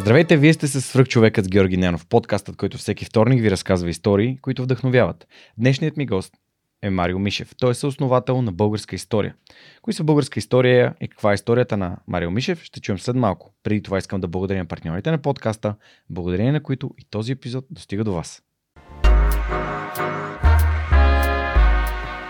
Здравейте, вие сте с Свръхчовекът с Георги Ненов, подкастът, който всеки вторник ви разказва истории, които вдъхновяват. Днешният ми гост е Марио Мишев. Той е съосновател на Българска история. Кои са българска история и каква е историята на Марио Мишев, ще чуем след малко. Преди това искам да благодаря на партньорите на подкаста, благодарение на които и този епизод достига до вас.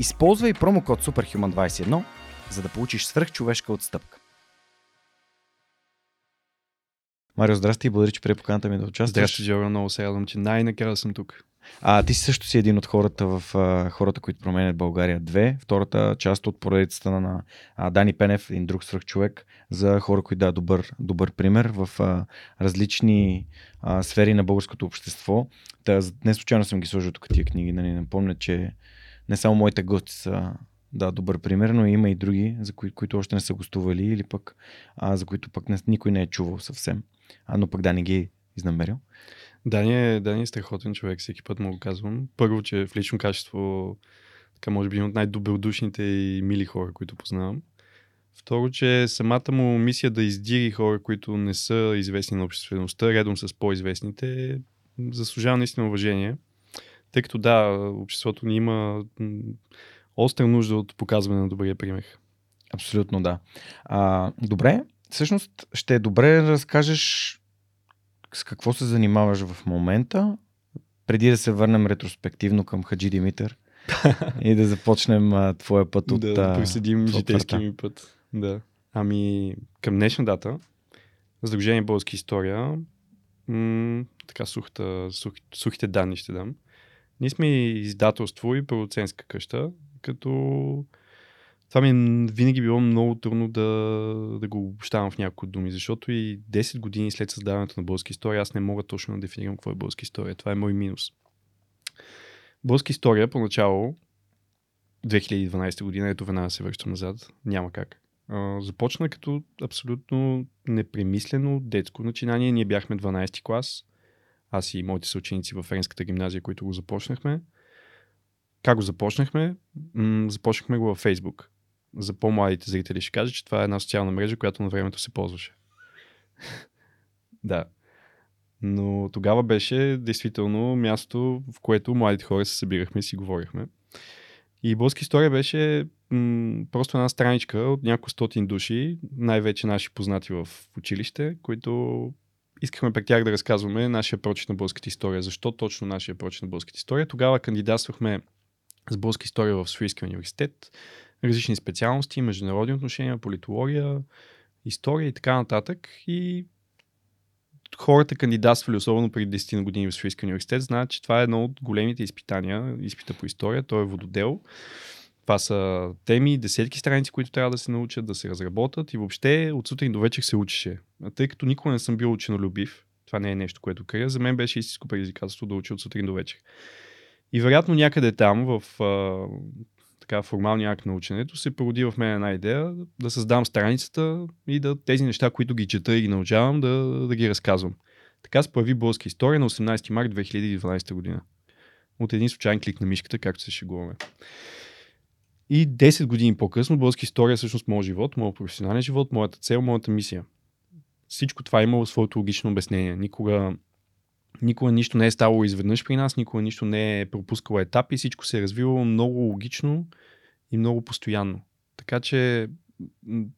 Използвай промокод SUPERHUMAN21, за да получиш свръхчовешка отстъпка. Марио, здрасти и благодаря, че прие поканата ми да участваш. Здрасти, Джо, много се радвам, че най-накрая съм тук. А ти също си един от хората в а, хората, които променят България 2. Втората част от поредицата на а, Дани Пенев, един друг свръх човек, за хора, които да добър, добър пример в а, различни а, сфери на българското общество. Та, не случайно съм ги сложил тук тия книги, нали, напомня, че не само моите гости са да, добър пример, но има и други, за кои, които още не са гостували или пък а, за които пък не, никой не е чувал съвсем. А, но пък да не ги е изнамерил. Дани е, Дани е страхотен човек, всеки път му го казвам. Първо, че в лично качество, така може би от най-добродушните и мили хора, които познавам. Второ, че самата му мисия да издири хора, които не са известни на обществеността, редом с по-известните, заслужава наистина уважение. Тъй като да, обществото ни има остра нужда от показване на добрия пример. Абсолютно да. А, добре, всъщност ще е добре да разкажеш с какво се занимаваш в момента, преди да се върнем ретроспективно към Хаджи Димитър и да започнем а, твоя път от... Да, да проследим житейски ми път. Да. Ами, към днешна дата, Сдружение Българска история, м- така сухата, сух, сухите данни ще дам. Ние сме издателство и продуцентска къща, като това ми е винаги било много трудно да, да го обобщавам в няколко думи, защото и 10 години след създаването на българска история аз не мога точно да дефинирам какво е българска история. Това е мой минус. Българска история поначало 2012 година, ето веднага се връщам назад, няма как. започна като абсолютно непремислено детско начинание. Ние бяхме 12 ти клас, аз и моите съученици в Френската гимназия, които го започнахме. Как го започнахме? М- започнахме го във Фейсбук за по-младите зрители ще кажа, че това е една социална мрежа, която на времето се ползваше. да. Но тогава беше действително място, в което младите хора се събирахме и си говорихме. И българска история беше м- просто една страничка от няколко стотин души, най-вече наши познати в училище, които искахме пред тях да разказваме нашия прочит на българската история. Защо точно нашия прочит на българската история? Тогава кандидатствахме с българска история в Суийския университет различни специалности, международни отношения, политология, история и така нататък. И хората кандидатствали, особено преди 10 на години в Софийския университет, знаят, че това е едно от големите изпитания, изпита по история, то е вододел. Това са теми, десетки страници, които трябва да се научат, да се разработят и въобще от сутрин до вечер се учеше. А тъй като никога не съм бил ученолюбив, това не е нещо, което крия, за мен беше истинско предизвикателство да уча от сутрин до вечер. И вероятно някъде там, в така формалния акт на ученето, се породи в мен една идея да създам страницата и да тези неща, които ги чета и ги научавам, да, да ги разказвам. Така се появи българска история на 18 март 2012 година. От един случайен клик на мишката, както се шегуваме. И 10 години по-късно българска история е всъщност моят живот, моят професионален живот, моята цел, моята мисия. Всичко това е имало своето логично обяснение. Никога Никога нищо не е ставало изведнъж при нас, никога нищо не е пропускало етапи, всичко се е развивало много логично и много постоянно. Така че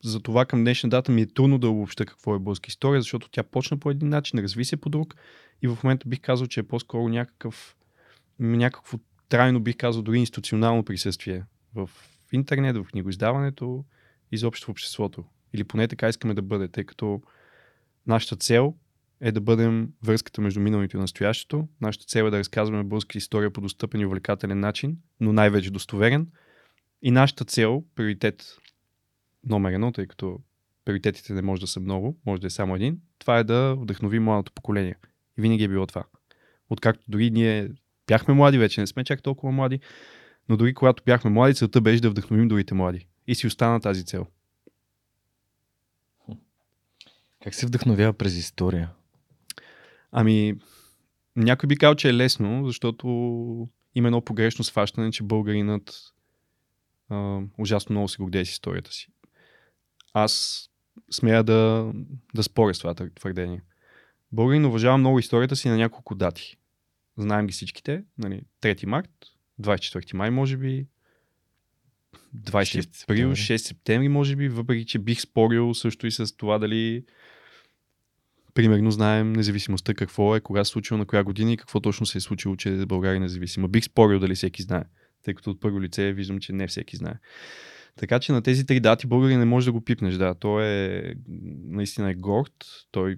за това към днешна дата ми е трудно да обобща какво е българска история, защото тя почна по един начин, разви се по друг и в момента бих казал, че е по-скоро някакъв, някакво трайно бих казал дори институционално присъствие в интернет, в книгоиздаването, изобщо в обществото. Или поне така искаме да бъде, тъй като нашата цел е да бъдем връзката между миналото и настоящето. Нашата цел е да разказваме българска история по достъпен и увлекателен начин, но най-вече достоверен. И нашата цел, приоритет номер едно, тъй като приоритетите не може да са много, може да е само един. Това е да вдъхнови младото поколение. И винаги е било това. Откакто дори ние бяхме млади, вече не сме чак толкова млади, но дори когато бяхме млади, целта беше да вдъхновим другите млади. И си остана тази цел. Как се вдъхновява през история? Ами, някой би казал, че е лесно, защото има едно погрешно схващане, че българинът а, ужасно много се гордее с историята си. Аз смея да, да споря с това твърдение. Българин уважава много историята си на няколко дати. Знаем ги всичките. Нали, 3 март, 24 май, може би, 20 април, 6 септември, може би, въпреки че бих спорил също и с това дали примерно знаем независимостта какво е, кога се случило, на коя година и какво точно се е случило, че България е независима. Бих спорил дали всеки знае, тъй като от първо лице виждам, че не всеки знае. Така че на тези три дати българи не може да го пипнеш. Да, той е наистина е горд, той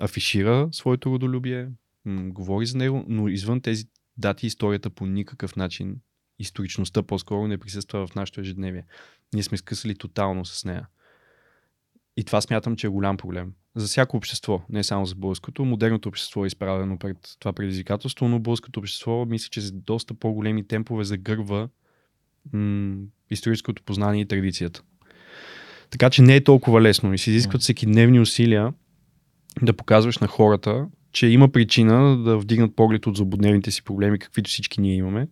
афишира своето родолюбие, говори за него, но извън тези дати историята по никакъв начин, историчността по-скоро не присъства в нашето ежедневие. Ние сме скъсали тотално с нея. И това смятам, че е голям проблем. За всяко общество, не само за българското. Модерното общество е изправено пред това предизвикателство, но българското общество мисля, че с доста по-големи темпове загърва м- историческото познание и традицията. Така че не е толкова лесно и се изискват всеки дневни усилия да показваш на хората, че има причина да вдигнат поглед от злободневните си проблеми, каквито всички ние имаме,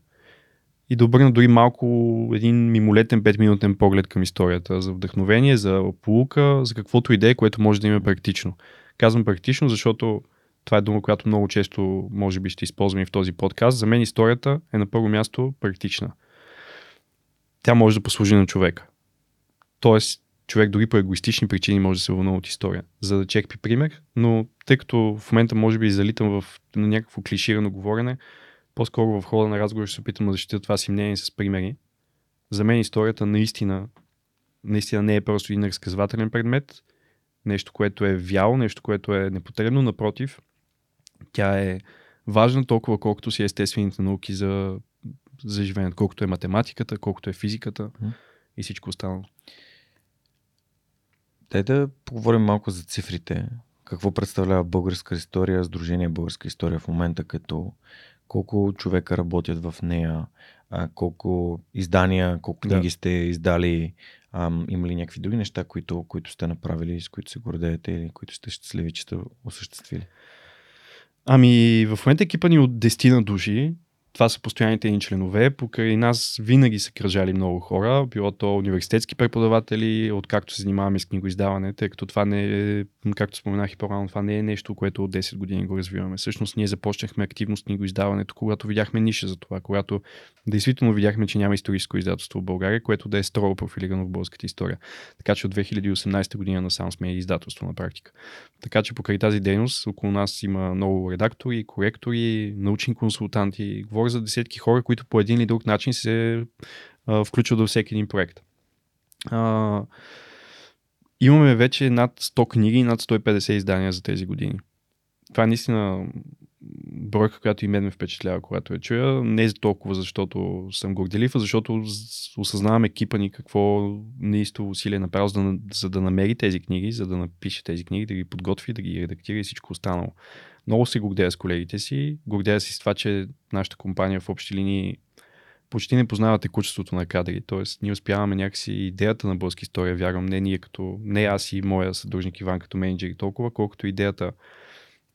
и да обърна дори малко един мимолетен 5-минутен поглед към историята за вдъхновение, за полука, за каквото идея, което може да има практично. Казвам практично, защото това е дума, която много често може би ще използвам и в този подкаст. За мен историята е на първо място практична. Тя може да послужи на човека. Тоест, човек дори по егоистични причини може да се вълнува от история. За да чекпи пример, но тъй като в момента може би залитам в някакво клиширано говорене, по-скоро в хода на разговор ще се опитам да защитя това си мнение с примери. За мен историята наистина, наистина не е просто един разказвателен предмет, нещо, което е вяло, нещо, което е непотребно, напротив, тя е важна толкова, колкото си естествените науки за, за живеенето, колкото е математиката, колкото е физиката mm. и всичко останало. Дай да поговорим малко за цифрите. Какво представлява българска история, Сдружение Българска история в момента като колко човека работят в нея, а, колко издания, колко книги да. сте издали, а, има ли някакви други неща, които, които сте направили, с които се гордеете или които сте щастливи, че сте осъществили? Ами, в момента екипа ни от 10 на души, това са постоянните ни членове. Покрай нас винаги са кръжали много хора, било то университетски преподаватели, откакто се занимаваме с книгоиздаване, тъй като това не е, както споменах и по-рано, това не е нещо, което от 10 години го развиваме. Всъщност ние започнахме активно с книгоиздаването, когато видяхме ниша за това, когато действително видяхме, че няма историческо издателство в България, което да е строго профилирано в българската история. Така че от 2018 година насам сме издателство на практика. Така че покрай тази дейност около нас има много редактори, коректори, научни консултанти, говоря за десетки хора, които по един или друг начин се а, включват във всеки един проект. А, имаме вече над 100 книги и над 150 издания за тези години. Това е наистина бройка, която и мен ме впечатлява, когато я чуя. Не за толкова, защото съм горделив, а защото осъзнавам екипа ни какво неистово усилие е направил, за да, за да намери тези книги, за да напише тези книги, да ги подготви, да ги редактира и всичко останало. Много се гордея с колегите си. Гордея си с това, че нашата компания в общи линии почти не познава текучеството на кадри. Тоест, ние успяваме някакси идеята на българска история, вярвам, не ние като, не аз и моя съдружник Иван като менеджер толкова, колкото идеята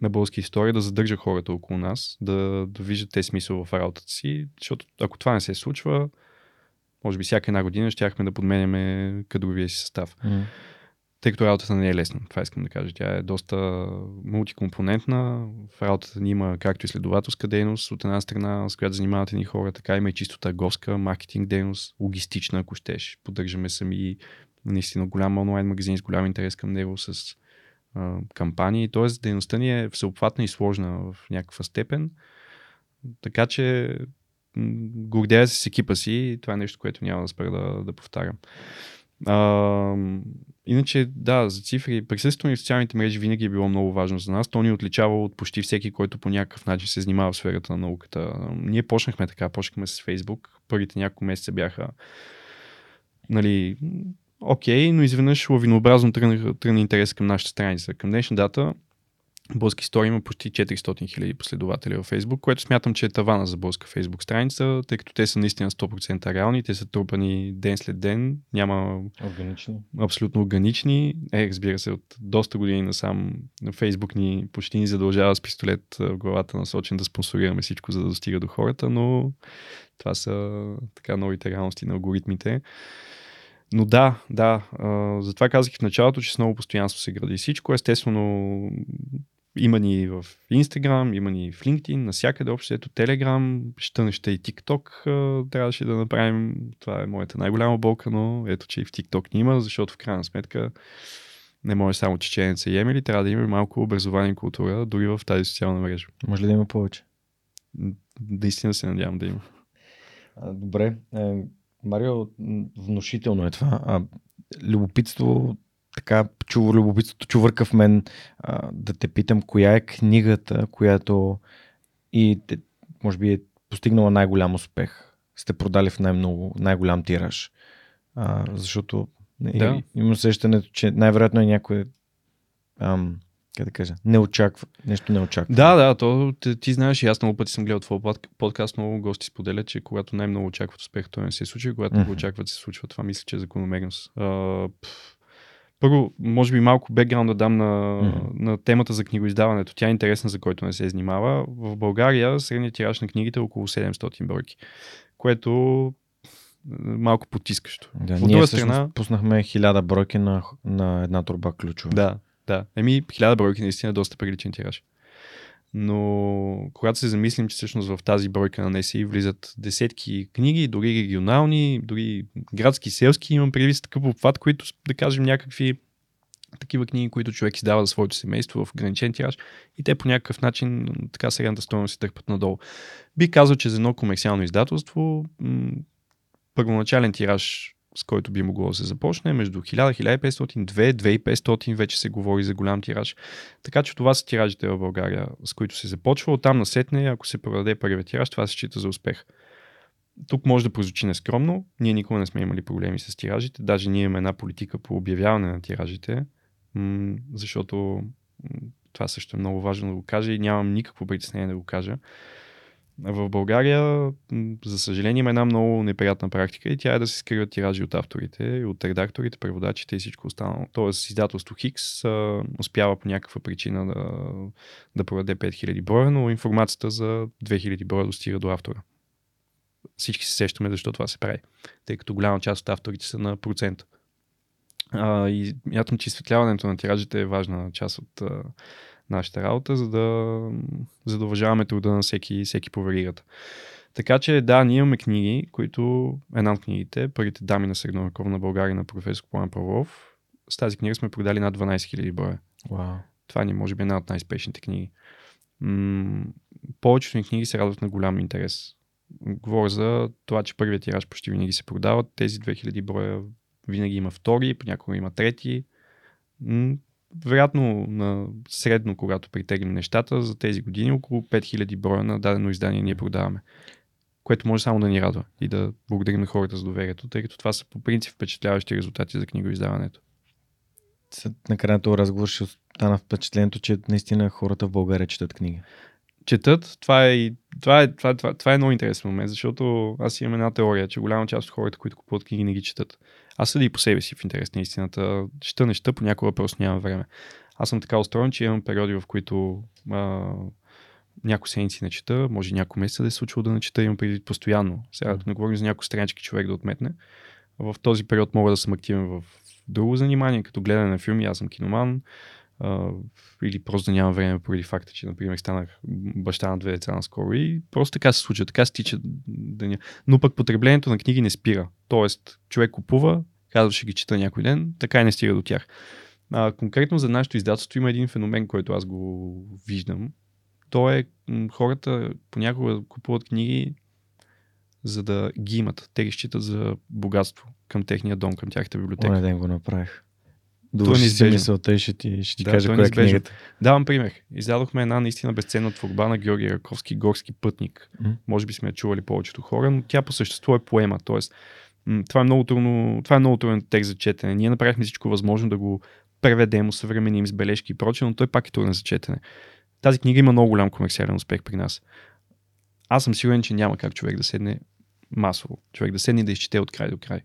на българска история да задържа хората около нас, да, да виждат те смисъл в работата си, защото ако това не се случва, може би всяка една година щяхме да подменяме кадровия си състав. Mm тъй като работата не е лесна. Това искам да кажа. Тя е доста мултикомпонентна. В работата ни има както изследователска дейност от една страна, с която занимават ни хора, така има и чисто търговска, маркетинг дейност, логистична, ако щеш. Поддържаме сами наистина голям онлайн магазин с голям интерес към него с а, кампании. Тоест, дейността ни е всеобхватна и сложна в някаква степен. Така че гордея се с екипа си и това е нещо, което няма да спра да, да повтарям. А, иначе, да, за цифри, присъствието ни в социалните мрежи винаги е било много важно за нас. То ни отличава от почти всеки, който по някакъв начин се занимава в сферата на науката. Ние почнахме така, почнахме с Фейсбук. Първите няколко месеца бяха нали, окей, но изведнъж лавинообразно тръгна, тръгна интерес към нашата страница. Към днешна дата Български история има почти 400 хиляди последователи във Facebook, което смятам, че е тавана за българска Facebook страница, тъй като те са наистина 100% реални, те са трупани ден след ден, няма органични. абсолютно органични. Е, разбира се, от доста години насам на Facebook ни почти ни задължава с пистолет в главата насочен да спонсорираме всичко, за да достига до хората, но това са така новите реалности на алгоритмите. Но да, да, а, затова казах в началото, че с много постоянство се гради всичко. Естествено, има ни в Instagram, има ни в LinkedIn, насякъде общо ето Telegram, ще неща и TikTok трябваше да направим. Това е моята най-голяма болка, но ето, че и в TikTok има, защото в крайна сметка не може само чеченеца и емили, трябва да има малко образование и култура, дори в тази социална мрежа. Може ли да има повече? Наистина се надявам да има. Добре. Е, Марио, внушително е това. А, любопитство, така чув, любопитството чувърка в мен а, да те питам коя е книгата, която и те, може би е постигнала най-голям успех. Сте продали в най-много, най-голям тираж. А, защото да. имам усещането, че най-вероятно е някой ам, как да кажа, не очаква, нещо не очаква. Да, да, то ти, ти знаеш и аз много пъти съм гледал твой подкаст, много гости споделят, че когато най-много очакват успех, то не се случва, когато mm-hmm. го очакват, се случва. Това мисля, че е закономерност. А, първо, може би малко бекграунд да дам на, mm-hmm. на темата за книгоиздаването. Тя е интересна, за който не се занимава. В България средният тираж на книгите е около 700 бройки, което малко потискащо. Да, в ние страна... пуснахме 1000 бройки на, на една турба ключове. Да, да. Еми, хиляда бройки наистина е доста приличен тираж. Но когато се замислим, че всъщност в тази бройка на NSI влизат десетки книги, дори регионални, дори градски, селски, имам предвид такъв обхват, които, да кажем, някакви такива книги, които човек издава за своето семейство в ограничен тираж и те по някакъв начин така средната стоеност се търпат надолу. Би казал, че за едно комерциално издателство първоначален тираж с който би могло да се започне. Между 1000, 1500, 2, 2500 вече се говори за голям тираж. Така че това са тиражите в България, с които се започва. Оттам насетне, ако се продаде първият тираж, това се счита за успех. Тук може да прозвучи нескромно. Ние никога не сме имали проблеми с тиражите. Даже ние имаме една политика по обявяване на тиражите, защото това също е много важно да го кажа и нямам никакво притеснение да го кажа. В България, за съжаление, има една много неприятна практика и тя е да се скриват тиражи от авторите, от редакторите, преводачите и всичко останало. Тоест, издателство Хикс а, успява по някаква причина да, да продаде 5000 броя, но информацията за 2000 броя достига до автора. Всички се сещаме защо това се прави, тъй като голяма част от авторите са на процент. А, и мятам, че изсветляването на тиражите е важна част от нашата работа, за да, за да уважаваме труда на всеки, всеки по веригата. Така че да, ние имаме книги, които една от книгите, първите дами на средновековна България на професор План Павлов, с тази книга сме продали над 12 000 броя. Wow. Това ни е, може би, една от най-спешните книги. М- повечето ни книги се радват на голям интерес. Говоря за това, че първият тираж почти винаги се продават. Тези 2000 броя винаги има втори, понякога има трети. М- вероятно на средно, когато притегнем нещата, за тези години около 5000 броя на дадено издание ние продаваме. Което може само да ни радва и да благодарим на хората за доверието, тъй като това са по принцип впечатляващи резултати за книгоиздаването. Накрая този разговор ще остана впечатлението, че наистина хората в България четат книги. Четат, това е, това е, това, това, това е много интересен момент, защото аз имам една теория, че голяма част от хората, които купуват книги, не ги четат. Аз съди по себе си в интерес на истината. Чета неща, понякога просто нямам време. Аз съм така устроен, че имам периоди, в които а, някои седмици не чета, може няколко месеца да е случило да не чета, имам преди постоянно. Сега не говорим за някои странички човек да отметне. В този период мога да съм активен в друго занимание, като гледане на филми, аз съм киноман, или просто да нямам време поради факта, че, например, станах баща на две деца наскоро и просто така се случва, така се тича деня. Но пък потреблението на книги не спира. Тоест, човек купува, казва, ще ги чета някой ден, така и не стига до тях. А, конкретно за нашето издателство има един феномен, който аз го виждам. То е хората понякога купуват книги, за да ги имат. Те ги считат за богатство към техния дом, към тяхната библиотека. Оня ден го направих. Довърши си мисълта и ще ти, ще ти да, кажа коя е книгата. Давам пример. Издадохме една наистина безценна творба на Георги Раковски, Горски пътник. Mm. Може би сме я чували повечето хора, но тя по същество е поема. Тоест, това е много трудно, това е много труден текст за четене. Ние направихме всичко възможно да го преведем, усъвременим с бележки и прочее, но той пак е труден за четене. Тази книга има много голям комерциален успех при нас. Аз съм сигурен, че няма как човек да седне масово. Човек да седне и да изчете от край до край.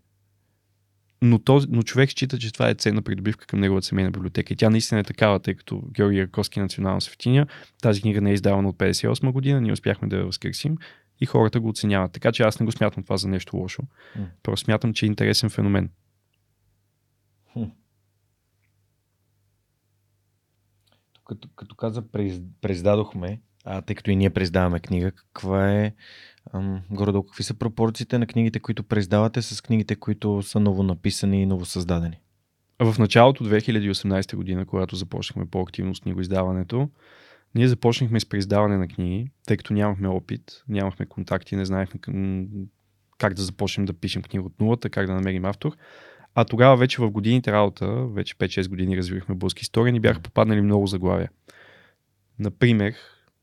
Но, този, но човек счита, че това е ценна придобивка към неговата семейна библиотека. И тя наистина е такава, тъй като Георги Раковски национална светиня. Тази книга не е издавана от 58 година, ние успяхме да я възкресим и хората го оценяват. Така че аз не го смятам това за нещо лошо. Mm. Просто смятам, че е интересен феномен. Като, като каза, преиздадохме, а тъй като и ние преиздаваме книга, каква е горе какви са пропорциите на книгите, които преиздавате с книгите, които са ново написани и ново създадени? В началото 2018 година, когато започнахме по-активно с книгоиздаването, ние започнахме с преиздаване на книги, тъй като нямахме опит, нямахме контакти, не знаехме как да започнем да пишем книга от нулата, как да намерим автор. А тогава вече в годините работа, вече 5-6 години развивахме български история, ни бяха попаднали много заглавия. Например,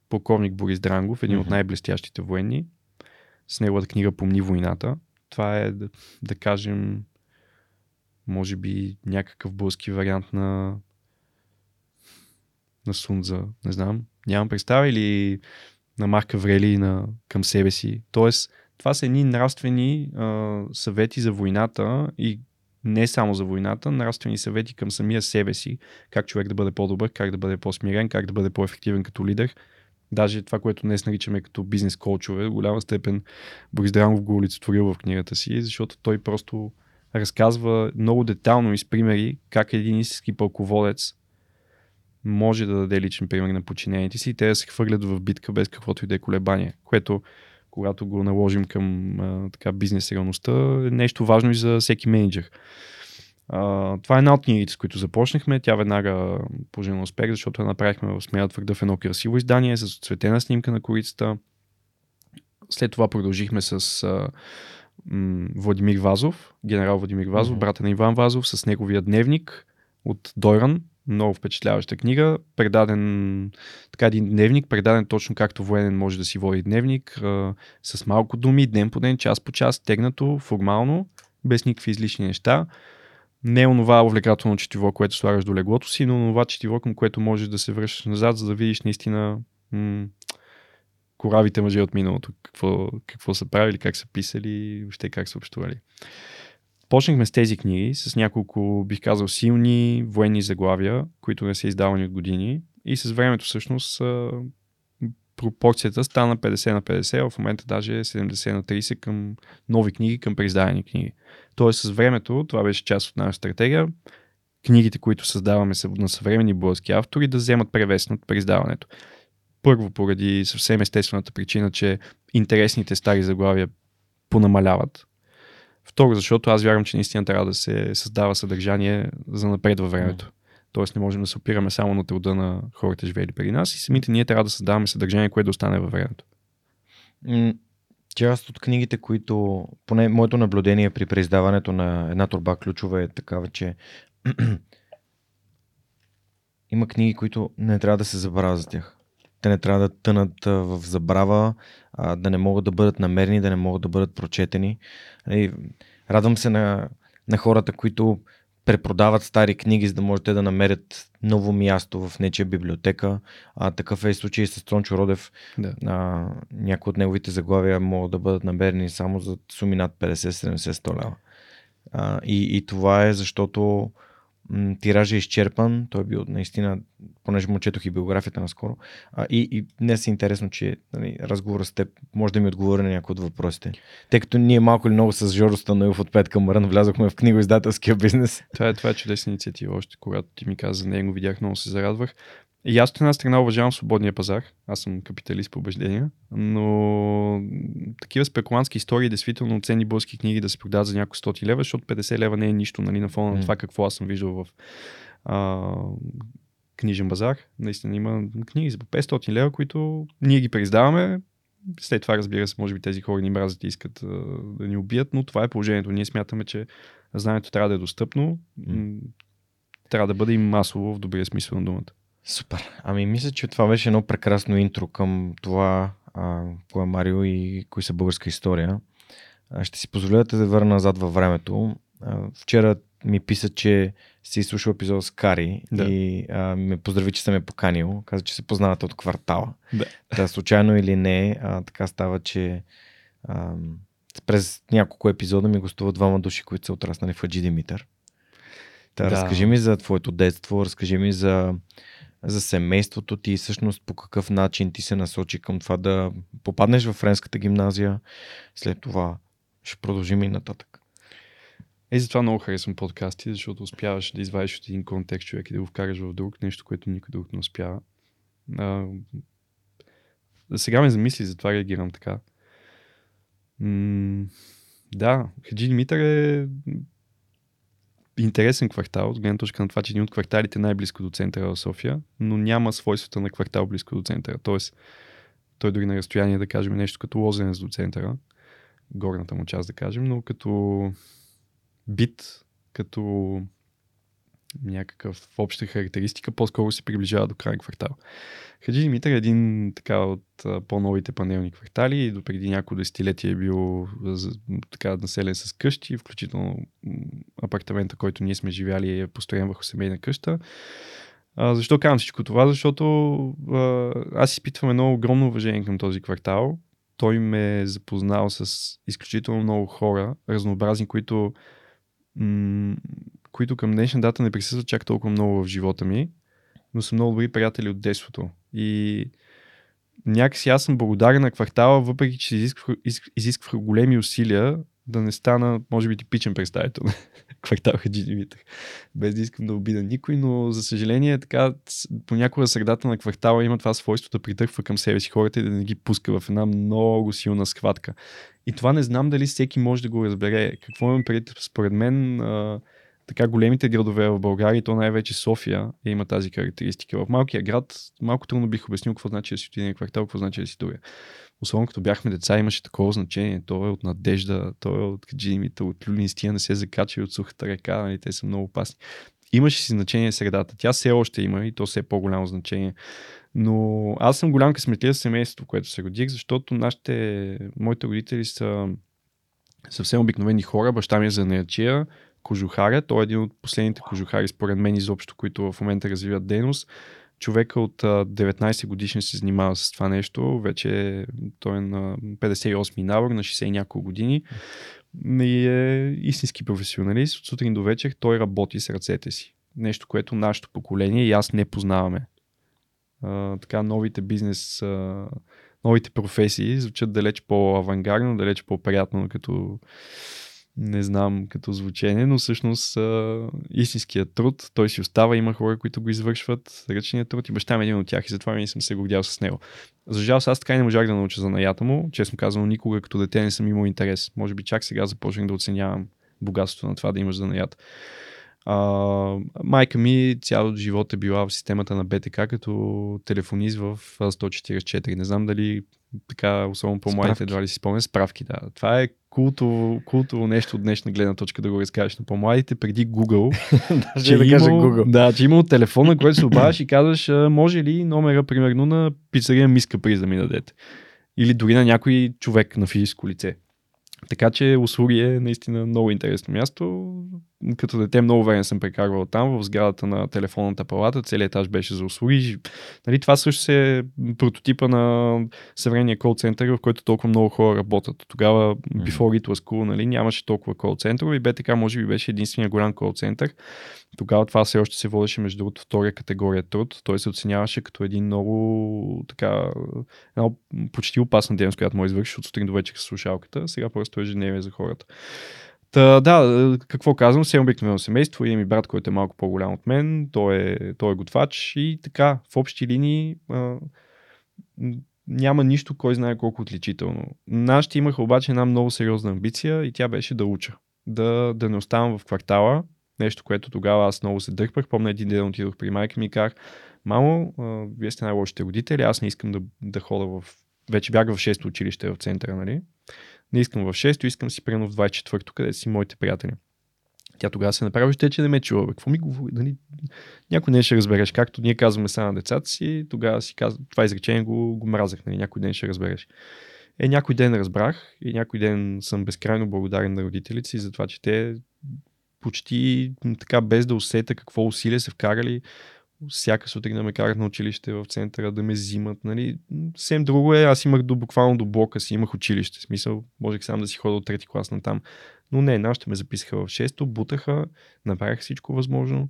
полковник Борис Дрангов, един mm-hmm. от най-блестящите военни, с неговата книга Помни войната. Това е, да, да кажем, може би някакъв български вариант на на Сунза, не знам, нямам представа, или на Марка Врели на, към себе си. Тоест, това са едни нравствени а, съвети за войната и не само за войната, нравствени съвети към самия себе си, как човек да бъде по-добър, как да бъде по-смирен, как да бъде по-ефективен като лидер. Даже това, което днес наричаме като бизнес коучове, в голяма степен Борис Дранов го олицетворил в книгата си, защото той просто разказва много детално и с примери как един истински пълководец може да даде личен пример на подчинените си и те да се хвърлят в битка без каквото и да е колебание, което когато го наложим към а, така, бизнес реалността е нещо важно и за всеки менеджер. А, това е една от книгите, с които започнахме. Тя веднага пожена успех, защото я направихме в Смея в едно красиво издание с цветена снимка на корицата. След това продължихме с а, м- Владимир Вазов, генерал Владимир Вазов, mm-hmm. брата на Иван Вазов, с неговия дневник от Дойран, много впечатляваща книга, предаден, така един дневник, предаден точно както военен може да си води дневник, а, с малко думи, ден по ден, час по час, тегнато, формално, без никакви излишни неща. Не е онова увлекателно четиво, което слагаш до леглото си, но онова четиво, към което можеш да се връщаш назад, за да видиш наистина м- коравите мъже от миналото, какво, какво са правили, как са писали, въобще как са общували. Почнахме с тези книги, с няколко, бих казал, силни военни заглавия, които не са издавани от години. И с времето всъщност пропорцията стана 50 на 50, в момента даже 70 на 30 към нови книги, към преиздадени книги. Тоест с времето, това беше част от нашата стратегия, книгите, които създаваме на съвременни български автори, да вземат превес над преиздаването. Първо, поради съвсем естествената причина, че интересните стари заглавия понамаляват Второ, защото аз вярвам, че наистина трябва да се създава съдържание за напред във времето. Тоест не можем да се опираме само на труда на хората, живели преди нас и самите ние трябва да създаваме съдържание, което да остане във времето. Част от книгите, които, поне моето наблюдение при преиздаването на една турба ключове е такава, че има книги, които не трябва да се забравя за тях. Те не трябва да тънат в забрава, да не могат да бъдат намерени, да не могат да бъдат прочетени. И радвам се на, на хората, които препродават стари книги, за да можете да намерят ново място в нечия библиотека. А, такъв е и случай с Трончо Родев. Да. А, някои от неговите заглавия могат да бъдат намерени само за суми над 50-70-100 лева. А, и, и това е защото тиража е изчерпан. Той е бил наистина, понеже му четох и биографията наскоро. А, и, и днес е интересно, че нали, разговора с теб може да ми отговори на някои от въпросите. Тъй като ние малко или много с Жоро Станоев от Пет Камаран влязохме в книгоиздателския бизнес. Това е, това е чудесна инициатива. Още когато ти ми каза за него, видях, много се зарадвах. И аз от една страна уважавам свободния пазар. Аз съм капиталист по убеждения, но такива спекулантски истории, действително ценни български книги да се продават за няколко стоти лева, защото 50 лева не е нищо нали, на фона на това какво аз съм виждал в а, книжен базар. Наистина има книги за по 500 лева, които ние ги преиздаваме. След това, разбира се, може би тези хора ни мразят и искат а, да ни убият, но това е положението. Ние смятаме, че знанието трябва да е достъпно, mm. трябва да бъде и масово в добрия смисъл на думата. Супер. Ами мисля, че това беше едно прекрасно интро към това, а, кой е Марио и кои са българска история. ще си позволя да те върна назад във времето. Вчера ми писа, че си изслушал епизод с Кари да. и а, ме поздрави, че съм я поканил. Каза, че се познавате от квартала. Да. Та, случайно или не, а, така става, че а, през няколко епизода ми гостуват двама души, които са отраснали в Хаджи Димитър. Та, да. разкажи ми за твоето детство, разкажи ми за, за семейството ти и всъщност по какъв начин ти се насочи към това да попаднеш в френската гимназия. След това ще продължим и нататък. Е, затова много харесвам подкасти, защото успяваш да извадиш от един контекст човек и да го вкараш в друг, нещо, което никой друг не успява. А, сега ме замисли, затова реагирам така. М- да, Хаджи Димитър е интересен квартал, от гледна точка на това, че един от кварталите е най-близко до центъра в София, но няма свойствата на квартал близко до центъра. Тоест, той дори на разстояние да кажем нещо като лозенец до центъра, горната му част да кажем, но като бит, като някакъв обща характеристика, по-скоро се приближава до крайен квартал. Хаджи Димитър е един така от по-новите панелни квартали и до преди няколко десетилетия е бил така населен с къщи, включително апартамента, който ние сме живяли е построен върху семейна къща. А, защо казвам всичко това? Защото а, аз изпитвам едно огромно уважение към този квартал. Той ме е запознал с изключително много хора, разнообразни, които м- които към днешна дата не присъстват чак толкова много в живота ми, но са много добри приятели от детството. И някакси аз съм благодарен на квартала, въпреки че изисквах, изисквах големи усилия да не стана, може би, типичен представител на квартал Хаджи Димитър. Без да искам да обида никой, но за съжаление така понякога средата на квартала има това свойство да притърква към себе си хората и да не ги пуска в една много силна схватка. И това не знам дали всеки може да го разбере. Какво имам преди? Според мен така големите градове в България, то най-вече София има тази характеристика. В малкия град малко трудно бих обяснил какво значи да си от един квартал, какво значи да си другия. Особено като бяхме деца, имаше такова значение. То е от надежда, то е от джимите, от люлинстия, не се закача от сухата река, нали, те са много опасни. Имаше си значение средата. Тя все още има и то все е по-голямо значение. Но аз съм голям късметлия с семейството, което се родих, защото нашите, моите родители са съвсем обикновени хора. Баща ми е занаячия, кожухаря. Той е един от последните кожухари, според мен, изобщо, които в момента развиват дейност. Човека от 19 годишни се занимава с това нещо. Вече той е на 58 навър, на 60 няколко години. И е истински професионалист. От сутрин до вечер той работи с ръцете си. Нещо, което нашето поколение и аз не познаваме. А, така новите бизнес, а, новите професии звучат далеч по-авангардно, далеч по-приятно като не знам като звучение, но всъщност а, истинският труд, той си остава, има хора, които го извършват, ръчният труд и баща ми е един от тях и затова ми съм се гордял с него. За жалост, аз така и не можах да науча за наята му, честно казано, никога като дете не съм имал интерес. Може би чак сега започнах да оценявам богатството на това да имаш за наята. А, майка ми цял живот е била в системата на БТК като телефонист в 144. Не знам дали така, особено по-младите, едва ли си спомня, справки, да. Това е култово, култово нещо от днешна гледна точка да го разкажеш на по-младите, преди Google. че да кажа Google. Да, че имал телефон, на който се обадиш и казваш, може ли номера, примерно, на пицария Миска приз да ми дадете? Или дори на някой човек на физическо лице. Така че услуги е наистина много интересно място. Като дете много време съм прекарвал там, в сградата на телефонната палата. Целият етаж беше за услуги. Нали, това също е прототипа на съвременния кол център, в който толкова много хора работят. Тогава, before it was cool, нали, нямаше толкова кол центрове и БТК може би беше единствения голям кол център. Тогава това все още се водеше между другото втория категория труд. Той се оценяваше като един много така, една почти опасна дейност, която може да извършиш от сутрин до вечер с слушалката. Сега просто е ежедневие за хората. Та, да, какво казвам, все обикновено семейство, имам и брат, който е малко по-голям от мен, той е, той е готвач и така, в общи линии а, няма нищо, кой знае колко отличително. Нашите имаха обаче една много сериозна амбиция и тя беше да уча. Да, да не оставам в квартала, Нещо, което тогава аз много се дърпах. Помня един ден отидох при майка ми и казах, мамо, вие сте най-лошите родители, аз не искам да, да хода в... Вече бях в 6-то училище в центъра, нали? Не искам в 6-то, искам си прено в 24-то, къде си моите приятели. Тя тогава се направи, ще че не ме чува. Какво ми говори? Нали? Някой ден ще разбереш. Както ние казваме сега на децата си, тогава си казва, това изречение го, го мразах. Нали? Някой ден ще разбереш. Е, някой ден разбрах и някой ден съм безкрайно благодарен на родителите си за това, че те почти така без да усета какво усилие са вкарали всяка сутрин да ме карат на училище в центъра, да ме взимат. Нали. Съвсем друго е, аз имах до, буквално до блока си, имах училище. В смисъл, можех сам да си ходя от трети клас на там. Но не, нашите ме записаха в 6 бутаха, направих всичко възможно.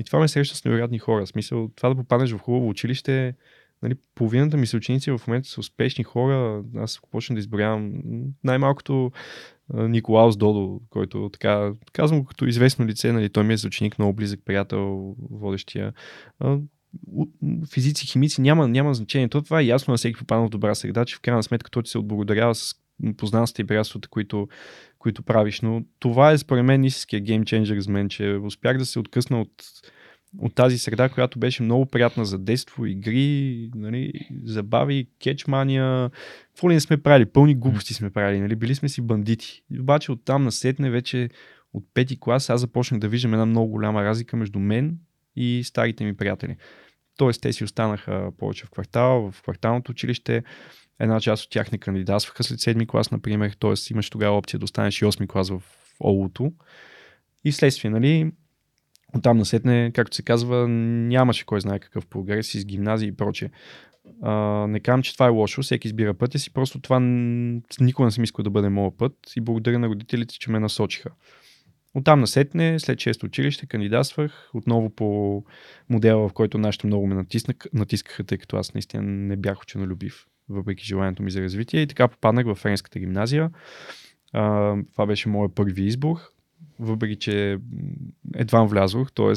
и това ме среща с невероятни хора. В смисъл, това да попаднеш в хубаво училище, нали, половината ми съученици в момента са успешни хора. Аз почна да изброявам най-малкото Николаус Додо, който така, казвам като известно лице, нали, той ми е съученик, много близък приятел, водещия. Физици, химици, няма, няма значение. То това е ясно на всеки попаднал в добра среда, че в крайна сметка той ти се отблагодарява с познанствата и приятелствата, които, които правиш. Но това е според мен истинския геймченджер за мен, че успях да се откъсна от от тази среда, която беше много приятна за детство, игри, нали, забави, кетчмания, какво ли не сме правили, пълни глупости сме правили, нали, били сме си бандити. Обаче оттам насетне вече от пети клас аз започнах да виждам една много голяма разлика между мен и старите ми приятели. Тоест те си останаха повече в квартал, в кварталното училище. Една част от тях не кандидатстваха след седми клас, например, т.е. имаш тогава опция да останеш и 8 клас в ОУТО. И следствие, нали, Оттам насетне, както се казва, нямаше кой знае какъв прогрес из гимназии и прочее. Не казвам, че това е лошо, всеки избира пътя си, просто това никога не съм искал да бъде моят път и благодаря на родителите, че ме насочиха. Оттам насетне, след 6 училище, кандидатствах отново по модела, в който нашите много ме натиснах, натискаха, тъй като аз наистина не бях ученолюбив, въпреки желанието ми за развитие. И така попаднах в Френската гимназия. Това беше моят първи избор въпреки че едва влязох, т.е.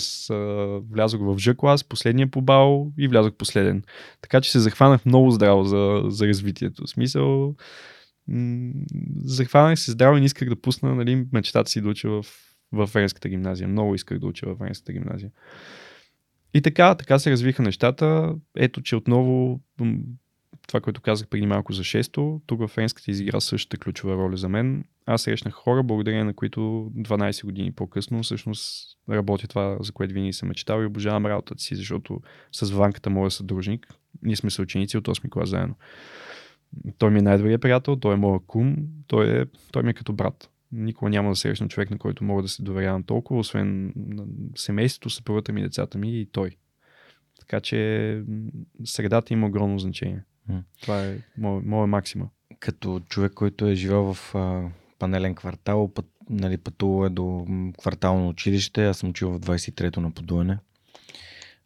влязох в Ж клас, последния по бал и влязох последен. Така че се захванах много здраво за, за развитието. В смисъл, захванах се здраво и не исках да пусна нали, мечтата си да уча в, в Френската гимназия. Много исках да уча в Френската гимназия. И така, така се развиха нещата. Ето, че отново това, което казах преди малко за 6 тук в Френската изигра същата ключова роля за мен. Аз срещнах хора, благодарение на които 12 години по-късно всъщност работя това, за което винаги съм мечтал и обожавам работата си, защото с Ванката моя съдружник, ние сме съученици от 8 клас заедно. Той ми е най-добрият приятел, той е моят кум, той, е, той ми е като брат. Никога няма да срещна човек, на който мога да се доверявам толкова, освен семейството, съпругата ми, децата ми и той. Така че средата има огромно значение. Това е моя, моя максима. Като човек, който е живел в а, панелен квартал, път, нали, пътувал е до квартално училище, аз съм учил в 23-то на подуене,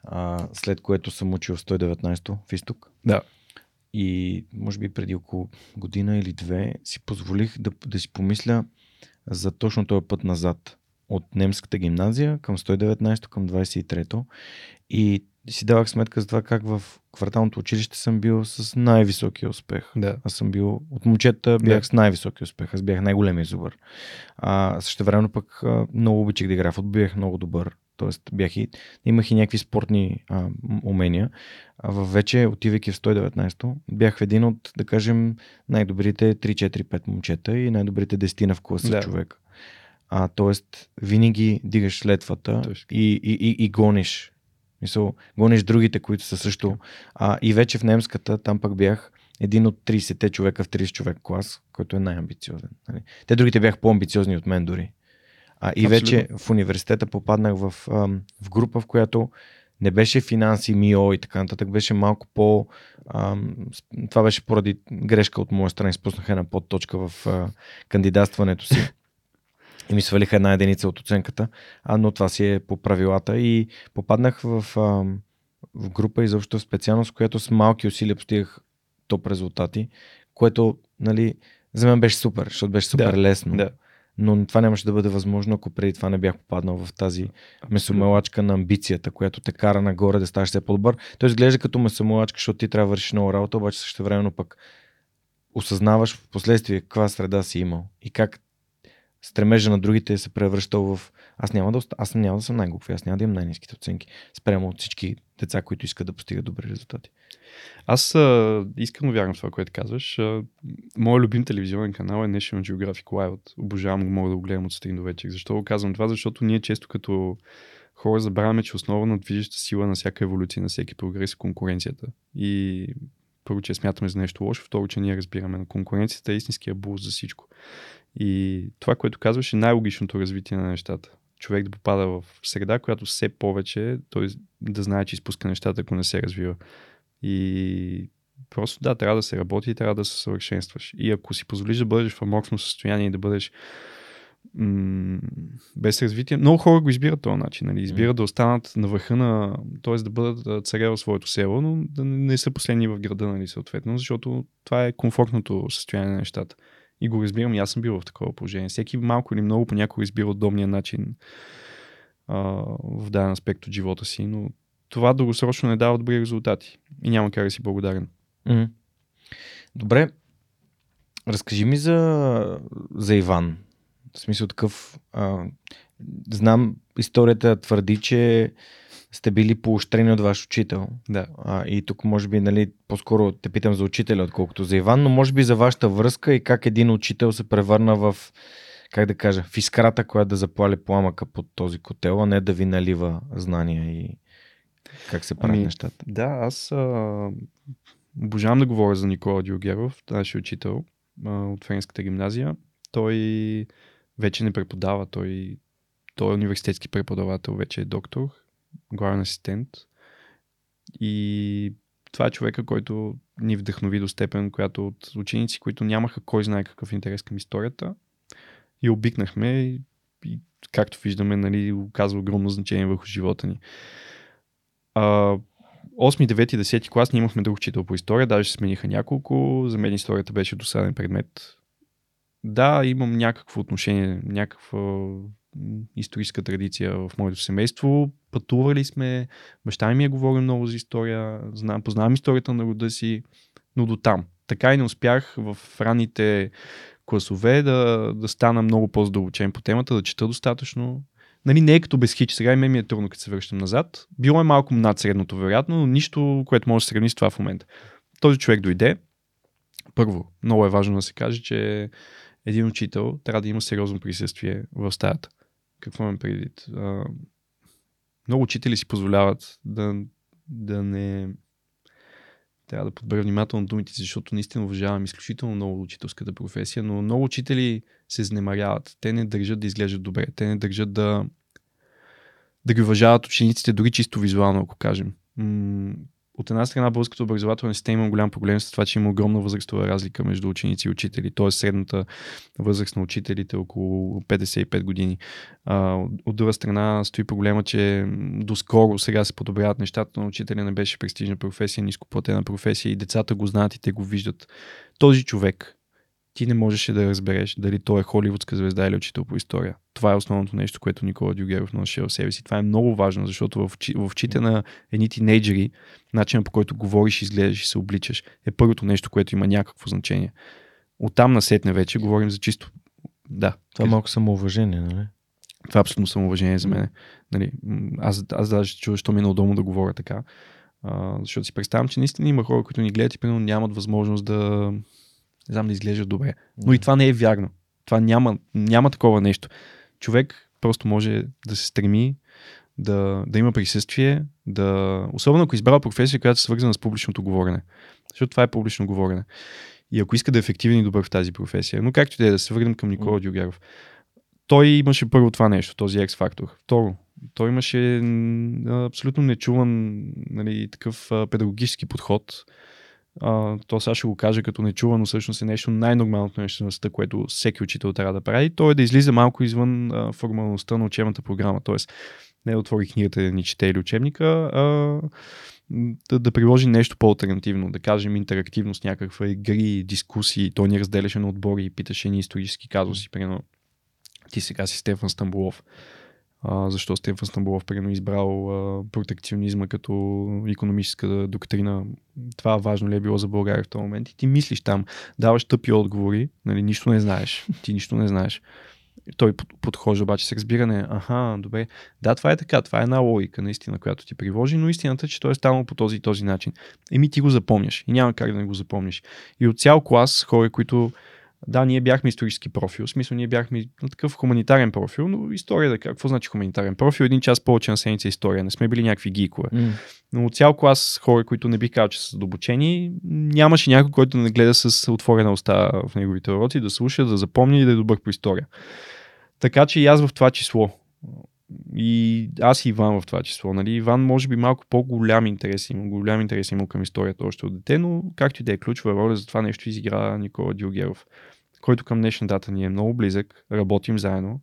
а, след което съм учил в 119-то в изток. Да. И може би преди около година или две си позволих да, да си помисля за точно този път назад от немската гимназия към 119 към 23-то и си давах сметка за това как в кварталното училище съм бил с най-високия успех. Да. Аз съм бил от момчета бях да. с най-високия успех. Аз бях най-големия зубър. А, също време пък а, много обичах да играя в футбол, бях много добър. Тоест бях и, имах и някакви спортни а, умения. А в вече, отивайки в 119-то, бях един от, да кажем, най-добрите 3-4-5 момчета и най-добрите 10 в класа да. човек. А, тоест, винаги дигаш летвата и, и, и, и гониш Мисъл, гониш другите, които са също. А, и вече в немската, там пък бях един от 30-те човека в 30 човек клас, който е най-амбициозен. Нали? Те другите бяха по-амбициозни от мен дори. А, и Абсолютно. вече в университета попаднах в, в група, в която не беше финанси, МИО и така нататък, беше малко по... Ам, това беше поради грешка от моя страна, изпуснах една подточка в а, кандидатстването си и ми свалиха една единица от оценката, а, но това си е по правилата и попаднах в, а, в група изобщо в специалност, която с малки усилия постигах топ резултати, което нали, за мен беше супер, защото беше супер да, лесно. Да. Но това нямаше да бъде възможно, ако преди това не бях попаднал в тази месомелачка на амбицията, която те кара нагоре да ставаш все по-добър. Той изглежда като месомелачка, защото ти трябва да вършиш много работа, обаче също времено пък осъзнаваш в последствие каква среда си имал и как стремежа на другите се превръщал в аз няма да, аз няма да съм най-глуп, аз няма да имам най-низките оценки спрямо от всички деца, които искат да постигат добри резултати. Аз искам да вярвам в това, което казваш. моят любим телевизионен канал е National Geographic Wild. Обожавам го, мога да го гледам от сутрин до вечер. Защо го казвам това? Защото ние често като хора забравяме, че основа на движеща сила на всяка еволюция, на всеки прогрес е конкуренцията. И първо, че смятаме за нещо лошо, второ, че ние разбираме. На конкуренцията е истинския буз за всичко. И това, което казваш, е най-логичното развитие на нещата. Човек да попада в среда, която все повече той да знае, че изпуска нещата, ако не се развива. И просто да, трябва да се работи и трябва да се съвършенстваш. И ако си позволиш да бъдеш в аморфно състояние и да бъдеш м- без развитие, много хора го избират този начин. Нали? Избират mm. да останат на върха на, т.е. да бъдат царя в своето село, но да не са последни в града, нали, съответно, защото това е комфортното състояние на нещата. И го разбирам, и аз съм бил в такова положение. Всеки малко или много понякога избира удобния начин а, в даден аспект от живота си, но това дългосрочно не дава добри резултати. И няма как да си благодарен. Mm-hmm. Добре. Разкажи ми за, за Иван. В смисъл такъв. А, знам, историята твърди, че сте били поощрени от ваш учител. Да. А, и тук може би, нали, по-скоро те питам за учителя, отколкото за Иван, но може би за вашата връзка и как един учител се превърна в, как да кажа, в искрата, която да запали пламъка под този котел, а не да ви налива знания и как се правят ами, нещата. Да, аз а, обожавам да говоря за Никола Диогеров, нашия учител а, от Френската гимназия. Той вече не преподава, той, той е университетски преподавател, вече е доктор главен асистент. И това е човека, който ни вдъхнови до степен, която от ученици, които нямаха кой знае какъв интерес към историята, и обикнахме и, и както виждаме, нали, оказва огромно значение върху живота ни. А, 8, 9, 10 клас ние имахме друг учител по история, даже се смениха няколко. За мен историята беше досаден предмет. Да, имам някакво отношение, някаква историческа традиция в моето семейство. Пътували сме, баща ми е говорил много за история, знам, познавам историята на рода си, но до там. Така и не успях в ранните класове да, да стана много по-задълбочен по темата, да чета достатъчно. Нали, не е като без хич, сега и мен ми е трудно, като се връщам назад. Било е малко над средното, вероятно, но нищо, което може да сравни с това в момента. Този човек дойде. Първо, много е важно да се каже, че един учител трябва да има сериозно присъствие в стаята. Какво имам предвид? А, много учители си позволяват да, да не... Трябва да подбера внимателно думите, защото наистина уважавам изключително много учителската професия, но много учители се знемаряват. Те не държат да изглеждат добре. Те не държат да, да ги уважават учениците, дори чисто визуално, ако кажем от една страна българската образователна система има голям проблем с това, че има огромна възрастова разлика между ученици и учители. Т.е. средната възраст на учителите е около 55 години. А, от друга страна стои проблема, че доскоро сега се подобряват нещата, но учителя не беше престижна професия, нископлатена професия и децата го знаят и те го виждат. Този човек, ти не можеше да разбереш дали той е холивудска звезда или учител по история. Това е основното нещо, което Никола Дюгеров носи в себе си. Това е много важно, защото в, в очите на едни тинейджери, начинът по който говориш, изглеждаш и се обличаш, е първото нещо, което има някакво значение. Оттам насетне вече говорим за чисто. Да. Това е малко самоуважение, нали? Това е абсолютно самоуважение за мен. Нали, аз, аз даже чувам, що ми е неудобно да говоря така. А, защото си представям, че наистина има хора, които ни гледат и примерно нямат възможност да, не знам да изглежда добре. Но и това не е вярно. Това няма, няма такова нещо. Човек просто може да се стреми да, да има присъствие, да, особено ако избрава професия, която е свързана с публичното говорене. Защото това е публично говорене. И ако иска да е ефективен и добър в тази професия. Но както и да е, да се върнем към Никола. Дюгаров. Той имаше първо това нещо, този X-фактор. Второ, той имаше абсолютно нечуван нали, такъв педагогически подход а, то сега ще го кажа като нечувано, всъщност е нещо най-нормалното нещо на света, което всеки учител трябва да прави. То е да излиза малко извън а, формалността на учебната програма. Тоест, не да отвори книгата да ни чете или учебника, а да, да приложи нещо по-алтернативно, да кажем интерактивност, някаква игри, дискусии. Той ни разделяше на отбори и питаше ни исторически казуси. Примерно, ти сега си Стефан Стамбулов а, защо Стефан Стамбулов примерно избрал протекционизма като економическа доктрина. Това важно ли е било за България в този момент? И ти мислиш там, даваш тъпи отговори, нали, нищо не знаеш. Ти нищо не знаеш. Той подхожда обаче с разбиране, аха, добре, да, това е така, това е една логика, наистина, която ти приложи, но истината е, че той е станал по този и този начин. Еми ти го запомняш и няма как да не го запомниш. И от цял клас хора, които Да, ние бяхме исторически профил, в смисъл ние бяхме на такъв хуманитарен профил, но история какво значи хуманитарен профил? Един час повече на седмица история, не сме били някакви гикове. М. Но цял клас хора, които не бих казал, че са задълбочени, нямаше някой, който не гледа с отворена уста в неговите уроци, да слуша, да запомни и да е добър по история. Така че и аз в това число. И аз и Иван в това число. Нали? Иван може би малко по-голям интерес има, голям интерес има към историята още от дете, но както и да е ключова роля за това нещо изигра Никола Дилгеров, който към днешна дата ни е много близък, работим заедно.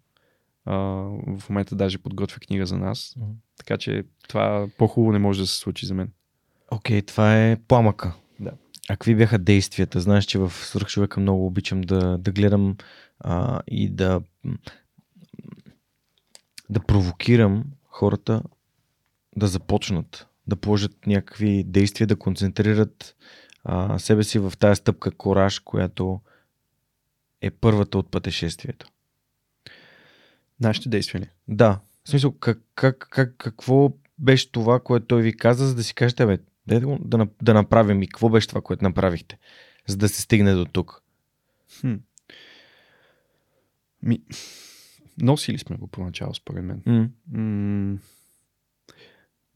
А, в момента даже подготвя книга за нас. Така че това по-хубаво не може да се случи за мен. Окей, това е пламъка. Да. А какви бяха действията? Знаеш, че в свръхчовека много обичам да, да гледам а, и да, да провокирам хората да започнат, да положат някакви действия, да концентрират а, себе си в тая стъпка кораж, която е първата от пътешествието. Нашите действия ли? Да. В смисъл, как, как, как, какво беше това, което той ви каза, за да си кажете, бе, да, нап- да направим и какво беше това, което направихте, за да се стигне до тук. Хм. Ми, носили сме го поначало, според мен. М. М-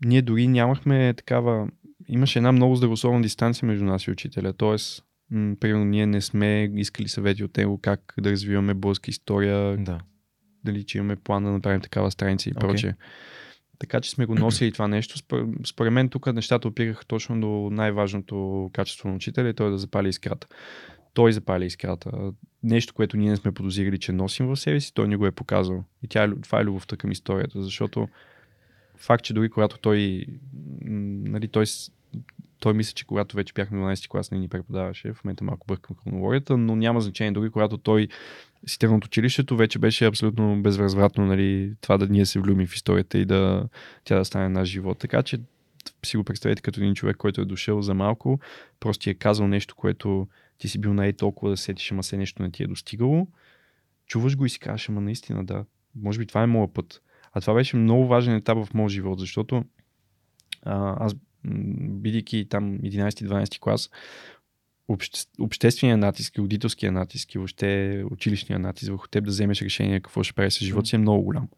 ние дори нямахме такава... Имаше една много здравословна дистанция между нас и учителя. Тоест, м- примерно, ние не сме искали съвети от него как да развиваме българска история, Да. дали че имаме план да направим такава страница и прочее. Така че сме го носили това нещо. Според, според мен тук нещата опираха точно до най-важното качество на учителя и той е да запали искрата. Той запали искрата. Нещо, което ние не сме подозирали, че носим в себе си, той ни го е показал. И тя, е това е любовта към историята, защото факт, че дори когато той, нали, той, той мисля, че когато вече бяхме 12 клас, не ни преподаваше, в момента малко бъркам хронологията, но няма значение. Дори когато той си тръгна от училището, вече беше абсолютно безвъзвратно нали, това да ние се влюбим в историята и да тя да стане наш живот. Така че си го представете като един човек, който е дошъл за малко, просто ти е казал нещо, което ти си бил най толкова да сетиш, ама се нещо не ти е достигало. Чуваш го и си казваш, ама наистина да, може би това е моят път. А това беше много важен етап в моят живот, защото а, аз, бидейки там 11-12 клас, обще, обществения натиск, родителския натиск и въобще училищния натиск върху теб да вземеш решение какво ще правиш с живота си е много голям.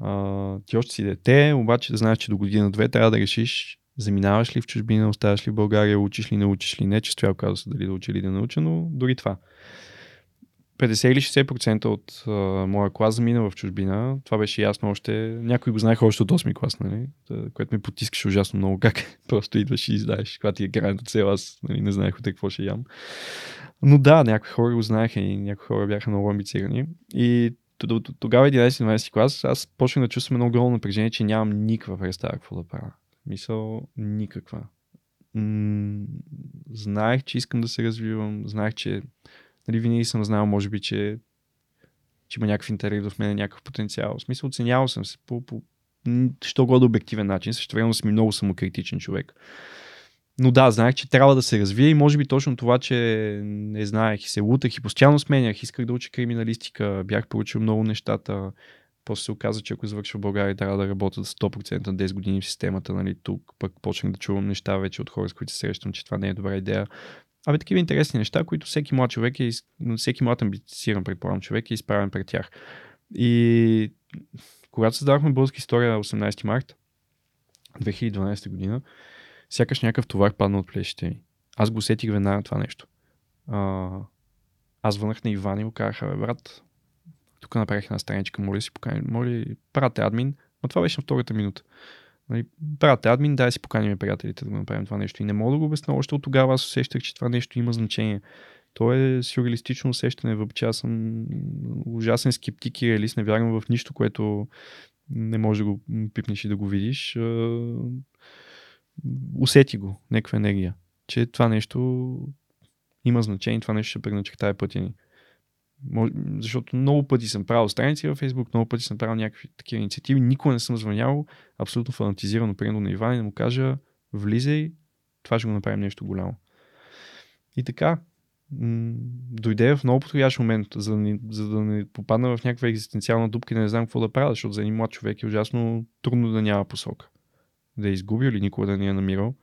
А, ти още си дете, обаче да знаеш, че до година-две трябва да решиш заминаваш ли в чужбина, оставаш ли в България, учиш ли, не учиш ли, не, че стоял казва дали да учи или да науча, но дори това. 50 или 60% от а, моя клас замина в чужбина. Това беше ясно още. Някои го знаеха още от 8 клас, нали? Та, което ме потискаше ужасно много. Как просто идваш и знаеш, когато ти е крайната цел, аз нали, не знаех от какво ще ям. Но да, някои хора го знаеха и някои хора бяха много амбицирани. И тогава 11-12 клас, аз почнах да чувствам едно огромно напрежение, че нямам никаква представа какво да правя. Мисъл, никаква. М- знаех, че искам да се развивам, знаех, че нали, винаги съм знал, може би, че, че има някакъв интерес в мен, някакъв потенциал. В смисъл, оценявал съм се по, по що годе обективен начин. Също време съм и много самокритичен човек. Но да, знаех, че трябва да се развие и може би точно това, че не знаех и се лутах и постоянно сменях. Исках да уча криминалистика, бях проучил много нещата. После се оказа, че ако завършва в България, трябва да работя 100% на 10 години в системата. Нали, тук пък почнах да чувам неща вече от хора, с които се срещам, че това не е добра идея. Абе, такива интересни неща, които всеки млад човек е, всеки млад амбициран, предполагам, човек е изправен пред тях. И когато създавахме българска история 18 март 2012 година, сякаш някакъв товар падна от плещите ми. Аз го усетих веднага това нещо. А, аз върнах на Иван и го казах, бе, брат, тук направих една страничка, моля си покани, моля, прате админ, но това беше на втората минута. Нали, прате админ, дай си поканим приятелите да го направим това нещо. И не мога да го обясня, още от тогава аз усещах, че това нещо има значение. То е сюрреалистично усещане, въпреки аз съм ужасен скептик и реалист, не вярвам в нищо, което не може да го пипнеш и да го видиш. Усети го, някаква енергия, че това нещо има значение, това нещо ще преначертае пътя ни. Защото много пъти съм правил страници във Facebook, много пъти съм правил някакви такива инициативи, никога не съм звънял абсолютно фанатизирано, примерно на Иван и да му кажа, влизай, това ще го направим нещо голямо. И така, м- дойде в много подходящ момент, за да, не, за да не попадна в някаква екзистенциална дупка и да не знам какво да правя, защото за един млад човек е ужасно трудно да няма посока. Да е изгубил или никога да не е намирал.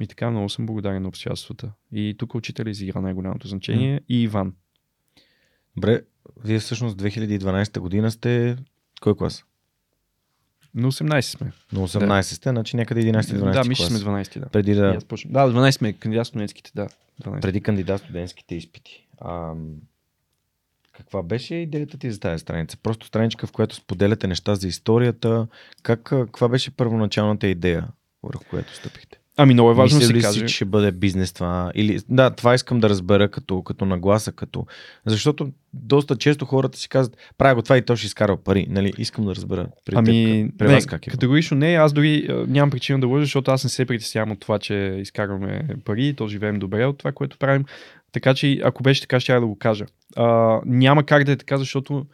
И така много съм благодарен на обстоятелствата. И тук учителя изигра най-голямото значение и Иван. Добре, вие всъщност 2012 година сте кой клас? На 18 сме. На 18 сте, значи някъде 11-12 Да, мисля, сме 12, да. Преди да. Да, 12 сме кандидат студентските, да. 12. преди кандидат студентските изпити. А, каква беше идеята ти за тази страница? Просто страничка, в която споделяте неща за историята. Как, каква беше първоначалната идея, върху която стъпихте? Ами много е важно да се си, каже. че ще бъде бизнес това? Или, да, това искам да разбера като, като нагласа, като... Защото доста често хората си казват, правя го това и то ще изкарва пари. Нали? Искам да разбера. При Ами, теб, при не, вас как е? категорично не. Аз дори нямам причина да лъжа, защото аз не се притеснявам от това, че изкарваме пари, то живеем добре от това, което правим. Така че, ако беше така, ще я да го кажа. А, няма как да е така, защото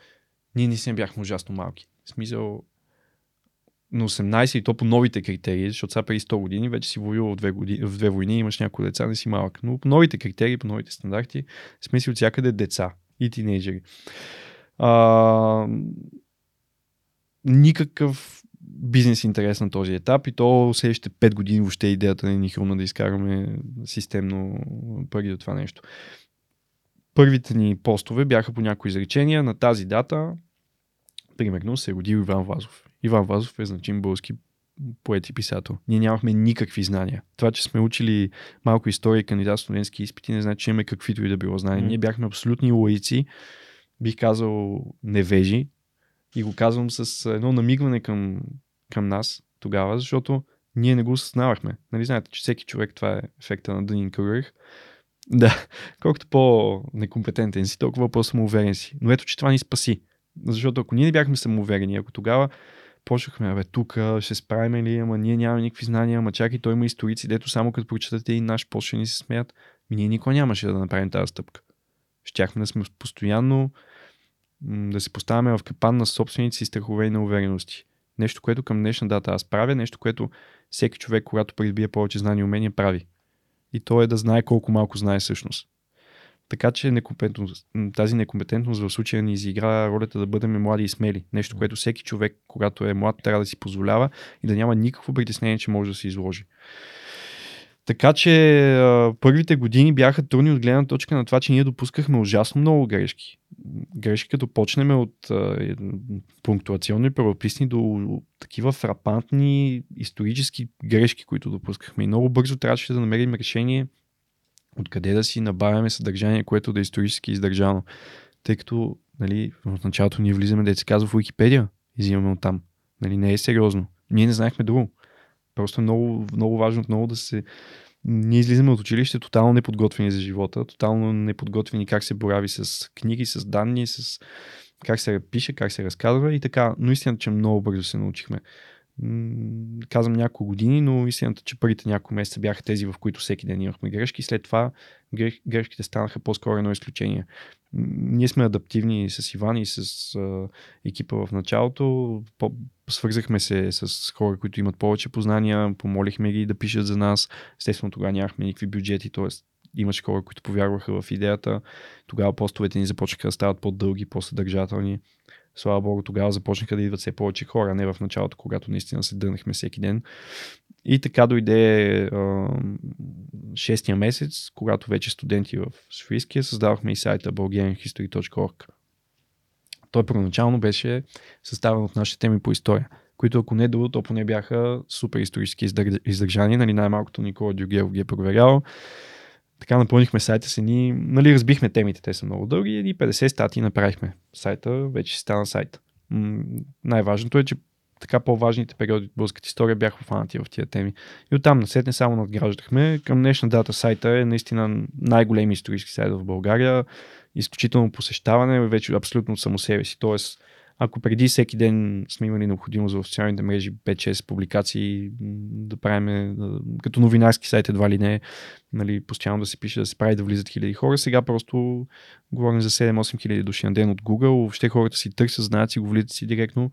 ние не си бяхме ужасно малки. В смисъл, на 18 и то по новите критерии, защото сега преди 100 години вече си воювал в две, години, в две войни, имаш някои деца, не си малък. Но по новите критерии, по новите стандарти, смисъл от всякъде деца и тинейджери. А, никакъв бизнес интерес на този етап и то следващите 5 години въобще идеята не ни хрумна да изкараме системно пари от това нещо. Първите ни постове бяха по някои изречения. На тази дата, примерно, се е родил Иван Вазов. Иван Вазов е значим български поет и писател. Ние нямахме никакви знания. Това, че сме учили малко история и кандидат студентски изпити, не значи, че имаме каквито и да било знания. Ние бяхме абсолютни лаици, бих казал невежи, и го казвам с едно намигване към, към нас тогава, защото ние не го осъзнавахме. Нали знаете, че всеки човек, това е ефекта на Дънин Кругерих, да, колкото по-некомпетентен си, толкова по-самоуверен си. Но ето, че това ни спаси. Защото ако ние не бяхме самоуверени, ако тогава почнахме, абе, тук ще справим ли, ама ние нямаме никакви знания, ама чакай, той има историци, дето само като прочитате и наш пост ни се смеят. Ние никой нямаше да направим тази стъпка. Щяхме да сме постоянно да се поставяме в капан на собствените си страхове и на уверености. Нещо, което към днешна дата аз правя, нещо, което всеки човек, когато придобие повече знания и умения, прави. И то е да знае колко малко знае всъщност. Така че некомпетентност, тази некомпетентност в случая ни изигра ролята да бъдем млади и смели. Нещо, което всеки човек, когато е млад, трябва да си позволява и да няма никакво притеснение, че може да се изложи. Така че първите години бяха трудни от гледна точка на това, че ние допускахме ужасно много грешки. Грешки като почнем от пунктуационни правописни до такива фрапантни исторически грешки, които допускахме. И много бързо трябваше да намерим решение откъде да си набавяме съдържание, което да е исторически издържано. Тъй като нали, в началото ние влизаме, да се казва в Википедия и взимаме оттам. Нали, не е сериозно. Ние не знаехме друго. Просто е много, много важно отново да се... Ние излизаме от училище тотално неподготвени за живота, тотално неподготвени как се борави с книги, с данни, с как се пише, как се разказва и така. Но истината, че много бързо се научихме. Казвам няколко години, но истината, че първите няколко месеца бяха тези, в които всеки ден имахме грешки. След това грешките станаха по-скоро едно изключение. Ние сме адаптивни с Иван и с а, екипа в началото. По, свързахме се с хора, които имат повече познания, помолихме ги да пишат за нас. Естествено, тогава нямахме никакви бюджети, т.е. имаше хора, които повярваха в идеята. Тогава постовете ни започнаха да стават по-дълги, по-съдържателни. Слава Богу, тогава започнаха да идват все повече хора, не в началото, когато наистина се дърнахме всеки ден. И така дойде а, шестия месец, когато вече студенти в Софийския създавахме и сайта bulgarianhistory.org. Той първоначално беше съставен от нашите теми по история, които ако не друго, то поне бяха супер исторически издър- издържани. Нали, най-малкото Никола Дюгелов ги е проверял. Така напълнихме сайта си ни, нали, разбихме темите, те са много дълги и 50 статии направихме. Сайта вече стана сайт. М- най-важното е, че така по-важните периоди от българската история бяха обхванати в тия теми. И оттам насет не само надграждахме. Към днешна дата сайта е наистина най-големи исторически сайт в България. Изключително посещаване, вече абсолютно само себе си. Тоест, ако преди всеки ден сме имали необходимост в социалните мрежи 5-6 публикации да правим като новинарски сайт едва ли не, нали, постоянно да се пише, да се прави, да влизат хиляди хора. Сега просто говорим за 7-8 хиляди души на ден от Google. Въобще хората си търсят, знаят си го, влизат си директно.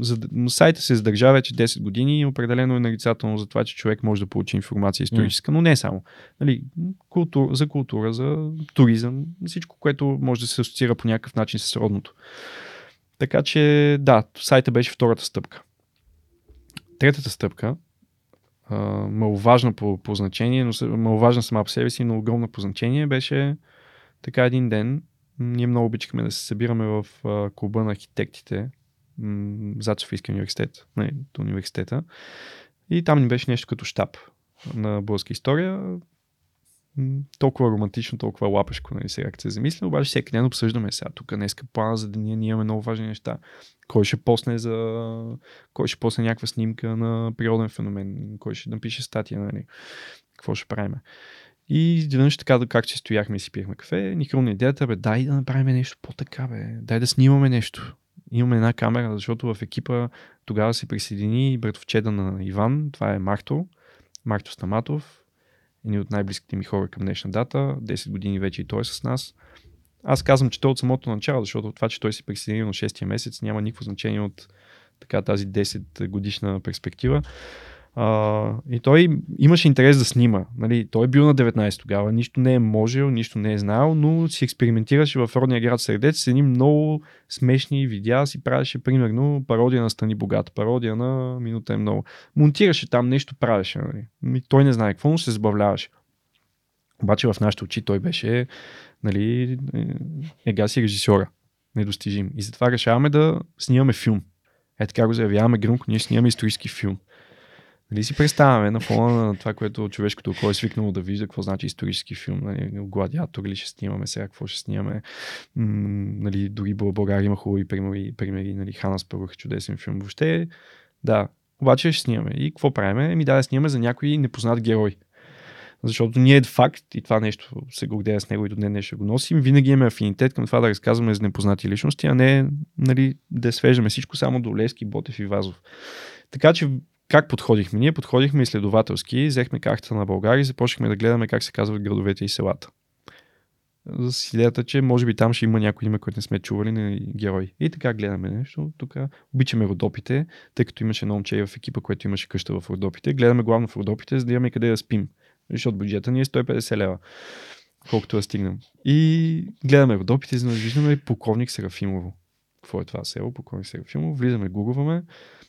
За, сайта се задържа вече 10 години и определено е нарицателно за това, че човек може да получи информация историческа, но не само. Нали, култур, за култура, за туризъм, всичко, което може да се асоциира по някакъв начин с родното. Така че, да, сайта беше втората стъпка. Третата стъпка а, маловажна по, по значение, но маловажна сама по себе си, но огромна по значение, беше така един ден. Ние много обичахме да се събираме в клуба на архитектите м- зад Софийския университет, не, университета. И там ни беше нещо като щаб на българска история толкова романтично, толкова лапешко, нали, сега като се замисля, обаче всеки ден обсъждаме сега тук днеска плана за деня, ние имаме много важни неща. Кой ще посне за... Кой ще посне някаква снимка на природен феномен, кой ще напише статия, нали, какво ще правим. И изведнъж така, както си стояхме и си пиехме кафе, ни хрумна идеята, бе, дай да направим нещо по-така, бе, дай да снимаме нещо. Имаме една камера, защото в екипа тогава се присъедини братовчеда на Иван, това е Марто, Марто Стаматов, един от най-близките ми хора към днешна дата. 10 години вече и той е с нас. Аз казвам, че той от самото начало, защото това, че той се присъедини на 6 месец, няма никакво значение от така, тази 10 годишна перспектива. А, и той имаше интерес да снима. Нали, той е бил на 19 тогава, нищо не е можел, нищо не е знаел, но си експериментираше в родния град Средец с едни много смешни видеа, си правеше примерно пародия на Стани Богат, пародия на Минута е много. Монтираше там нещо, правеше. Нали. Той не знае какво, но се забавляваше. Обаче в нашите очи той беше нали, ега си режисьора. Недостижим. И затова решаваме да снимаме филм. Е така го заявяваме гръмко, ние снимаме исторически филм. Нали си представяме на фона на това, което човешкото око е свикнало да вижда, какво значи исторически филм, нали, гладиатор ли ще снимаме сега, какво ще снимаме. М- нали, дори България има хубави примери, примери нали, Хана Спарух чудесен филм. Въобще, да, обаче ще снимаме. И какво правиме? Ми да, да снимаме за някой непознат герой. Защото ние е факт и това нещо се гордея с него и до днес ще го носим. Винаги имаме афинитет към това да разказваме за непознати личности, а не нали, да свеждаме всичко само до Лески, Ботев и Вазов. Така че как подходихме? Ние подходихме изследователски, взехме картата на България и започнахме да гледаме как се казват градовете и селата. С идеята, че може би там ще има някой име, който не сме чували на герой. И така гледаме нещо. Тук обичаме Родопите, тъй като имаше едно момче в екипа, което имаше къща в Родопите. Гледаме главно в Родопите, за да имаме къде да спим. Защото бюджета ни е 150 лева колкото да стигнем. И гледаме Родопите, за да виждаме полковник Серафимово. Какво е това село? Полковник Серафимово. Влизаме, гугуваме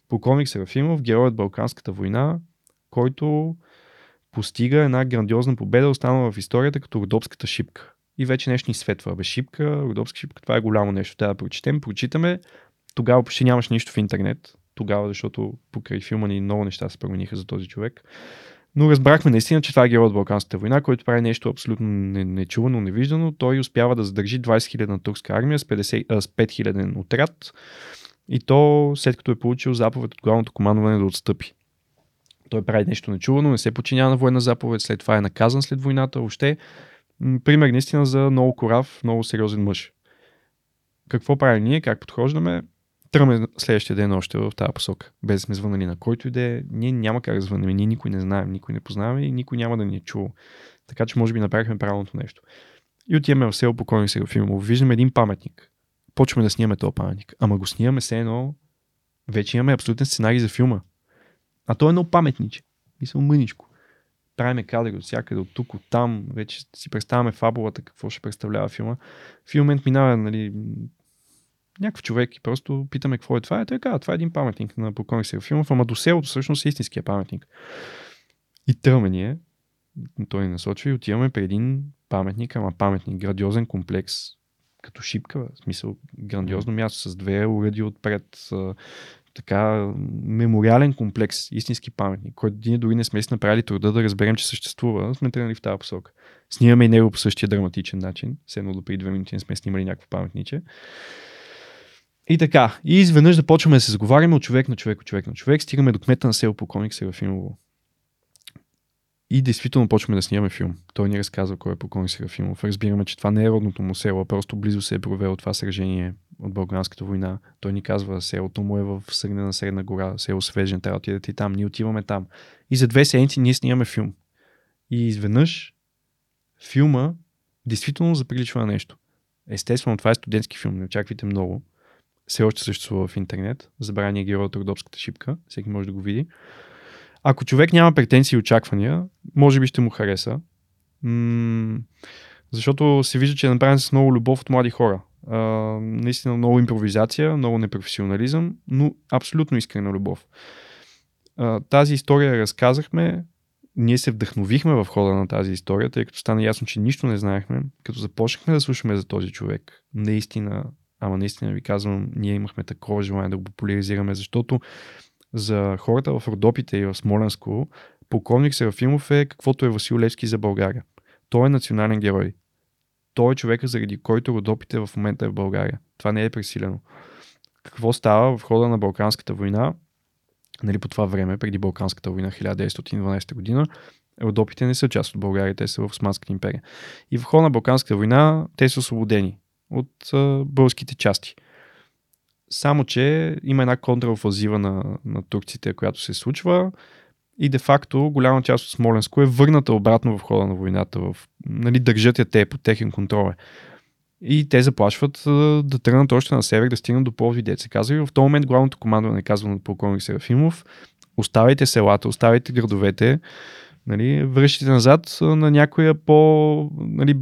полковник Серафимов, от Балканската война, който постига една грандиозна победа, останала в историята като Родопската шипка. И вече нещо ни светва. Бе, шипка, Родопска шипка, това е голямо нещо. Трябва да прочетем, прочитаме. Тогава почти нямаш нищо в интернет. Тогава, защото покрай филма ни много неща се промениха за този човек. Но разбрахме наистина, че това е герой от Балканската война, който прави нещо абсолютно нечувано, невиждано. Той успява да задържи 20 000 на турска армия с, 50, а, с 5 000 отряд и то след като е получил заповед от главното командване да отстъпи. Той прави нещо нечувано, не се подчинява на военна заповед, след това е наказан след войната. Въобще, пример наистина за много корав, много сериозен мъж. Какво прави ние, как подхождаме? Тръме следващия ден още в тази посока. Без да сме звънали на който иде. Ние няма как да звънем. Ние никой не знаем, никой не познаваме и никой няма да ни е чул. Така че може би направихме правилното нещо. И отиваме в село Покойник Серафимово. Виждаме един паметник почваме да снимаме този паметник. Ама го снимаме все едно, вече имаме абсолютен сценарий за филма. А то е едно паметниче. Мисля, мъничко. Правиме кадри от всякъде, от тук, от там. Вече си представяме фабулата, какво ще представлява филма. В момент минава, нали, някакъв човек и просто питаме какво е това. И той казва, това е един паметник на покойник сега филма, ама до селото всъщност е истинския паметник. И тръгваме ние, той ни насочва и отиваме при един паметник, ама паметник, градиозен комплекс, като шипка, в смисъл грандиозно място с две уреди отпред, така мемориален комплекс, истински паметник, който ние дори не сме си направили труда да разберем, че съществува, сме тръгнали в тази посока. Снимаме и него по същия драматичен начин, все едно до преди две минути не сме снимали някакво паметниче. И така, и изведнъж започваме да се заговаряме от човек на човек, от човек на човек, стигаме до кмета на село Покойник Серафимово. И действително почваме да снимаме филм. Той ни разказва кой е покойник Серафимов. Разбираме, че това не е родното му село, просто близо се е провело това сражение от Българската война. Той ни казва, селото му е в Средна Средна гора, село Свежен, трябва да отидете и там. Ние отиваме там. И за две седмици ние снимаме филм. И изведнъж филма действително заприличва на нещо. Естествено, това е студентски филм, не очаквайте много. Все още съществува в интернет. Забрания герой от Родопската шипка. Всеки може да го види. Ако човек няма претенции и очаквания, може би ще му хареса. М- защото се вижда, че е направен с много любов от млади хора. А, наистина много импровизация, много непрофесионализъм, но абсолютно искрена любов. а, тази история разказахме, ние се вдъхновихме в хода на тази история, тъй като стана ясно, че нищо не знаехме. Като започнахме да слушаме за този човек, наистина, ама наистина ви казвам, ние имахме такова желание да го популяризираме, защото за хората в Родопите и в Смоленско, полковник Серафимов е каквото е Васил Левски за България. Той е национален герой. Той е човека, заради който Родопите в момента е в България. Това не е пресилено. Какво става в хода на Балканската война? Нали, по това време, преди Балканската война, 1912 година, Родопите не са част от България, те са в Османската империя. И в хода на Балканската война те са освободени от а, българските части. Само, че има една контраофазива на, на турците, която се случва и де-факто голяма част от Смоленско е върната обратно в хода на войната. В, нали, държат я те под техен контрол. Е. И те заплашват да тръгнат още на север, да стигнат до Пловди, деца се казва. И в този момент главното командване казва на полковник Серафимов, оставайте селата, оставайте градовете, нали, връщите назад на някоя по нали,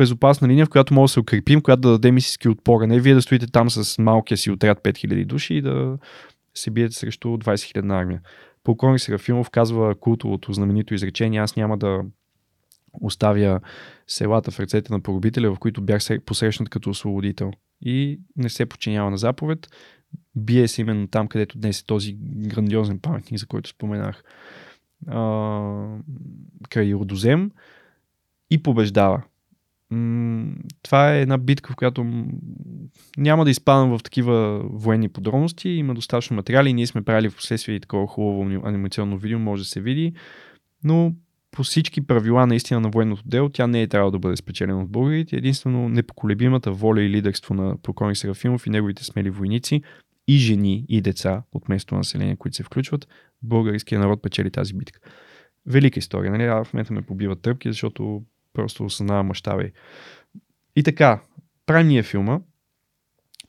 линия, в която може да се укрепим, която да даде мисиски отпора. Не вие да стоите там с малкия си отряд 5000 души и да се биете срещу 20 000 армия. Полковник Серафимов казва култовото знаменито изречение, аз няма да оставя селата в ръцете на поробителя, в които бях посрещнат като освободител. И не се подчинява на заповед. Бие се именно там, където днес е този грандиозен паметник, за който споменах. Край Родозем и побеждава. това е една битка, в която няма да изпадам в такива военни подробности. Има достатъчно материали. Ние сме правили в последствие такова хубаво анимационно видео, може да се види. Но по всички правила наистина на военното дело, тя не е трябвало да бъде спечелена от българите. Единствено непоколебимата воля и лидерство на полковник Серафимов и неговите смели войници и жени и деца от местното население, които се включват, българския народ печели тази битка. Велика история, нали? А в момента ме побиват тръпки, защото просто осъзнавам мащаба и така, правим ние филма,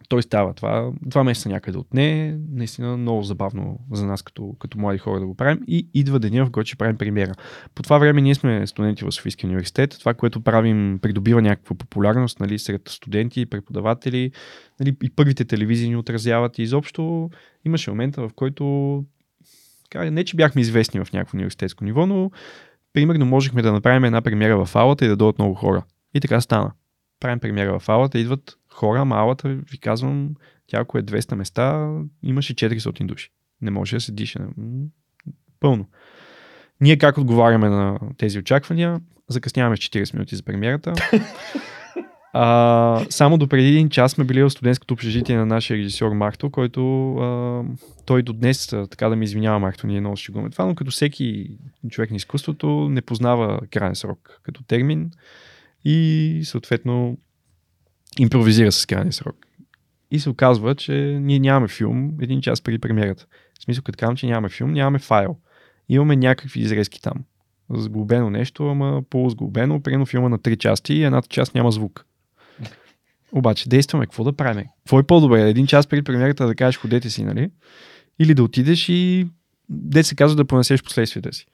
той става това. Два месеца някъде от не. Наистина много забавно за нас като, като млади хора да го правим. И идва деня, в който ще правим премиера. По това време ние сме студенти в Софийския университет. Това, което правим, придобива някаква популярност нали, сред студенти, преподаватели. Нали, и първите телевизии ни отразяват. И изобщо имаше момента, в който не, че бяхме известни в някакво университетско ниво, но примерно можехме да направим една премиера в аулата и да дойдат много хора. И така стана. Правим премиера в аулата, идват хора, малата, ви казвам, тя ако е 200 места, имаше 400 души. Не може да се диша. Пълно. Ние как отговаряме на тези очаквания? Закъсняваме с 40 минути за премиерата. А, само до преди един час сме били в студентското общежитие на нашия режисьор Марто, който а, той до днес, така да ми извинява Марто, ние много шегуваме това, но като всеки човек на изкуството не познава крайен срок като термин и съответно импровизира с крайния срок. И се оказва, че ние нямаме филм един час преди премиерата. В смисъл, като казвам, че нямаме филм, нямаме файл. Имаме някакви изрезки там. Сглобено нещо, ама полусглобено. Примерно филма на три части и едната част няма звук. Обаче действаме. Какво да правим? Какво е по-добре? Един час преди премиерата да кажеш ходете си, нали? Или да отидеш и де се казва да понесеш последствията си.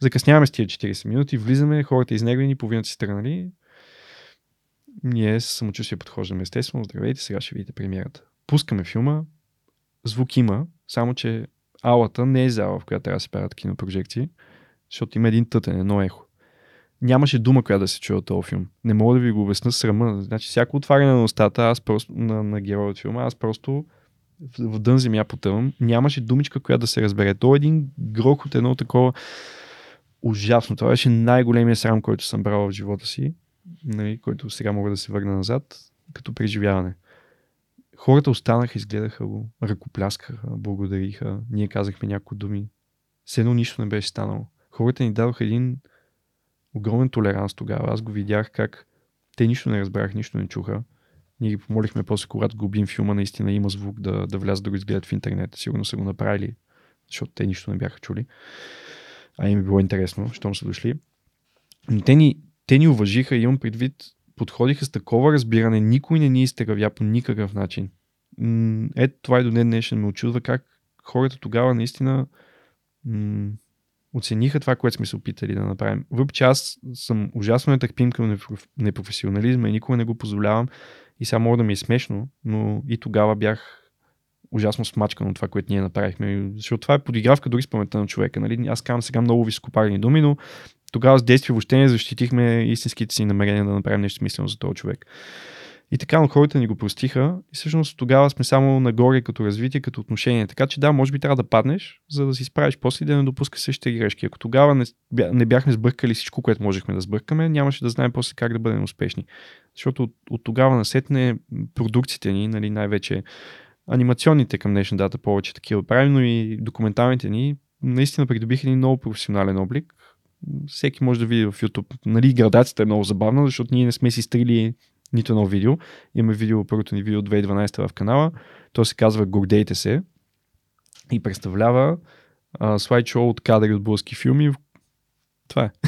Закъсняваме с тия 40 минути, влизаме, хората изнервени, половината си тръгнали, ние с самочувствие подхождаме естествено. Здравейте, сега ще видите премиерата. Пускаме филма, звук има, само че алата не е зала, в която трябва да се правят кинопрожекции, защото има един тътен, едно ехо. Нямаше дума, която да се чуе от този филм. Не мога да ви го обясна срама. Значи, всяко отваряне на устата, аз просто, на, на героя от филма, аз просто в, в дън земя потъвам. Нямаше думичка, която да се разбере. То е един грохот, едно такова ужасно. Това беше най-големия срам, който съм брал в живота си нали, който сега мога да се върна назад, като преживяване. Хората останаха, изгледаха го, ръкопляскаха, благодариха, ние казахме някои думи. Все едно нищо не беше станало. Хората ни дадоха един огромен толеранс тогава. Аз го видях как те нищо не разбрах, нищо не чуха. Ние ги помолихме после, когато губим филма, наистина има звук да, да влязат да го изгледат в интернет. Сигурно са го направили, защото те нищо не бяха чули. А им е било интересно, щом са дошли. Но те ни, те ни уважиха, имам предвид, подходиха с такова разбиране, никой не ни изтегавя по никакъв начин. Ето това и до днес днешен ме очудва как хората тогава наистина м- оцениха това, което сме се опитали да направим. Въпреки аз съм ужасно нетърпим към непрофесионализма и никога не го позволявам и сега мога да ми е смешно, но и тогава бях ужасно смачкано това, което ние направихме. Защото това е подигравка дори с паметта на човека. Нали? Аз казвам сега много високопарни думи, но тогава с действие въобще не защитихме истинските си намерения да направим нещо смислено за този човек. И така, но хората ни го простиха и всъщност тогава сме само нагоре като развитие, като отношение. Така че да, може би трябва да паднеш, за да си справиш после и да не допускаш същите грешки. Ако тогава не, не бяхме сбъркали всичко, което можехме да сбъркаме, нямаше да знаем после как да бъдем успешни. Защото от, от тогава насетне продукциите ни, нали, най-вече анимационните към днешна дата повече такива правим, но и документалните ни наистина придобиха един много професионален облик. Всеки може да види в YouTube. Нали, градацията е много забавна, защото ние не сме си стрили нито едно видео. Имаме видео, първото ни видео 2012 в канала. То се казва Гордейте се и представлява а, слайдшоу от кадри от български филми. Това е.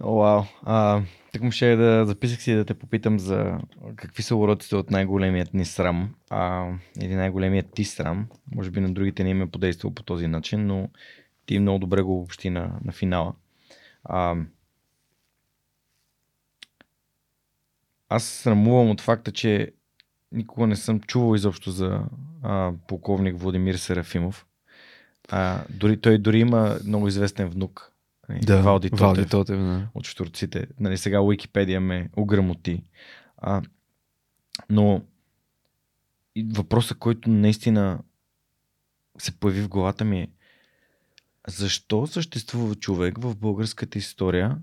Вау. Wow. Так му ще е да записах си да те попитам за какви са уроците от най-големият ни срам а, или най-големият ти срам. Може би на другите не им е подействал по този начин, но ти много добре го общи на, на финала. А, аз срамувам от факта, че никога не съм чувал изобщо за а, полковник Владимир Серафимов. А, дори, той дори има много известен внук. Нали, да, Валди Тотев, Валди Тотев да. от штурците. Нали, сега Уикипедия ме ограмоти. А, но въпросът, който наистина се появи в главата ми е защо съществува човек в българската история,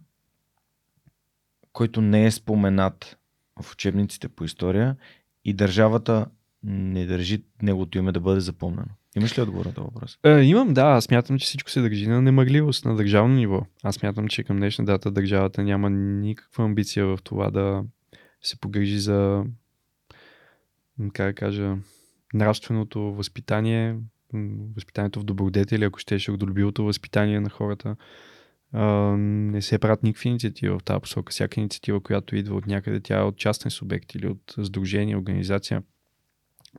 който не е споменат в учебниците по история и държавата не държи неговото име да бъде запомнено? Имаш ли отговор на този въпрос? Е, имам, да. Аз смятам, че всичко се държи на немъгливост на държавно ниво. Аз смятам, че към днешна дата държавата няма никаква амбиция в това да се погрижи за, как да кажа, нравственото възпитание, възпитанието в добродетели, ако щеше родолюбивото възпитание на хората. Не се правят никакви инициативи в тази посока. Всяка инициатива, която идва от някъде, тя е от частен субект или от сдружение, организация.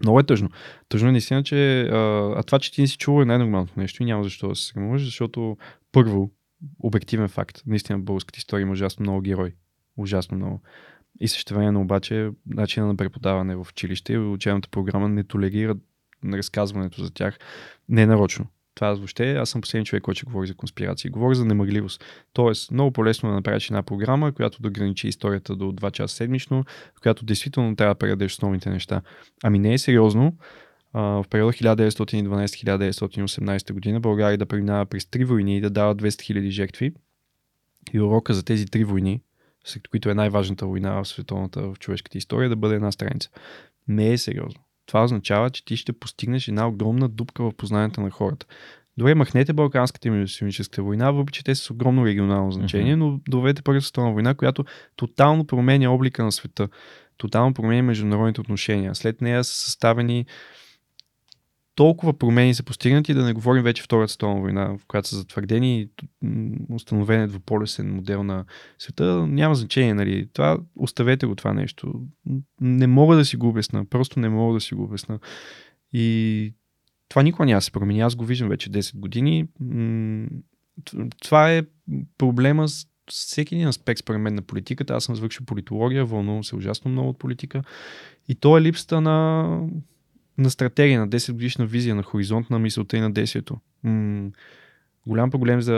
Много е тъжно. Тъжно е наистина, че а, а това, че ти не си чувал е най-нормалното нещо и няма защо да се срамуваш, защото първо, обективен факт, наистина българската история има ужасно много герои. Ужасно много. И същевременно обаче начина на преподаване в училище и учебната програма не толерира разказването за тях не е нарочно. Това въобще, аз съм последния човек, който говори за конспирации. Говори за немъгливост. Тоест, много по-лесно да направиш една програма, която да ограничи историята до 2 часа седмично, в която действително трябва да предадеш основните неща. Ами не е сериозно. в периода 1912-1918 година България да преминава през три войни и да дава 200 000 жертви. И урока за тези три войни, след които е най-важната война в световната, в човешката история, да бъде една страница. Не е сериозно това означава, че ти ще постигнеш една огромна дупка в познанието на хората. Добре, махнете Балканската и война, въпреки че те са с огромно регионално значение, mm-hmm. но доведете Първата световна война, която тотално променя облика на света, тотално променя международните отношения. След нея са съставени толкова промени са постигнати, да не говорим вече Втората световна война, в която са затвърдени установен двуполюсен модел на света, няма значение. Нали. Това, оставете го това нещо. Не мога да си го обясна. Просто не мога да си го обясна. И това никога няма се промени. Аз го виждам вече 10 години. Това е проблема с всеки един аспект, според мен, на политиката. Аз съм завършил политология, вълнувам се ужасно много от политика. И то е липсата на на стратегия, на 10 годишна визия, на хоризонт на мисълта и на действието. М- голям проблем за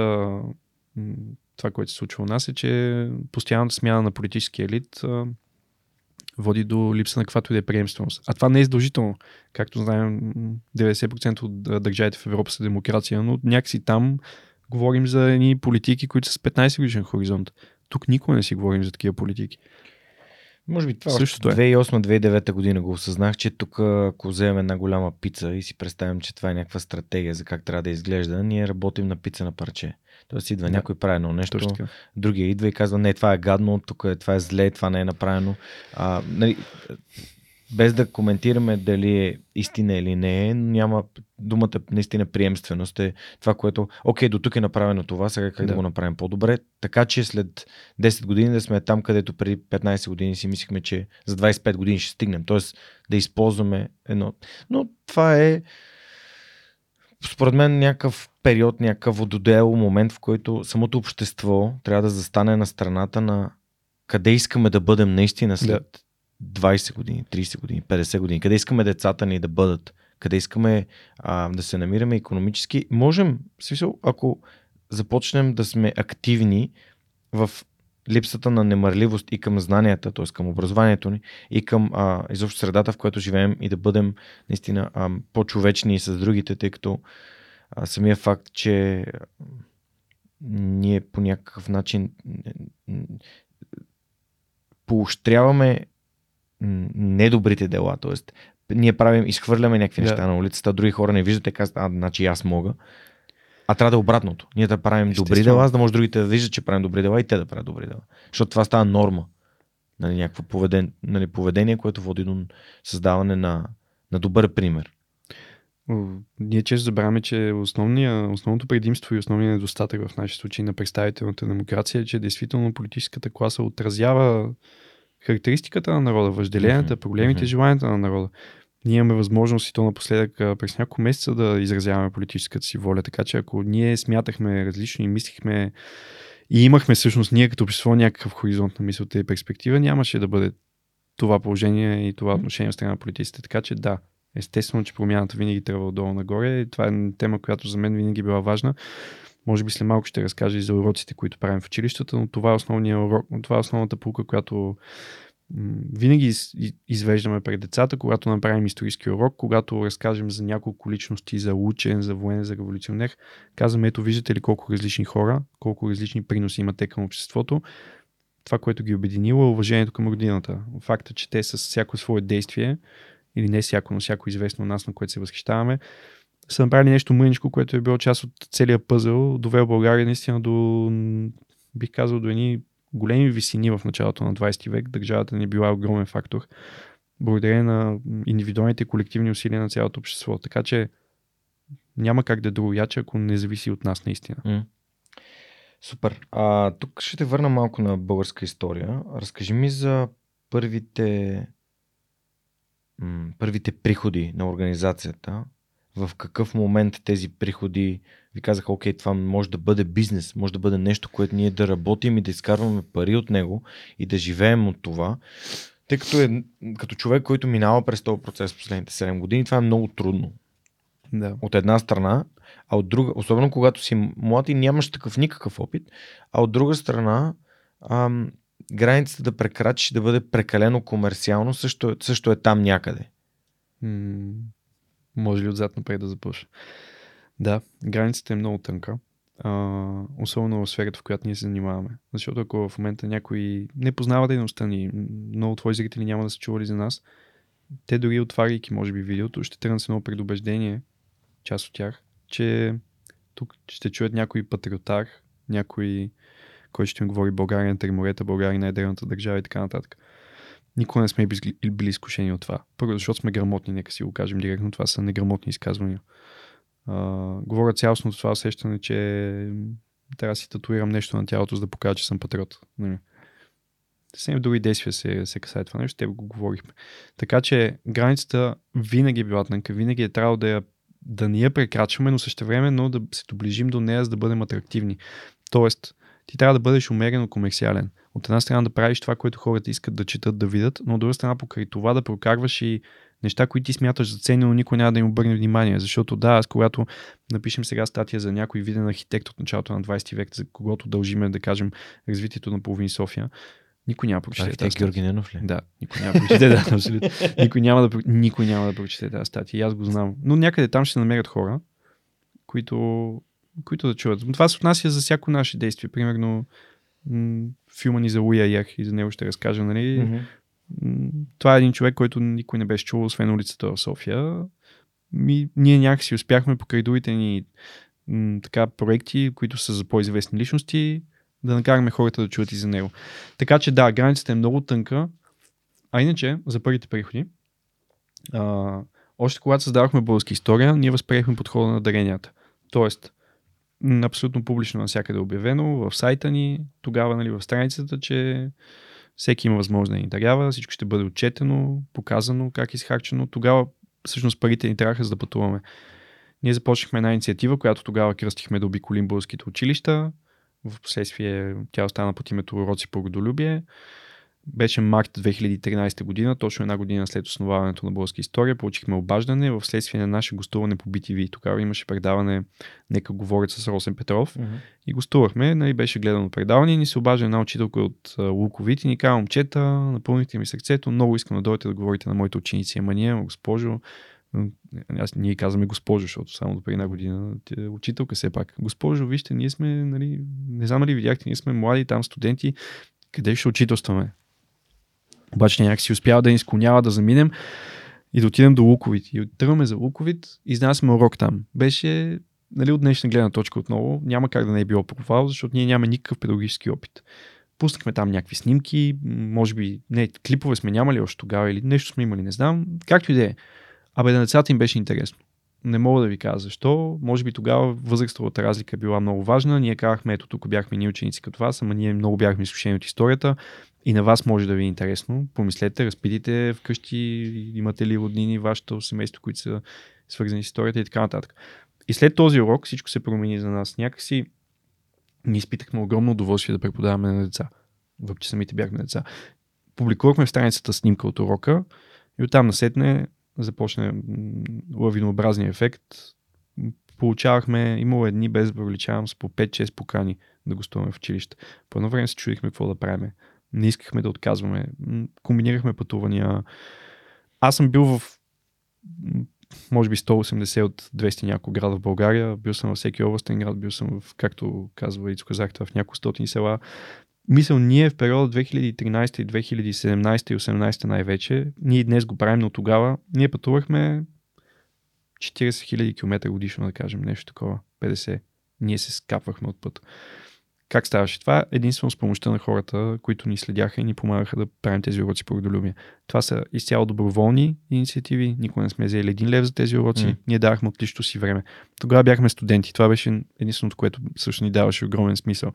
м- това, което се случва у нас е, че постоянната смяна на политическия елит а, води до липса на каквато и да е приемственост. А това не е задължително. Както знаем, 90% от държавите в Европа са демокрация, но някакси там говорим за едни политики, които са с 15 годишен хоризонт. Тук никога не си говорим за такива политики. Може би това Същото е. 2008-2009 година го осъзнах, че тук ако вземем една голяма пица и си представим, че това е някаква стратегия за как трябва да изглежда, ние работим на пица на парче. Тоест идва да. някой прави едно нещо, другия идва и казва, не, това е гадно, тук е, това е зле, това не е направено. А, нали, без да коментираме дали е истина или не е, няма думата наистина приемственост е това, което, окей, до тук е направено това, сега как да. да го направим по-добре, така че след 10 години да сме там, където преди 15 години си мислихме, че за 25 години ще стигнем, т.е. да използваме едно. Но това е според мен някакъв период, някакъв вододел, момент, в който самото общество трябва да застане на страната на къде искаме да бъдем наистина след 20 години, 30 години, 50 години? Къде искаме децата ни да бъдат? Къде искаме а, да се намираме економически? Можем, в смисъл, ако започнем да сме активни в липсата на немърливост и към знанията, т.е. към образованието ни и към а, изобщо средата, в която живеем и да бъдем наистина а, по-човечни с другите, тъй като а, самия факт, че ние по някакъв начин поощряваме недобрите дела, т.е. ние правим, изхвърляме някакви да. неща на улицата, други хора не виждат и казват, а, значи аз мога. А трябва да е обратното. Ние да правим добри дела, за да може другите да виждат, че правим добри дела и те да правят добри дела. Защото това става норма. Нали, някакво поведение, нали, поведение, което води до създаване на, на добър пример. Ние често забравяме, че основния, основното предимство и основният недостатък в нашия случай на представителната демокрация е, че действително политическата класа отразява характеристиката на народа, въжделенията, проблемите, желанията на народа ние имаме възможност и то напоследък през няколко месеца да изразяваме политическата си воля. Така че ако ние смятахме различно и мислихме и имахме всъщност ние като общество някакъв хоризонт на мисълта и перспектива, нямаше да бъде това положение и това отношение от страна на политиците. Така че да, естествено, че промяната винаги трябва отдолу нагоре. Това е тема, която за мен винаги е била важна. Може би след малко ще разкажа и за уроците, които правим в училищата, но това е, основния урок, това е основната пулка, която винаги извеждаме пред децата, когато направим исторически урок, когато разкажем за няколко личности, за учен, за военен, за революционер, казваме, ето виждате ли колко различни хора, колко различни приноси имат те към обществото. Това, което ги обединило е уважението към родината. Факта, че те с всяко свое действие, или не всяко, но всяко известно нас, на което се възхищаваме, са направили нещо мъничко, което е било част от целия пъзъл, довел България наистина до, бих казал, до едни големи висини в началото на 20 век, държавата ни била огромен фактор, благодарение на индивидуалните колективни усилия на цялото общество. Така че няма как да е другояче, ако не зависи от нас наистина. Супер. А, тук ще те върна малко на българска история. Разкажи ми за първите, м- първите приходи на организацията в какъв момент тези приходи ви казаха, окей, това може да бъде бизнес, може да бъде нещо, което ние да работим и да изкарваме пари от него и да живеем от това. Тъй като е като човек, който минава през този процес последните 7 години, това е много трудно. Да. От една страна, а от друга, особено когато си млад и нямаш такъв никакъв опит, а от друга страна, ам, границата да прекрачиш да бъде прекалено комерциално също, също е там някъде. М- може ли отзад напред да започна? Да, границата е много тънка. Uh, особено в сферата, в която ние се занимаваме. Защото ако в момента някой не познава дейността ни, много твои зрители няма да са чували за нас, те дори отваряйки, може би, видеото, ще тръгнат с едно предубеждение, част от тях, че тук ще чуят някой патриотар, някой, който ще им говори България на три България на ядрената държава и така нататък. Никога не сме били изкушени от това. Първо, защото сме грамотни, нека си го кажем директно. Това са неграмотни изказвания. Uh, говоря цялостно това усещане, че трябва да си татуирам нещо на тялото, за да покажа, че съм патриот. Нали? Съвсем други действия се, се касае това нещо, те го говорихме. Така че границата винаги е била тънка, винаги е трябвало да, я, да не я прекрачваме, но също време, но да се доближим до нея, за да бъдем атрактивни. Тоест, ти трябва да бъдеш умерено комерциален. От една страна да правиш това, което хората искат да четат, да видят, но от друга страна покрай това да прокарваш и неща, които ти смяташ за ценни, но никой няма да им обърне внимание. Защото да, аз когато напишем сега статия за някой виден архитект от началото на 20 век, за когото дължиме, да кажем, развитието на половин София, никой няма прочете тази Георги Ненов ли? Да, никой няма да прочете, да, абсолютно. Никой няма да, никой няма да прочете тази статия. Аз го знам. Но някъде там ще намерят хора, които, които да чуват. Това се отнася за всяко наше действие. Примерно, м- филма ни за Луя Ях и за него ще разкажа, нали? Mm-hmm това е един човек, който никой не беше чувал, освен улицата в София. Ми, ние някакси успяхме покрай другите ни м, така, проекти, които са за по-известни личности, да накараме хората да чуят и за него. Така че да, границата е много тънка. А иначе, за първите приходи, а, още когато създавахме българска история, ние възприехме подхода на даренията. Тоест, абсолютно публично навсякъде е обявено в сайта ни, тогава нали, в страницата, че всеки има възможност да ни дарява, всичко ще бъде отчетено, показано как е изхарчено. Тогава всъщност парите ни трябваха за да пътуваме. Ние започнахме една инициатива, която тогава кръстихме да обиколим българските училища. В последствие тя остана под името Уроци по родолюбие. Беше март 2013 година, точно една година след основаването на българска история, получихме обаждане в следствие на наше гостуване по BTV. Тогава имаше предаване Нека говорят с Росен Петров Мгм. и гостувахме, нали, беше гледано предаване и ни се обажда една учителка от Луковит и ни казва, момчета, напълнихте ми сърцето, много искам да дойдете да говорите на моите ученици. Ама ние, госпожо, аз, ние казваме госпожо, защото само до преди една година е учителка все пак. Госпожо, вижте, ние сме, нали, не знам ли видяхте, ние сме млади там студенти, къде ще учителстваме? Обаче някак си успява да ни склонява да заминем и да отидем до Луковит. И тръгваме за Луковит, изнасяме урок там. Беше, нали, от днешна гледна точка отново, няма как да не е било провал, защото ние нямаме никакъв педагогически опит. Пуснахме там някакви снимки, може би, не, клипове сме нямали още тогава или нещо сме имали, не знам. Както и да е. Абе, на децата им беше интересно. Не мога да ви кажа защо. Може би тогава възрастовата разлика била много важна. Ние казахме, ето тук бяхме ние ученици като вас, ама ние много бяхме изкушени от историята. И на вас може да ви е интересно. Помислете, разпитайте вкъщи, имате ли роднини, вашето семейство, които са свързани с историята и така нататък. И след този урок всичко се промени за нас. Някакси ние изпитахме огромно удоволствие да преподаваме на деца. Въпреки самите бяхме деца. Публикувахме в страницата снимка от урока и оттам насетне започна м, лавинообразния ефект. Получавахме, имало едни без да увеличавам с по 5-6 покани да гостуваме в училище. По едно време се чудихме какво да правим. Не искахме да отказваме. Комбинирахме пътувания. Аз съм бил в може би 180 от 200 няколко града в България. Бил съм във всеки областен град, бил съм в, както казва Ицо казахте, в няколко стотин села. Мисъл, ние в периода 2013 и 2017 и 2018 най-вече, ние днес го правим, но тогава ние пътувахме 40 000 км годишно, да кажем, нещо такова, 50. Ние се скапвахме от път. Как ставаше това? Единствено с помощта на хората, които ни следяха и ни помагаха да правим тези уроци по родолюбие. Това са изцяло доброволни инициативи. Никога не сме взели един лев за тези уроци. Mm. Ние давахме от личното си време. Тогава бяхме студенти. Това беше единственото, което също ни даваше огромен смисъл.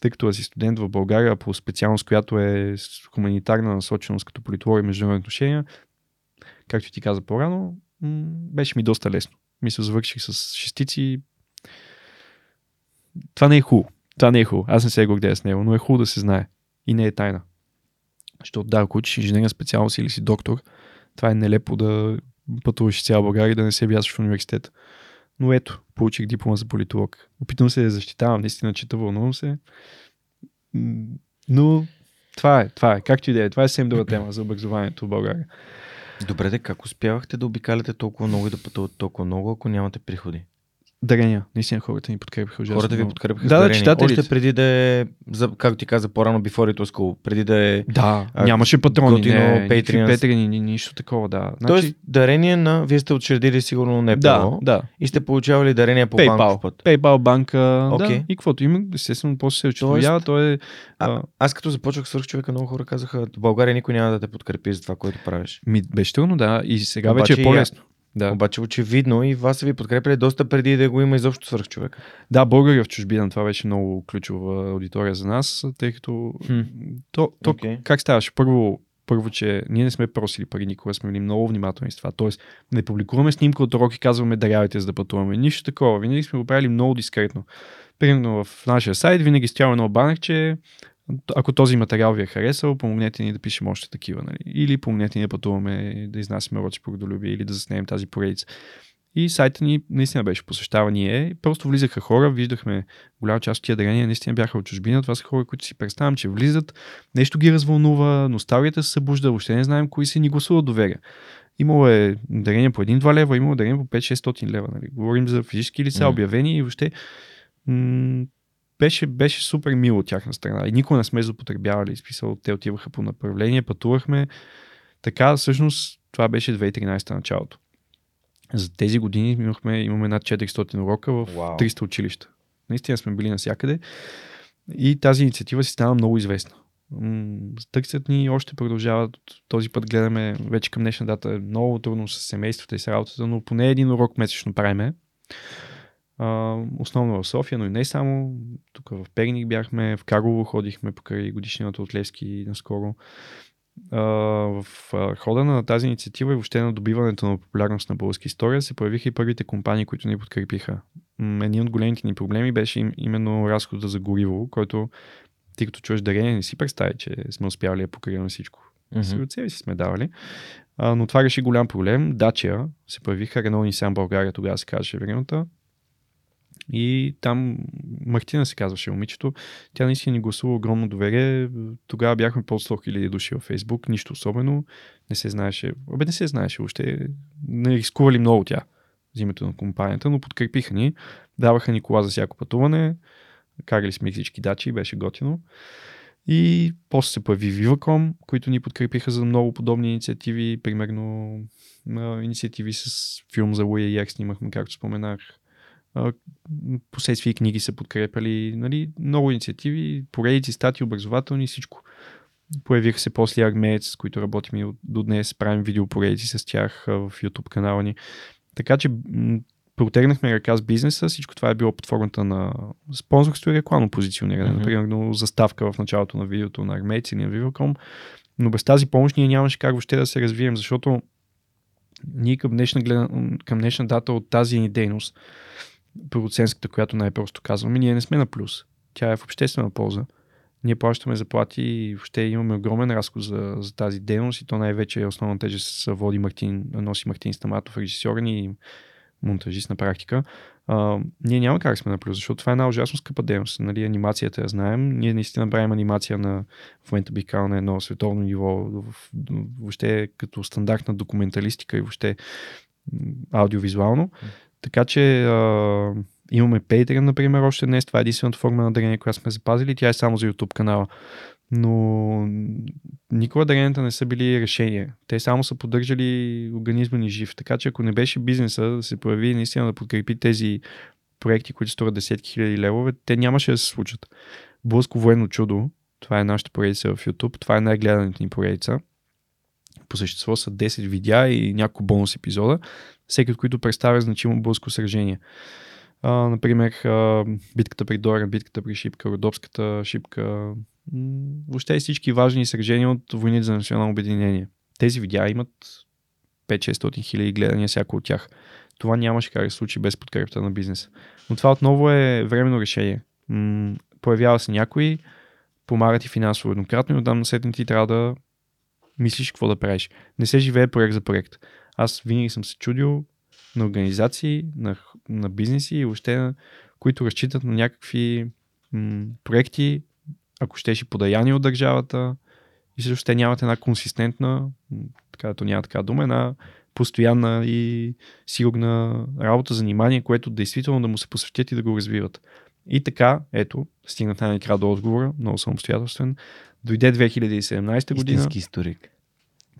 Тъй като си студент в България по специалност, която е хуманитарна насоченост като политология и международни отношения, както ти каза по-рано, беше ми доста лесно. Мисля, завърших с шестици. Това не е хубаво. Това не е хубаво. Аз не се гордея с него, но е хубаво да се знае. И не е тайна. Защото да, ако учиш инженерна специалност или си доктор, това е нелепо да пътуваш цяла България и да не се вязваш в университета. Но ето, получих диплома за политолог. Опитвам се да защитавам, наистина чета, вълнувам се. Но това е, това е. Както и да е, това е съвсем друга тема за образованието в България. Добре, де, как успявахте да обикаляте толкова много и да пътувате толкова много, ако нямате приходи? Дарения. Наистина хората ни подкрепиха ужасно. Хората ви много. подкрепяха Да, с да, дарения. читателите. Още преди да е, за, както ти каза по-рано, before it was cool, преди да е... Да, А, нямаше патрони, готино не, петрени, ни, нищо такова, да. Значи, Тоест, дарение на... Вие сте учредили сигурно не да, да. и сте получавали дарения по PayPal. банков път. PayPal банка, Окей. да, и каквото има, естествено, после се учредява, то е... А, а, аз като започвах свърх човека, много хора казаха, в България никой няма да те подкрепи за това, което правиш. ми, беше трудно, да, и сега Обаче вече е по-лесно. Да. Обаче очевидно и вас са ви подкрепили доста преди да го има изобщо свърх човек. да, българи в чужбина, това беше много ключова аудитория за нас, тъй като Хм. то, то Окей. как ставаше? Първо, първо, че ние не сме просили пари никога, сме били много внимателни с това. Тоест, не публикуваме снимка от урок и казваме дарявайте за да пътуваме. Нищо такова. Винаги сме го правили много дискретно. Примерно в нашия сайт винаги стоява едно банерче, ако този материал ви е харесал, помогнете ни да пишем още такива. Нали? Или помогнете ни да пътуваме, да изнасяме уроци по родолюбие или да заснемем тази поредица. И сайта ни наистина беше посещаван и е. Просто влизаха хора, виждахме голяма част от тия дарения, наистина бяха от чужбина. Това са хора, които си представям, че влизат, нещо ги развълнува, носталгията се събужда, въобще не знаем кои са ни гласуват доверие. Имало е дарение по 1-2 лева, имало дарение по 5-600 лева. Нали? Говорим за физически лица, обявени и въобще м- беше, беше супер мило от тяхна страна. И никога не сме злоупотребявали. Смисъл, те отиваха по направление, пътувахме. Така, всъщност, това беше 2013 началото. За тези години имахме, имаме над 400 урока в Вау. 300 училища. Наистина сме били навсякъде. И тази инициатива си стана много известна. Търсят ни още продължават. Този път гледаме вече към днешна дата. Много трудно с семействата и с работата, но поне един урок месечно правиме. А, основно в София, но и не само. Тук в Перник бяхме, в Карлово ходихме покрай годишнината от Левски наскоро. А, в хода на тази инициатива и въобще на добиването на популярност на българска история се появиха и първите компании, които ни подкрепиха. Един от големите ни проблеми беше им, именно разхода за гориво, който Ти като чуеш дарение, не си представи, че сме успяли да покриваме всичко. Mm-hmm. от себе си сме давали. А, но това реши голям проблем. Дачия се появиха, Рено Нисан България, тогава се казваше времената. И там Мартина се казваше момичето. Тя наистина ни гласува огромно доверие. Тогава бяхме под 100 000 души във Фейсбук. Нищо особено. Не се знаеше. Абе не се знаеше въобще. Не рискували много тя за името на компанията, но подкрепиха ни. Даваха ни кола за всяко пътуване. Карали сме всички дачи, беше готино. И после се появи Viva.com, които ни подкрепиха за много подобни инициативи. Примерно инициативи с филм за Луи Як снимахме, както споменах. Последствие книги са подкрепали. Нали, много инициативи, поредици, стати, образователни, всичко. Появиха се после Армеец, с които работим и до днес. Правим видеопоредици с тях в YouTube канала ни. Така че протегнахме ръка с бизнеса, всичко това е било под формата на спонсорство и рекламно позициониране. Mm-hmm. Например, заставка в началото на видеото на Армейци или на Viva.com. Но без тази помощ ние нямаше как въобще да се развием, защото ние към днешна, гледа, към днешна дата от тази ни дейност, продуцентската, която най-просто казваме, ние не сме на плюс. Тя е в обществена полза. Ние плащаме заплати и въобще имаме огромен разход за, за тази дейност и то най-вече основна тежест води Мартин, носи Мартин Стаматов, режисьор и монтажист на практика, а, ние няма как сме на плюс, защото това е една ужасно скъпа дейност. Нали, анимацията я знаем. Ние наистина правим анимация на, в момента би казал, на едно световно ниво, въобще като стандартна документалистика и въобще аудиовизуално. Така че а, имаме Patreon, например, още днес. Това е единствената форма на дарение, която сме запазили. Тя е само за YouTube канала но никога даренията не са били решение. Те само са поддържали организма ни жив. Така че ако не беше бизнеса да се появи наистина да подкрепи тези проекти, които струват десетки хиляди левове, те нямаше да се случат. Блъско военно чудо, това е нашата поредица в YouTube, това е най-гледаната ни поредица. По същество са 10 видеа и няколко бонус епизода, всеки от които представя значимо блъско сражение. А, например, а, битката при Дора, битката при Шипка, Родопската шипка, въобще всички важни сражения от войните за национално обединение. Тези видеа имат 5-600 хиляди гледания всяко от тях. Това нямаше как да се случи без подкрепата на бизнеса. Но това отново е временно решение. М- появява се някой, помага ти финансово еднократно и оттам на сетен ти трябва да мислиш какво да правиш. Не се живее проект за проект. Аз винаги съм се чудил на организации, на, на бизнеси и въобще на, които разчитат на някакви м- проекти ако щеше подаяни от държавата и също те нямат една консистентна, така да няма така дума, една постоянна и сигурна работа, занимание, което действително да му се посветят и да го развиват. И така, ето, стигнат най-накрая до отговора, много самостоятелствен. Дойде 2017 година. Истински историк.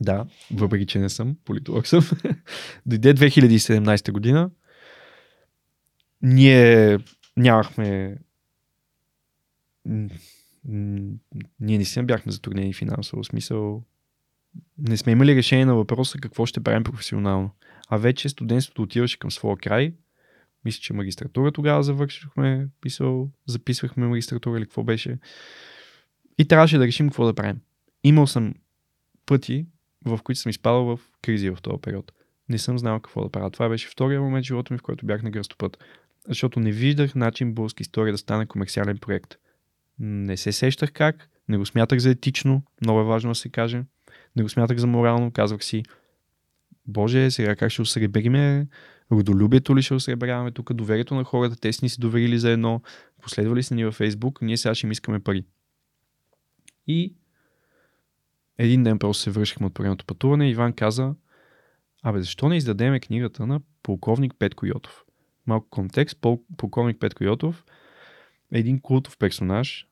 Да, въпреки че не съм, политолог съм. Дойде 2017 година. Ние нямахме ние наистина бяхме затруднени финансово. смисъл, не сме имали решение на въпроса какво ще правим професионално. А вече студентството отиваше към своя край. Мисля, че магистратура тогава завършихме, писал, записвахме магистратура или какво беше. И трябваше да решим какво да правим. Имал съм пъти, в които съм изпадал в кризи в този период. Не съм знал какво да правя. Това беше втория момент в живота ми, в който бях на кръстопът. Защото не виждах начин българска история да стане комерциален проект. Не се сещах как, не го смятах за етично, много е важно да се каже. Не го смятах за морално, казвах си, Боже, сега как ще осребриме, родолюбието ли ще осребряваме тук, доверието на хората, те си ни си доверили за едно, последвали са ни във Фейсбук, ние сега ще им искаме пари. И един ден просто се връщахме от първото пътуване и Иван каза, абе защо не издадеме книгата на полковник Петко Йотов? Малко контекст, пол, полковник Петко Йотов е един култов персонаж,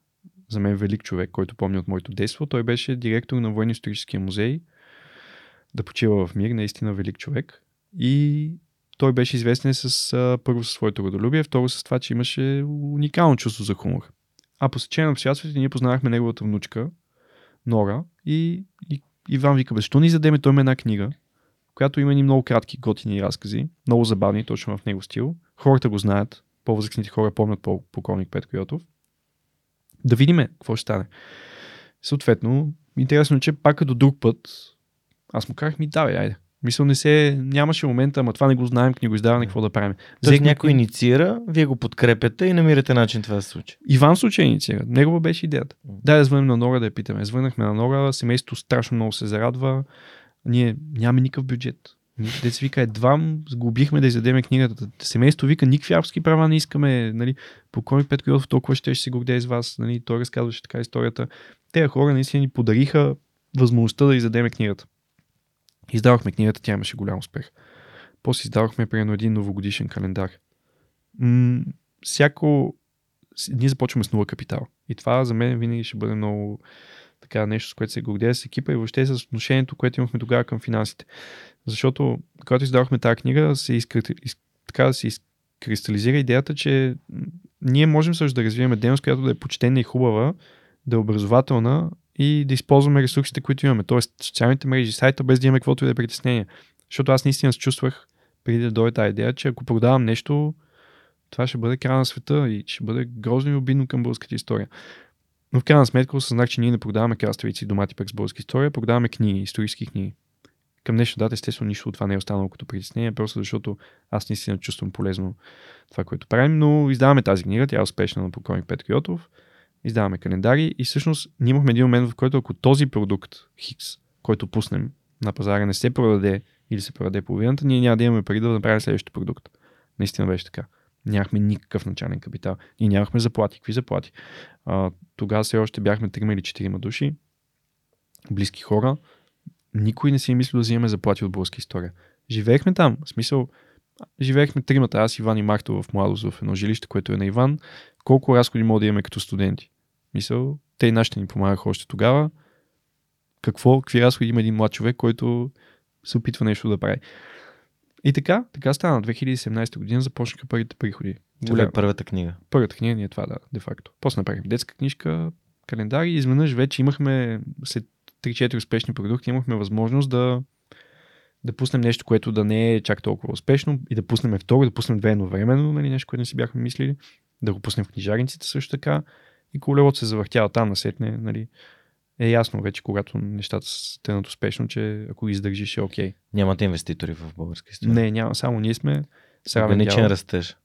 за мен велик човек, който помня от моето детство. Той беше директор на военно-историческия музей. Да почива в мир, наистина велик човек. И той беше известен с първо със своето родолюбие, второ с това, че имаше уникално чувство за хумор. А по сечение на обстоятелствата ние познавахме неговата внучка, Нора, и, и Иван вика, защо ни задеме той една книга, която има ни много кратки, готини разкази, много забавни, точно в него стил. Хората го знаят, по-възрастните хора помнят по полковник Петко Йотов. Да видим какво ще стане. Съответно, интересно е, че пак като друг път, аз му казах ми, давай, айде, Мисъл не се, нямаше момента, ама това не го знаем, книго издаване, какво да правим. Тоест някой инициира, вие го подкрепяте и намирате начин това да се случи. Иван случай инициира. Негова беше идеята. Дай да звънем на Нора да я питаме. Звънахме на Нора, семейството страшно много се зарадва. Ние нямаме никакъв бюджет. Деца вика, едва сглобихме да издадеме книгата. Семейството вика, никакви авторски права не искаме. Нали, полковник Петко Йотов толкова ще, ще се гордее с вас. Нали, той разказваше така историята. Те хора наистина ни подариха възможността да издадеме книгата. Издавахме книгата, тя имаше голям успех. После издавахме примерно един новогодишен календар. М- всяко... Ние започваме с нула капитал. И това за мен винаги ще бъде много така нещо, с което се гордея с екипа и въобще с отношението, което имахме тогава към финансите. Защото, когато издавахме тази книга, се изкри... из... така да се изкристализира идеята, че ние можем също да развиваме дейност, която да е почтена и хубава, да е образователна и да използваме ресурсите, които имаме. Тоест, социалните мрежи, сайта, без да имаме каквото и да е притеснение. Защото аз наистина се чувствах преди да дойде тази идея, че ако продавам нещо, това ще бъде края на света и ще бъде грозно и обидно към българската история. Но в крайна сметка осъзнах, че ние не продаваме краставици и домати през българска история, продаваме книги, исторически книги. Към днешна дата, естествено, нищо от това не е останало като притеснение, просто защото аз наистина чувствам полезно това, което правим, но издаваме тази книга, тя е успешна на покойник Петко Йотов, издаваме календари и всъщност ние имахме един момент, в който ако този продукт Хикс, който пуснем на пазара, не се продаде или се продаде половината, ние няма да имаме пари да направим следващия продукт. Наистина беше така. Нямахме никакъв начален капитал. Ние нямахме заплати. Какви заплати? А, тогава все още бяхме трима или четирима души, близки хора. Никой не си е мислил да взимаме заплати от българска история. Живеехме там. В смисъл, живеехме тримата, аз, Иван и Марто в младост в едно жилище, което е на Иван. Колко разходи мога да имаме като студенти? Мисъл, те и нашите ни помагаха още тогава. Какво, какви разходи има един млад човек, който се опитва нещо да прави. И така, така стана. 2017 година започнаха първите приходи. Това е първата книга. Първата книга ни е това, да, де факто. После направихме детска книжка, календари и изведнъж вече имахме, след 3-4 успешни продукти, имахме възможност да, да пуснем нещо, което да не е чак толкова успешно и да пуснем второ, да пуснем две едновременно, нали, нещо, което не си бяхме мислили, да го пуснем в книжарниците също така и колелото се завъртява там насетне, нали, е ясно вече, когато нещата са тенат успешно, че ако издържиш е окей. Okay. Нямате инвеститори в българска история. Не, няма, само ние сме с равен Ограничен растеж.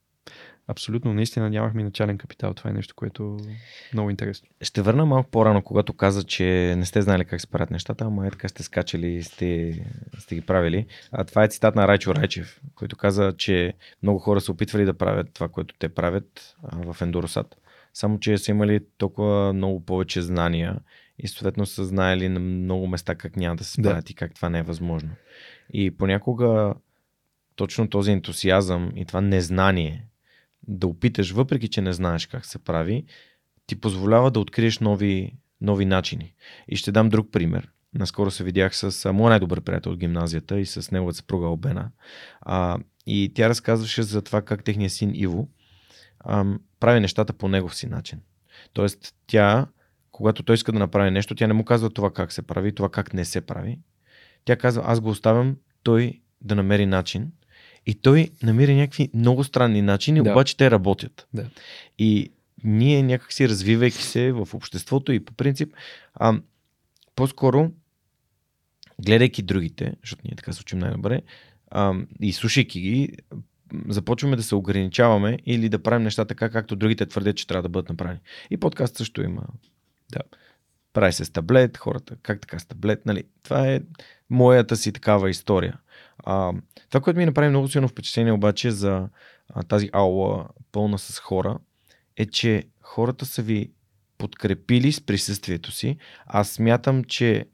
Абсолютно, наистина нямахме начален капитал. Това е нещо, което е много интересно. Ще върна малко по-рано, когато каза, че не сте знали как се правят нещата, ама е така сте скачали и сте, сте ги правили. А това е цитат на Райчо Райчев, който каза, че много хора са опитвали да правят това, което те правят а, в Ендоросат. Само, че са имали толкова много повече знания и съответно са знаели на много места как няма да се Да. справят и как това не е възможно. И понякога точно този ентусиазъм и това незнание да опиташ, въпреки че не знаеш как се прави, ти позволява да откриеш нови, нови начини. И ще дам друг пример. Наскоро се видях с а, моят най-добър приятел от гимназията и с неговата съпруга Обена. А, и тя разказваше за това как техният син Иво ам, прави нещата по негов си начин. Тоест, тя, когато той иска да направи нещо, тя не му казва това как се прави, това как не се прави. Тя казва, аз го оставям той да намери начин. И той намира някакви много странни начини, Да. обаче те работят. Да. И ние някакси развивайки се в обществото и по принцип, а, по-скоро гледайки другите, защото ние така се учим най-добре, а, и слушайки ги, започваме да се ограничаваме или да правим неща така, както другите твърдят, че трябва да бъдат направени. И подкаст също има. Да. Прави се с таблет, хората, как така с таблет, нали? Това е моята си такава история. А, това, което ми направи много силно впечатление обаче за а, тази аула пълна с хора, е, че хората са ви подкрепили с присъствието си. Аз смятам, че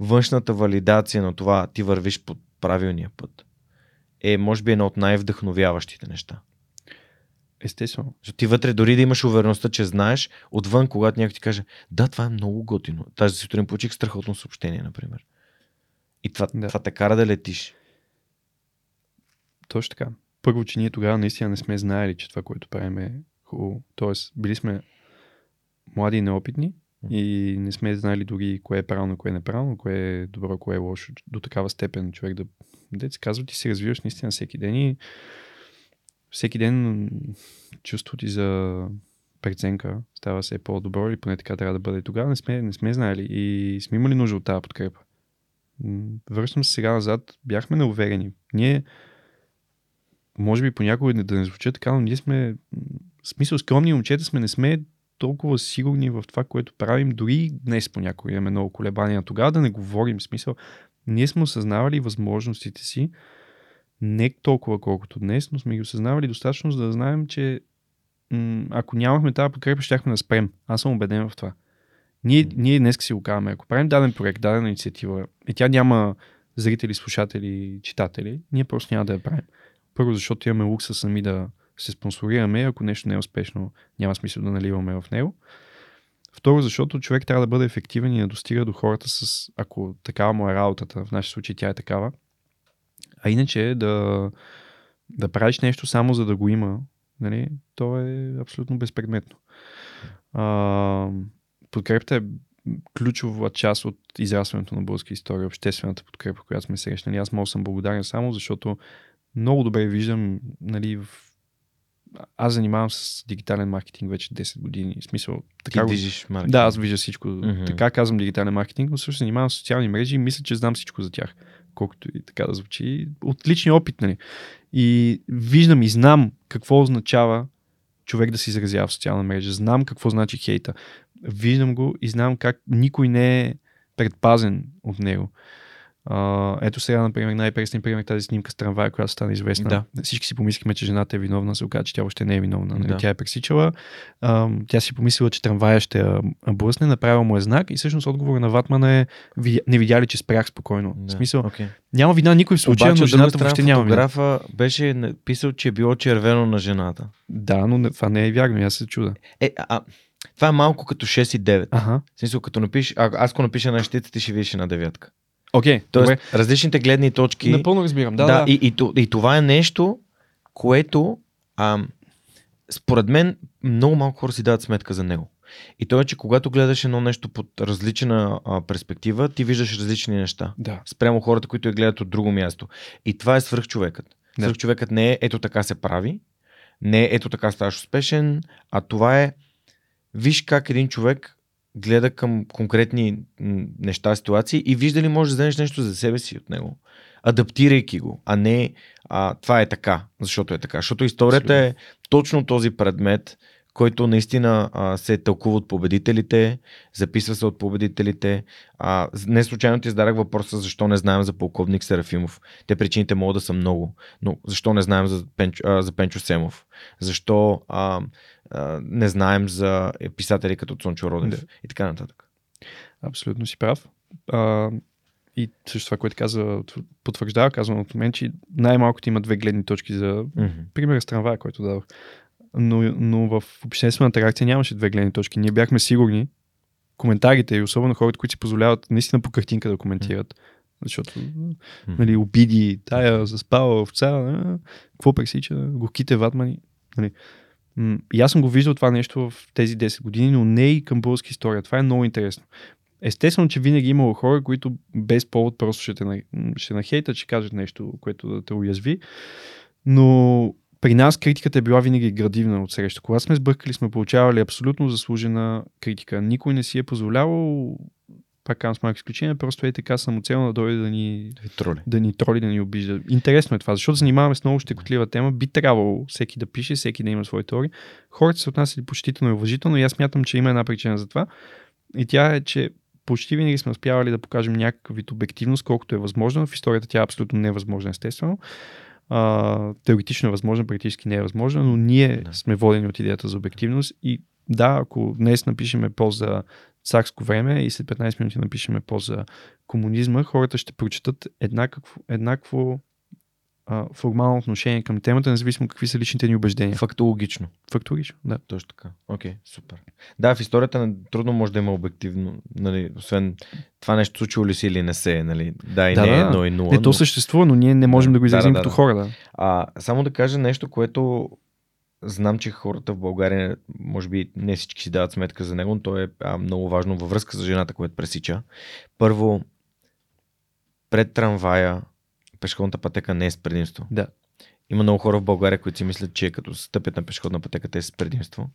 външната валидация на това ти вървиш по правилния път е, може би, едно от най-вдъхновяващите неща. Естествено. Защото ти вътре, дори да имаш увереността, че знаеш, отвън, когато някой ти каже, да, това е много готино. Тази сутрин получих страхотно съобщение, например. И това, Да. да. това те кара да летиш. Точно така. Първо, че ние тогава наистина не сме знаели, че това, което правим е хубаво. Тоест, били сме млади и неопитни и не сме знали дори кое е правилно, кое е неправилно, кое е добро, кое е лошо. До такава степен човек да... Се казва, ти се развиваш наистина всеки ден и всеки ден чувството ти за преценка става все по-добро или поне така трябва да бъде. Тогава не сме, не сме знаели и сме имали нужда от тази подкрепа. Връщам се сега назад, бяхме неуверени. Ние, може би понякога да не звуча така, но ние сме, в смисъл скромни момчета сме, не сме толкова сигурни в това, което правим. Дори днес понякога имаме много колебания. Тогава да не говорим, смисъл, ние сме осъзнавали възможностите си, не толкова колкото днес, но сме ги осъзнавали достатъчно, за да знаем, че м- ако нямахме тази подкрепа, щяхме да спрем. Аз съм убеден в това. Ние, ние днес си го казваме, ако правим даден проект, дадена инициатива, и тя няма зрители, слушатели, читатели, ние просто няма да я правим. Първо, защото имаме лукса сами да се спонсорираме, ако нещо не е успешно, няма смисъл да наливаме в него. Второ, защото човек трябва да бъде ефективен и да достига до хората с, ако такава му е работата, в нашия случай тя е такава, а иначе да, да правиш нещо само за да го има, нали, то е абсолютно безпредметно. А, подкрепата е ключова част от израстването на българска история, обществената подкрепа, която сме срещнали. Аз да съм благодарен само, защото много добре виждам, нали, в... аз занимавам с дигитален маркетинг вече 10 години. В смисъл, така Ти го- движиш маркетинг. да, аз вижда всичко. Mm-hmm. Така казвам дигитален маркетинг, но също занимавам с социални мрежи и мисля, че знам всичко за тях. Колкото и така да звучи. От личния опит, нали. И виждам и знам какво означава човек да се изразява в социална мрежа. Знам какво значи хейта. Виждам го и знам как никой не е предпазен от него. А, ето сега, например, най-пресният пример тази снимка с трамвая, която стана известна. Да. Всички си помислихме, че жената е виновна, се оказа, че тя въобще не е виновна. Нали? Да. Тя е пресичала. А, тя си помислила, че трамвая ще блъсне, направила му е знак и всъщност отговор на Ватмана е не видя ли, че спрях спокойно. Да. В смисъл, Okay. няма вина никой в случая, Обаче, но жената въобще няма вина. беше написал, че е било червено на жената. Да, но не- това не е вярно, аз се чуда. Е, а, това е малко като 6 и 9. Ага. В смисъл, като напиш, а, аз ако напиша на щита, ти ще видиш една девятка. Окей, Тоест, добре. различните гледни точки. Напълно разбирам. Да, да, да. И, и, и това е нещо, което а, според мен много малко хора си дават сметка за него. И то е, че когато гледаш едно нещо под различна а, перспектива, ти виждаш различни неща. да. Спрямо хората, които я гледат от друго място. И това е свръхчовекът. Да. Свръхчовекът не е ето така се прави, не е ето така ставаш успешен, а това е виж как един човек гледа към конкретни неща, ситуации и вижда ли може да вземеш нещо за себе си от него, адаптирайки го, а не а, това е така, защото е така. Защото историята е точно този предмет, който наистина а, се тълкува от победителите, записва се от победителите. А, не случайно ти зададах въпроса защо не знаем за полковник Серафимов. Те причините могат да са много, но защо не знаем за Пенчо, а, за Пенчо Семов? Защо а, а, не знаем за писатели като Цончо Родев Да. и така нататък. Абсолютно си прав. А, и също това, което каза, потвърждава казвам от мен, че най-малкото има две гледни точки за Мгм. пример с трамвая, който дадох. Но, но в обществената реакция нямаше две гледни точки. Ние бяхме сигурни, коментарите и особено хората, които си позволяват наистина по картинка да коментират, защото нали, обиди, тая заспала овца, какво пресича, горките ватмани. Нали. М, И аз съм го виждал това нещо в тези 10 години, но не и към българска история. Това е много интересно. Естествено, че винаги е имало хора, които без повод просто ще те ще нахейтат, ще кажат нещо, което да те уязви. Но при нас критиката е била винаги градивна от среща. Когато сме сбъркали, сме получавали абсолютно заслужена критика. Никой не си е позволявал, пак казвам с малко изключение, просто е така самоцелно да дойде да ни троли. да ни троли, да ни обижда. Интересно е това, защото занимаваме с много щекотлива тема. Би трябвало всеки да пише, всеки да има свои теории. Хората се отнасяли почтително и уважително и аз смятам, че има една причина за това. И тя е, че почти винаги сме успявали да покажем някакъв вид обективност, колкото е възможно. В историята тя е абсолютно невъзможна, естествено. А, теоретично е възможно, практически не е възможно, но ние Да. сме водени от идеята за обективност и да, ако днес напишеме пост за царско време и след 15 минути напишеме пост за комунизма, хората ще прочитат еднакво, еднакво а, формално отношение към темата, независимо какви са личните ни убеждения. Фактологично. Фактологично, да. Точно така. Окей, супер. Да, в историята трудно може да има обективно, нали, освен това нещо случило ли си или не се, нали, да и Да, не е да. едно и нула. Не, то съществува, но ние не можем да, Да, го изразим да, да, като да. хора. Да. А, само да кажа нещо, което знам, че хората в България, може би не всички си дават сметка за него, но то е а, много важно във връзка с жената, която пресича. Първо, пред трамвая пешеходната пътека не е с предимство. Да. Има много хора в България, които си мислят, че като стъпят на пешеходна пътека, те са с предимство.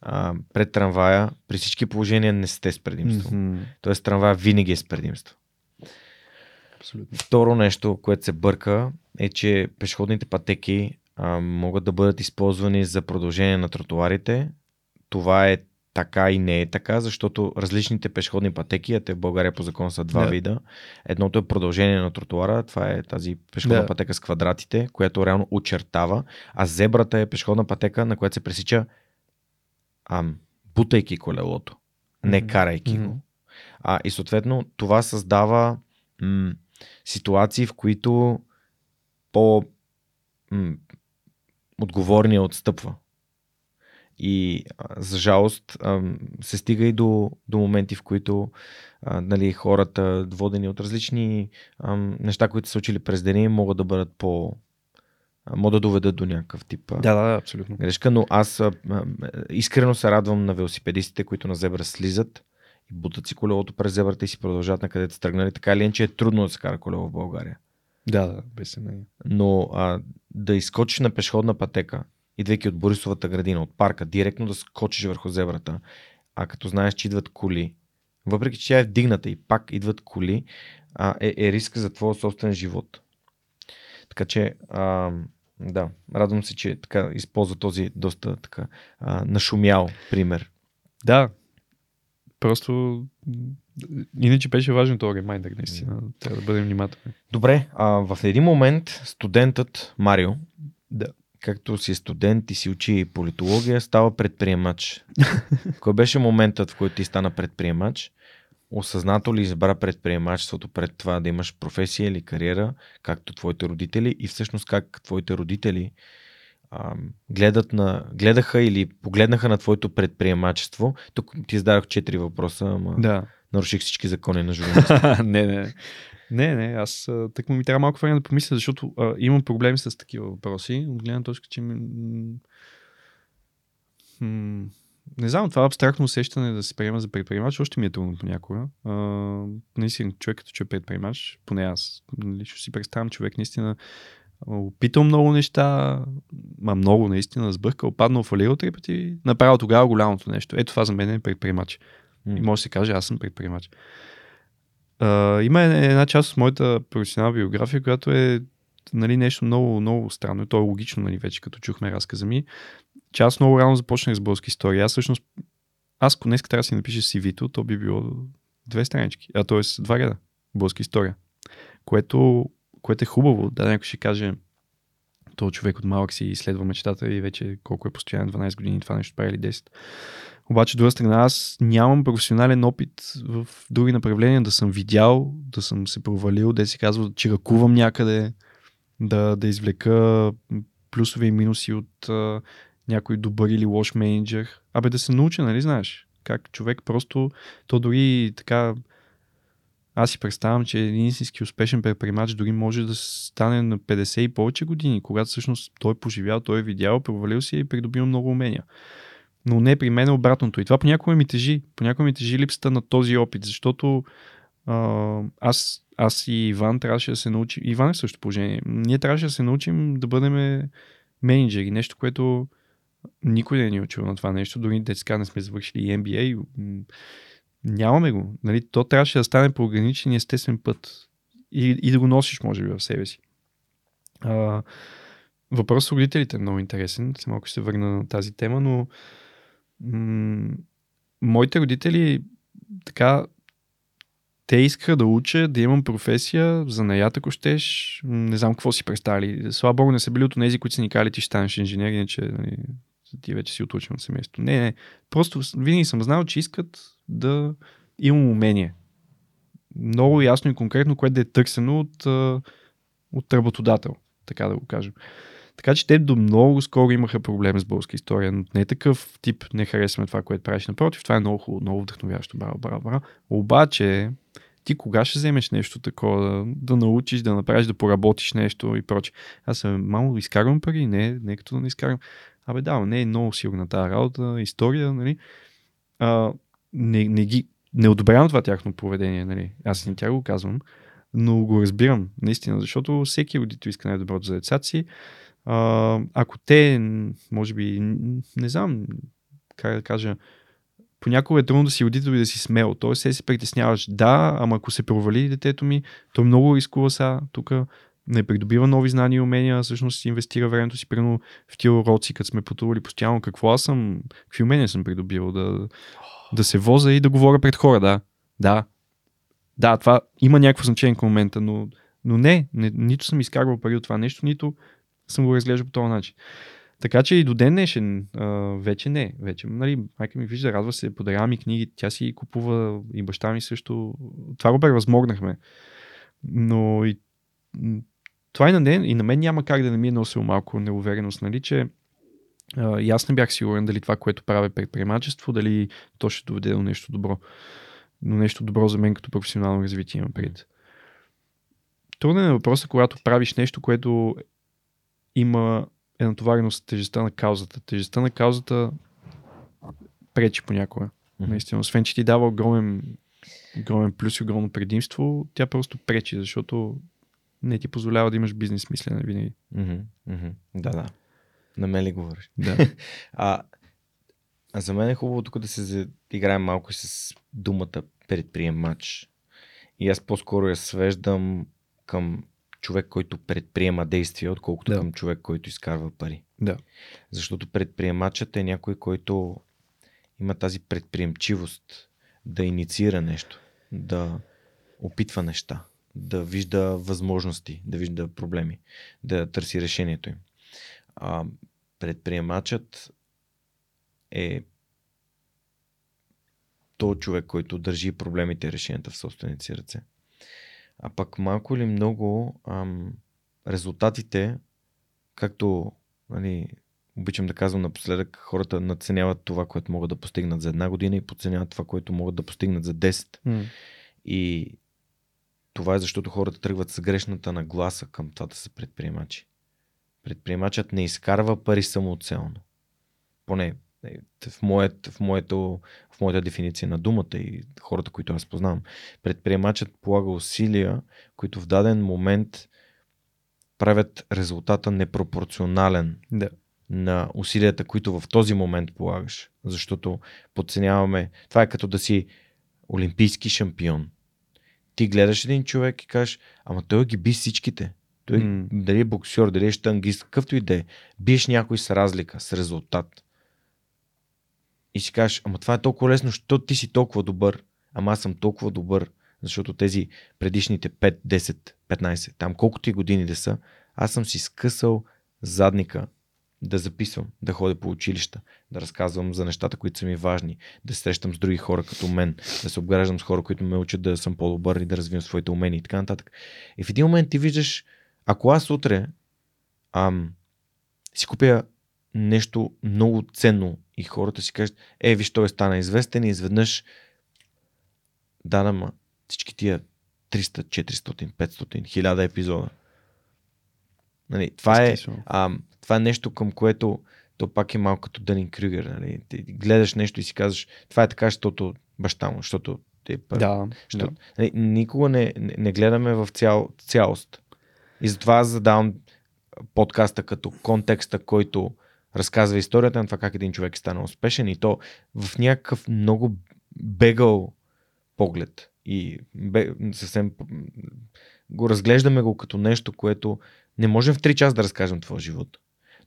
А, пред трамвая, при всички положения не сте с предимство. Мгм. Тоест трамвая винаги е с предимство. Абсолютно. Второ нещо, което се бърка, е, че пешеходните пътеки а, могат да бъдат използвани за продължение на тротуарите. Това е така и не е така, защото различните пешеходни пътеки, а те в България по закон са два Да. вида. Едното е продължение на тротуара, това е тази пешеходна Да. пътека с квадратите, която реално очертава, а зебрата е пешеходна пътека, на която се пресича ам, бутайки колелото, не карайки го. А, и съответно това създава м- ситуации, в които по м- отговорния отстъпва. И за жалост се стига и до, до моменти, в които нали, хората, водени от различни неща, които са учили през деня, могат да бъдат по. могат да доведат до някакъв тип Да, да, абсолютно. грешка, но аз а, искрено се радвам на велосипедистите, които на зебра слизат и бутат си колелото през зебрата и си продължават на където са тръгнали. Така или иначе е трудно да се кара колело в България. Да, да, без съмнение. Но а, да изкочиш на пешеходна пътека, идвайки от Борисовата градина, от парка, директно да скочиш върху зебрата, а като знаеш, че идват коли, въпреки че тя е вдигната и пак идват коли, а, е, е риск за твоя собствен живот. Така че, а, да, радвам се, че така използва този доста така а, нашумял пример. Да, просто иначе беше важен този ремайдър, наистина. Трябва да бъдем внимателни. Добре, а, в един момент студентът Марио, Да. Както си студент и си учи политология, става предприемач. Кой беше моментът, в който ти стана предприемач? Осъзнато ли избра предприемачеството пред това да имаш професия или кариера, както твоите родители и всъщност как твоите родители а, гледат на, гледаха или погледнаха на твоето предприемачество? Тук ти зададох четири въпроса, ама Да. наруших всички закони на журналиста. не, не. Не, не, аз тък ми трябва малко време да помисля, защото а, имам проблеми с такива въпроси, от гледна точка, че ми, м- не знам, това абстрактно усещане да се приема за предприемач, още ми е трудно понякога. А, наистина, човек като че е предприемач, поне аз, лично си представям човек наистина опитал много неща, ма много наистина, сбъркал, паднал, фалирал три пъти, направил тогава голямото нещо. Ето това за мен е предприемач. И може да се каже, аз съм предприемач. Има една част от моята професионална биография, която е нали, нещо много, много странно. И то е логично, нали, вече като чухме разказа ми. Че аз много рано започнах с български история. Аз всъщност, аз ако днес трябва да си напиша CV-то, то би било две странички, а т.е. два реда българска история. Което, което е хубаво. Да, някой ще каже, то човек от малък си изследва мечтата и вече колко е постоянно 12 години, това нещо прави или 10. Обаче, от друга страна, аз нямам професионален опит в други направления да съм видял, да съм се провалил, да се казва, че ръкувам някъде, да, да извлека плюсове и минуси от а, някой добър или лош менеджер. Абе да се науча, нали знаеш? Как човек просто, то дори така, аз си представям, че един истински успешен предприемач дори може да стане на 50 и повече години, когато всъщност той е поживял, той е видял, провалил се и е придобил много умения. Но не при мен е обратното. И това понякога ми тежи. Понякога ми тежи липсата на този опит, защото а, аз, аз и Иван трябваше да се научим. Иван е в същото положение. Ние трябваше да се научим да бъдем менеджери. Нещо, което никой не ни е учил на това нещо. Дори детска не сме завършили и MBA. Нямаме го. Нали? То трябваше да стане по органичен и естествен път. И, и да го носиш, може би, в себе си. А, въпрос с родителите е много интересен. Малко ще се върна на тази тема, но м- моите родители така те искаха да уча, да имам професия, за наят, ако щеш. Не знам какво си представили. Слава Богу, не са били от тези, които са ни кали, ти ще станеш инженер, иначе нали, ти вече си отучен от семейството. Не, не. Просто винаги съм знал, че искат да имам умение. Много ясно и конкретно, което да е търсено от, от работодател, така да го кажем. Така че те до много скоро имаха проблем с българска история. но Не е такъв тип, не харесваме това, което правиш. Напротив, това е много хубаво, много вдъхновящо. Браво, браво, браво. Обаче, ти кога ще вземеш нещо такова, да, да научиш, да направиш, да поработиш нещо и прочее. Аз съм мамо, изкарвам пари, не, не като да не изкарвам. Абе да, не е много сигурна тази работа, история, нали? А, не, не, ги, не одобрявам това тяхно поведение, нали? Аз не тя го казвам, но го разбирам, наистина, защото всеки родител иска най-доброто за децата си. Ако те, може би, не знам как да кажа, понякога е трудно да си родител и да си смел. Тоест, се си притесняваш. Да, ама ако се провали детето ми, то много рискува сега. Тук не придобива нови знания и умения, всъщност инвестира времето си, примерно в тия уроци, като сме пътували постоянно. Какво аз съм, какви умения съм придобил? Да, да се воза и да говоря пред хора, да. Да. Да, това има някакво значение към момента, но, но не, не, нито съм изкарвал пари от това нещо, нито съм го разглеждал по този начин. Така че и до ден днешен а, вече не. Вече, нали, майка ми вижда, радва се, подарява ми книги, тя си купува и баща ми също. Това го превъзмогнахме. Но и, това и на, ден, и на мен няма как да не ми е носил малко неувереност, нали, че а, и аз не бях сигурен дали това, което правя предприемачество, дали то ще доведе до нещо добро. Но нещо добро за мен като професионално развитие имам пред. Труден е въпросът, когато правиш нещо, което има е натоварено с тежестта на каузата. Тежестта на каузата пречи понякога. Mm-hmm. Наистина, освен, че ти дава огромен, огромен плюс и огромно предимство, тя просто пречи, защото не ти позволява да имаш бизнес мислене винаги. Mm-hmm. Mm-hmm. Да, да. На мен ли говориш? Да. а, а за мен е хубаво тук да се играем малко с думата предприемач. И аз по-скоро я свеждам към човек, който предприема действия, отколкото да. към човек, който изкарва пари. Да. Защото предприемачът е някой, който има тази предприемчивост да инициира нещо, да опитва неща, да вижда възможности, да вижда проблеми, да търси решението им. А, предприемачът е то човек, който държи проблемите и решенията в собствените си ръце. А пък малко или много ам, резултатите, както нали, обичам да казвам напоследък, хората надценяват това, което могат да постигнат за една година и подценяват това, което могат да постигнат за 10. Mm. И това е защото хората тръгват с грешната нагласа към това да са предприемачи. Предприемачът не изкарва пари самоцелно. Поне в, моят, в, моето, в моята дефиниция на думата и хората, които аз познавам. Предприемачът полага усилия, които в даден момент правят резултата непропорционален да. на усилията, които в този момент полагаш. Защото подценяваме. Това е като да си олимпийски шампион. Ти гледаш един човек и кажеш, ама той ги би всичките. Той, mm. дали е боксер, дали е штангист, какъвто и да е. Биеш някой с разлика, с резултат и си кажеш, ама това е толкова лесно, защото ти си толкова добър, ама аз съм толкова добър, защото тези предишните 5, 10, 15, там колкото и години да са, аз съм си скъсал задника да записвам, да ходя по училища, да разказвам за нещата, които са ми важни, да се срещам с други хора като мен, да се обграждам с хора, които ме учат да съм по-добър и да развивам своите умения и така нататък. И в един момент ти виждаш, ако аз утре ам, си купя нещо много ценно и хората си кажат, е, виж, той стана известен и изведнъж да, да, ма, всички тия 300, 400, 500, 1000 епизода. Нали, това, е, а, това е нещо към което то пак е малко като Дънин Крюгер. Нали? Ти гледаш нещо и си казваш, това е така, защото баща му, защото те да, защото, да. Нали, никога не, не, не гледаме в цял, цялост. И затова аз задавам подкаста като контекста, който разказва историята на това как един човек е станал успешен и то в някакъв много бегал поглед. И бе, съвсем го разглеждаме го като нещо, което не можем в 3 часа да разкажем твоя живот,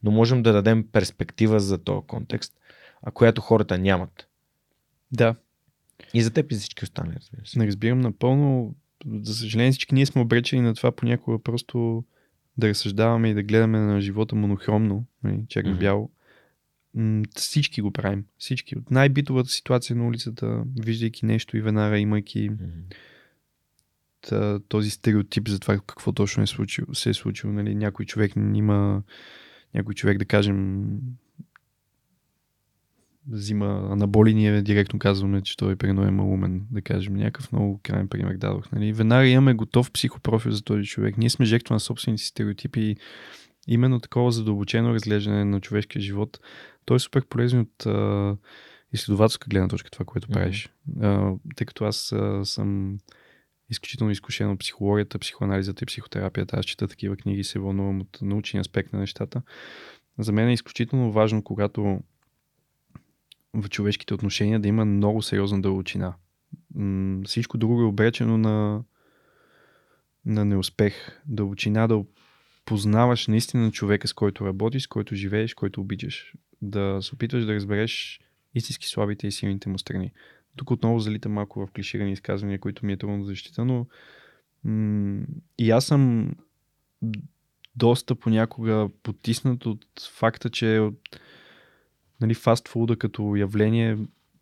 но можем да дадем перспектива за този контекст, а която хората нямат. Да. И за теб и всички останали, разбира се. Не разбирам напълно. За съжаление, всички ние сме обречени на това понякога просто да разсъждаваме и да гледаме на живота монохромно, нали, черно-бяло. Mm-hmm. Всички го правим. Всички. От най-битовата ситуация на улицата, виждайки нещо и веднага имайки mm-hmm. този стереотип за това какво точно е случило, се е случило. Нали, някой човек има някой човек, да кажем, взима анаболи, ние директно казваме, че той е е малумен, да кажем. Някакъв много крайен пример дадох. Нали? Веднага имаме готов психопрофил за този човек. Ние сме жертва на собствените стереотипи и именно такова задълбочено разглеждане на човешкия живот, той е супер полезен от а, изследователска гледна точка, това, което правиш. А, тъй като аз а, съм изключително изкушен от психологията, психоанализата и психотерапията. Аз чета такива книги и се вълнувам от научния аспект на нещата. За мен е изключително важно, когато в човешките отношения да има много сериозна дълбочина. Всичко друго е обречено на, на неуспех. Дълбочина да познаваш наистина човека, с който работиш, с който живееш, който обичаш. Да се опитваш да разбереш истински слабите и силните му страни. Тук отново залита малко в клиширани изказвания, които ми е трудно да защита, но м- и аз съм доста понякога потиснат от факта, че от, нали, фастфуда като явление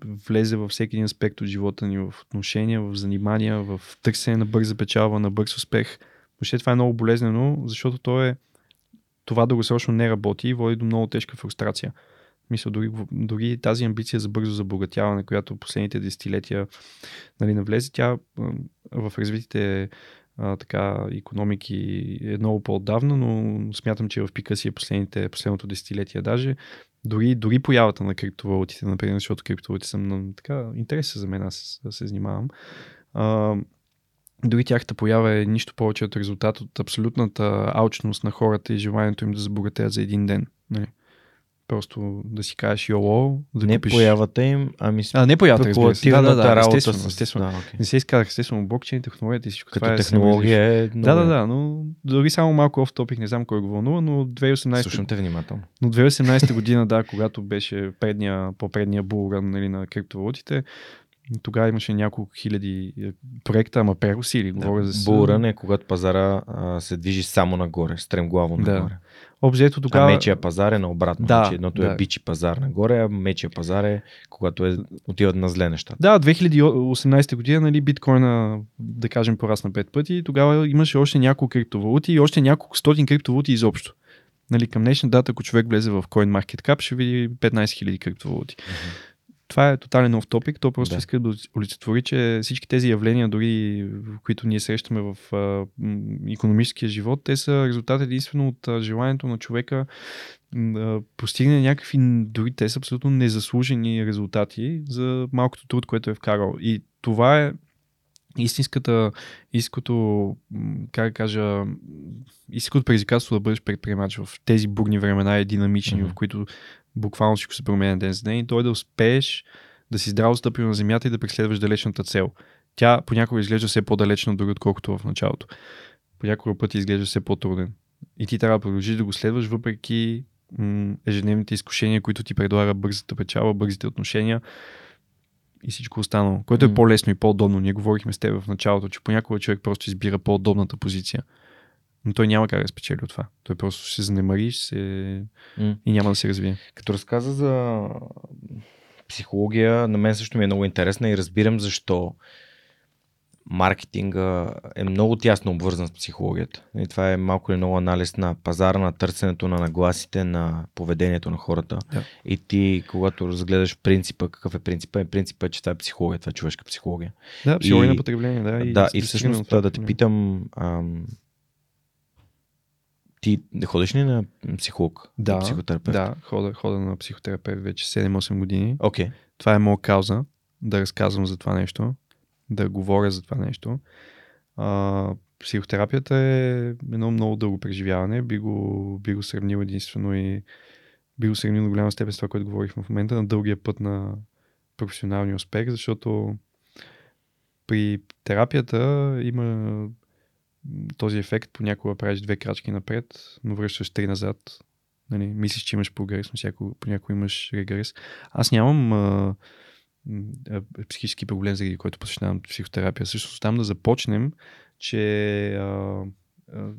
влезе във всеки един аспект от живота ни, в отношения, в занимания, в търсене на бърза печалба, на бърз успех. Въобще това е много болезнено, защото то е това дългосрочно не работи и води до много тежка фрустрация. Мисля, дори, дори тази амбиция за бързо забогатяване, която последните десетилетия нали, навлезе, тя в развитите а, така, економики е много по-отдавна, но смятам, че в пика си е последните, последното десетилетие даже. Дори, дори появата на криптовалутите, например, защото криптовалути са много така интересни за мен, аз се, се занимавам. А, дори тяхната поява е нищо повече от резултат от абсолютната алчност на хората и желанието им да забогатеят за един ден. Нали? Просто да си кажеш йоло, да не купиш... появата им, ами а, не появата, разбира се. Да, да, да, работа естествено, с... естествено. Да, okay. Не се изказах, естествено, блокчейн, технологията и всичко Като това е технология е много... Да, да, да, но дори само малко оф топик, не знам кой го вълнува, но 2018... Слушам те внимателно. Но 2018 година, да, когато беше предния, по-предния булран нали, на криптовалутите, тогава имаше няколко хиляди е, проекта, ама перусили. Да, Говоря за... Булран е когато пазара а, се движи само нагоре, стремглаво Да. нагоре. Обзето Тогава... А мечия пазар е наобратно. Да, значи едното да. е бичи пазар нагоре, а мечия пазар е когато е, отиват на зле нещата. Да, 2018 година, нали, биткоина, да кажем, порасна 5 пъти. Тогава имаше още няколко криптовалути и още няколко стотин криптовалути изобщо. Нали, към днешна дата, ако човек влезе в CoinMarketCap, ще види 15 000 криптовалути. Това е тотален нов топик. То просто Да. иска да олицетвори, че всички тези явления, дори които ние срещаме в а, економическия живот, те са резултат единствено от а, желанието на човека да постигне някакви, дори те са абсолютно незаслужени резултати за малкото труд, което е вкарал. И това е истинската, истинското, как да кажа, истинското предизвикателство да бъдеш предприемач в тези бурни времена и динамични, Мгм. в които буквално всичко се променя ден за ден и той да успееш да си здраво стъпил на земята и да преследваш далечната цел. Тя понякога изглежда все по-далечна дори отколкото в началото. Понякога пъти изглежда все по-труден. И ти трябва да продължиш да го следваш, въпреки м- ежедневните изкушения, които ти предлага бързата печала, бързите отношения и всичко останало, което е по-лесно и по-удобно. Ние говорихме с теб в началото, че понякога човек просто избира по-удобната позиция. Но той няма как да спечели от това. Той просто ще се занемари ще се... М. и няма да се развие. Като разказа за психология, на мен също ми е много интересна и разбирам защо маркетинга е много тясно обвързан с психологията. И това е малко или много анализ на пазара, на търсенето на нагласите, на поведението на хората. Да. И ти, когато разгледаш принципа, какъв е принципа, е принципа, е, че това е психология, това е човешка психология. Да, психология И- на потребление, да. И, да, и всъщност да, да те питам, ам, ти ходиш ли на психолог? Да, на психотерапевт? Да, хода, хода на психотерапевт вече 7-8 години. Окей. Това е моя кауза, да разказвам за това нещо, да говоря за това нещо. А, психотерапията е едно много дълго преживяване. Би го, би го сравнил единствено и би го сравнил до голяма степен с това, което говорихме в момента, на дългия път на професионалния успех, защото при терапията има този ефект, понякога правиш две крачки напред, но връщаш три назад. Нали, мислиш, че имаш прогрес, но всяко, понякога имаш регрес. Аз нямам а, а, психически проблем, заради който посещавам психотерапия. Също там да започнем, че а, а,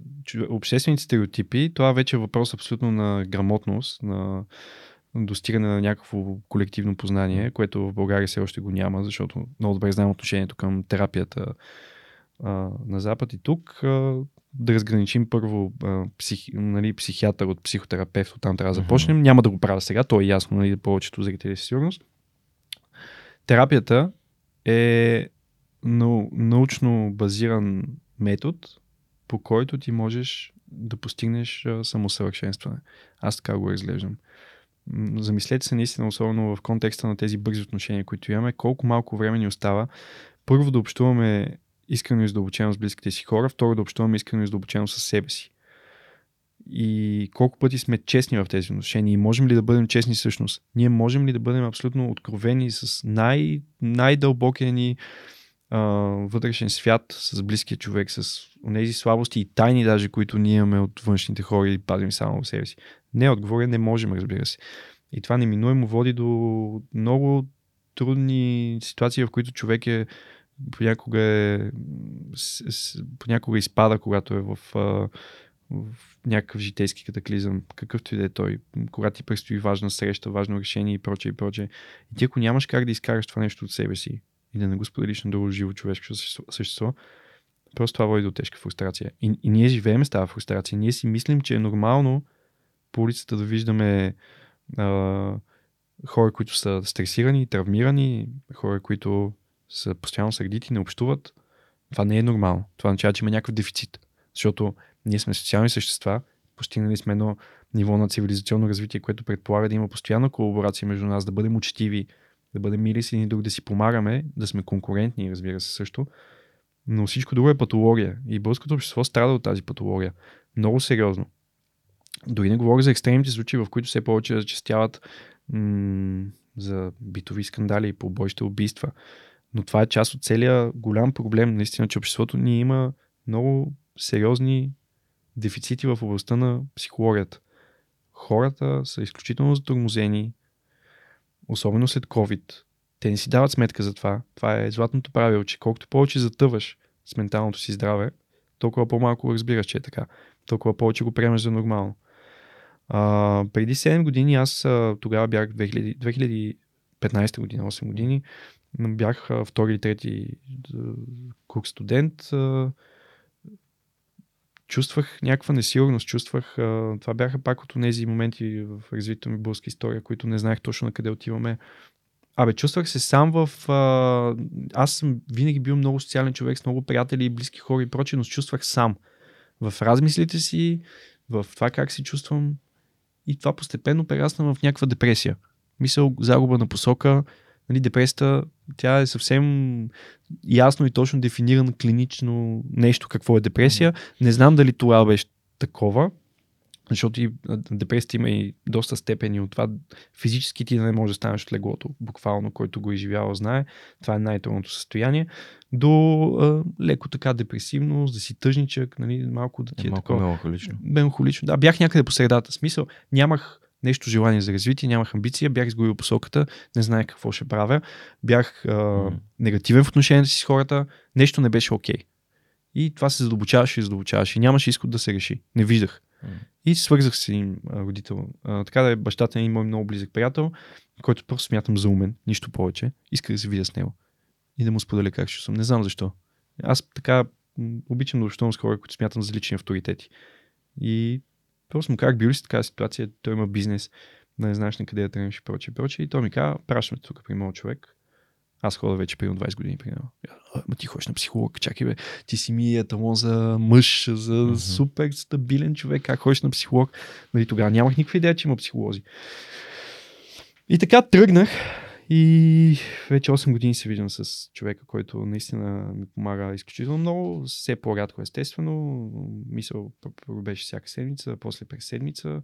обществените стереотипи, това вече е въпрос абсолютно на грамотност, на достигане на някакво колективно познание, което в България все още го няма, защото много добре знаем отношението към терапията а, на Запад и тук. А, да разграничим първо а, псих, нали, психиатър от психотерапевт, оттам трябва да започнем. Няма да го правя сега, то е ясно, нали, повечето зрители със сигурност. Терапията е нау, научно базиран метод, по който ти можеш да постигнеш самосъвършенстване. Аз така го разглеждам. Замислете се наистина, особено в контекста на тези бързи отношения, които имаме, колко малко време ни остава. Първо да общуваме искрено и задълбочено с близките си хора, второ да общуваме искрено и задълбочено с себе си. и колко пъти сме честни в тези отношения и можем ли да бъдем честни всъщност? Ние можем ли да бъдем абсолютно откровени с най- най-дълбокия ни а, вътрешен свят, с близкия човек, с тези слабости и тайни даже, които ние имаме от външните хора и пазим само в себе си? Не, отговоря не можем, разбира се. И това неминуемо води до много трудни ситуации, в които човек е понякога, е, понякога изпада, когато е в, в някакъв житейски катаклизъм, какъвто и да е той, когато ти предстои важна среща, важно решение и прочее и прочее. И ти ако нямаш как да изкараш това нещо от себе си и да не го споделиш на друго живо човешко същество, просто това води до тежка фрустрация. И, и ние живеем с тази фрустрация. Ние си мислим, че е нормално по улицата да виждаме а, хора, които са стресирани, травмирани, хора, които са постоянно сърдити, не общуват. Това не е нормално. Това означава, че има някакъв дефицит. Защото ние сме социални същества, постигнали сме едно ниво на цивилизационно развитие, което предполага да има постоянна колаборация между нас, да бъдем учтиви, да бъдем мили с един друг, да си помагаме, да сме конкурентни, разбира се също. Но всичко друго е патология. И българското общество страда от тази патология. Много сериозно. Дори не говоря за екстремните случаи, в които все повече зачастяват м- за битови скандали, побойща, убийства. Но това е част от целия голям проблем, наистина, че обществото ни има много сериозни дефицити в областта на психологията. Хората са изключително затормозени, особено след COVID. Те не си дават сметка за това. Това е златното правило, че колкото повече затъваш с менталното си здраве, толкова по-малко разбираш, че е така. Толкова повече го приемаш за нормално. А, преди 7 години, аз тогава бях 2000, 2015 година, 8 години, бях втори или трети курс студент. Чувствах някаква несигурност, чувствах, това бяха пак от тези моменти в развитието ми българска история, които не знаех точно на къде отиваме. Абе, чувствах се сам в... Аз съм винаги бил много социален човек с много приятели и близки хора и прочее, но се чувствах сам. В размислите си, в това как се чувствам, и това постепенно прерасна в някаква депресия. Мисъл, загуба на посока, нали, депресията, тя е съвсем ясно и точно дефинирано клинично нещо какво е депресия. Не знам дали това беше такова, защото и депресията има и доста степени от това. Физически ти не можеш да станеш от леглото, буквално, който го изживява, знае. Това е най-трудното състояние. До а, леко така депресивно, да си тъжничък, нали, малко да ти е, е малко такова. меланхолично. Меланхолично. Да, бях някъде по средата. Смисъл, нямах нещо желание за развитие, нямах амбиция, бях изгубил посоката, не знаех какво ще правя, бях а, mm. негативен в отношението си с хората, нещо не беше окей. Okay. И това се задълбочаваше и задълбочаваше. Нямаше изход да се реши. Не виждах. Mm. И свързах с един родител. А, така да е бащата е мой много близък приятел, който просто смятам за умен, нищо повече. Исках да се видя с него. И да му споделя как ще съм. Не знам защо. Аз така обичам да общувам с хора, които смятам за лични авторитети. И просто му казах, бил ли си такава ситуация, той има бизнес, да не знаеш на къде да тръгнеш и прочее, прочее. И той ми каза, пращаме тук при моят човек. Аз хода вече примерно 20 години, примерно. Ма ти ходиш на психолог, чакай бе, ти си ми еталон за мъж, за mm-hmm. супер стабилен човек, как ходиш на психолог. Нали, тогава нямах никаква идея, че има психолози. И така тръгнах и вече 8 години се виждам с човека, който наистина ми помага изключително много, все по-рядко естествено. Мисъл беше всяка седмица, после през седмица.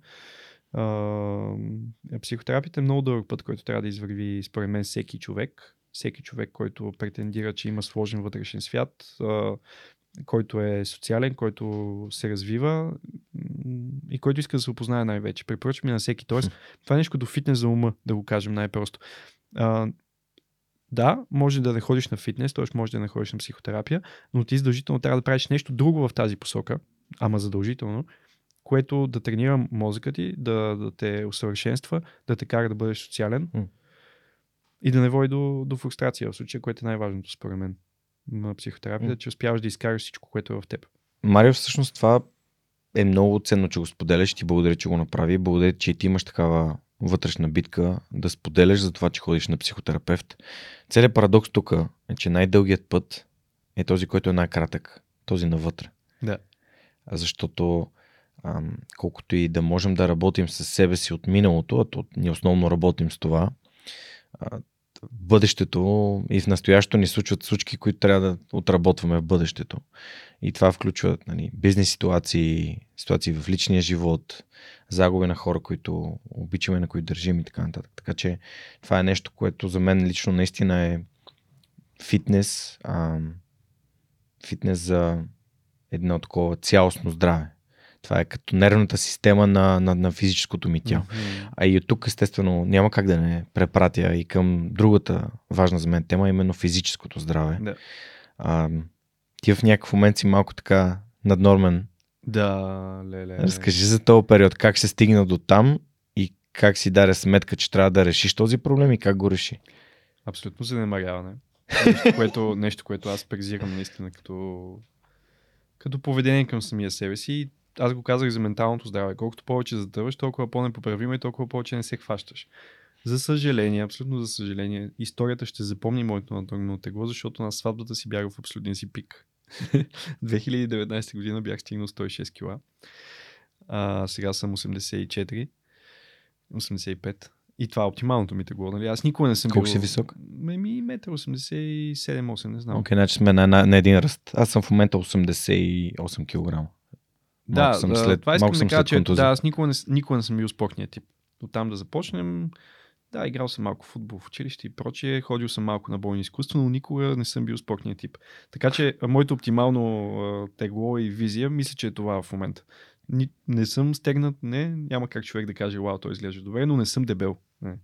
Uh, психотерапията е много дълъг път, който трябва да извърви според мен всеки човек всеки човек, който претендира, че има сложен вътрешен свят, който е социален, който се развива и който иска да се опознае най-вече. Препоръчвам ми на всеки. Тоест, това е нещо като фитнес за ума, да го кажем най-просто. А, да, може да не ходиш на фитнес, т.е. може да не ходиш на психотерапия, но ти задължително трябва да правиш нещо друго в тази посока, ама задължително, което да тренира мозъка ти, да, да те усъвършенства, да те кара да бъдеш социален. Mm и да не води до, до фрустрация в случая, което е най-важното според мен на психотерапията, mm. че успяваш да изкараш всичко, което е в теб. Марио, всъщност това е много ценно, че го споделяш. Ти благодаря, че го направи. Благодаря, че ти имаш такава вътрешна битка да споделяш за това, че ходиш на психотерапевт. Целият парадокс тук е, че най-дългият път е този, който е най-кратък. Този навътре. Да. Защото ам, колкото и да можем да работим с себе си от миналото, а то ние основно работим с това, в бъдещето и в настоящето ни случват случки, които трябва да отработваме в бъдещето. И това включва нали, бизнес ситуации, ситуации в личния живот, загуби на хора, които обичаме, на които държим и така нататък. Така че това е нещо, което за мен лично наистина е фитнес, а, фитнес за едно такова цялостно здраве. Това е като нервната система на, на, на физическото ми тяло. Mm-hmm. А и от тук, естествено, няма как да не препратя и към другата важна за мен тема, именно физическото здраве. Да. А, ти в някакъв момент си малко така наднормен. Да, леле. Разкажи за този период, как се стигна до там и как си даде сметка, че трябва да решиш този проблем и как го реши. Абсолютно занемаряване. Нещо, което, нещо, което аз презирам наистина като, като поведение към самия себе си. Аз го казах за менталното здраве. Колкото повече затъваш, толкова по-непоправимо и толкова повече не се хващаш. За съжаление, абсолютно за съжаление, историята ще запомни моето надогно тегло, защото на сватбата си бях в абсолютния си пик. 2019 година бях стигнал 106 кила. А, сега съм 84. 85. И това е оптималното ми тегло. Нали? Аз никога не съм Колко бил... си висок? Ми, 1,87-8, не знам. Окей, okay, значи сме на, на, на, един ръст. Аз съм в момента 88 кг. Да, съм след, това искам да кажа, че да, аз никога не, никога не съм бил спортния тип. От там да започнем. Да, играл съм малко футбол в училище и прочие, ходил съм малко на бойни изкуства, но никога не съм бил спортния тип. Така че моето оптимално тегло и визия, мисля, че е това в момента. Ни, не съм стегнат, не, няма как човек да каже, вау, той изглежда добре, но не съм дебел. Не.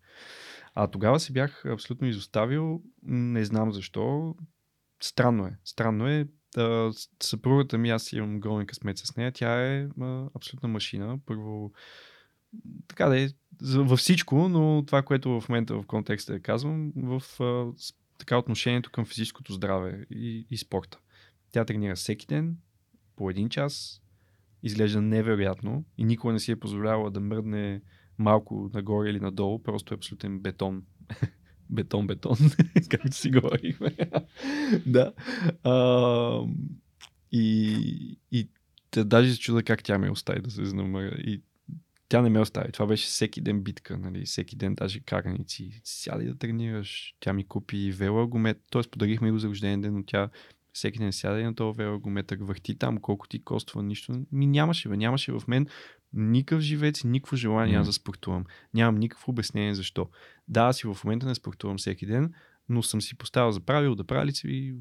А тогава се бях абсолютно изоставил, не знам защо. Странно е. Странно е. А, съпругата ми, аз имам голен късмет с нея, тя е а, абсолютна машина. Първо, така да е, във всичко, но това, което в момента в контекста е казвам, в а, така отношението към физическото здраве и, и спорта. Тя тренира всеки ден, по един час, изглежда невероятно и никога не си е позволявала да мръдне малко нагоре или надолу, просто е абсолютен бетон. бетон, бетон, както си говорихме. да. А, и, и даже се чуда как тя ме остави да се знамъря. И тя не ме остави. Това беше всеки ден битка, нали? всеки ден даже караници. Сядай да тренираш. Тя ми купи велоаргумет, т.е. подарихме го за рожден ден, но тя всеки ден сяда и на този велоаргумет, върти там, колко ти коства, нищо. Ми нямаше, бе, нямаше в мен никакъв живец никакво желание mm. аз да спортувам. Нямам никакво обяснение защо. Да, аз и в момента не спортувам всеки ден, но съм си поставил за правило да правя лицеви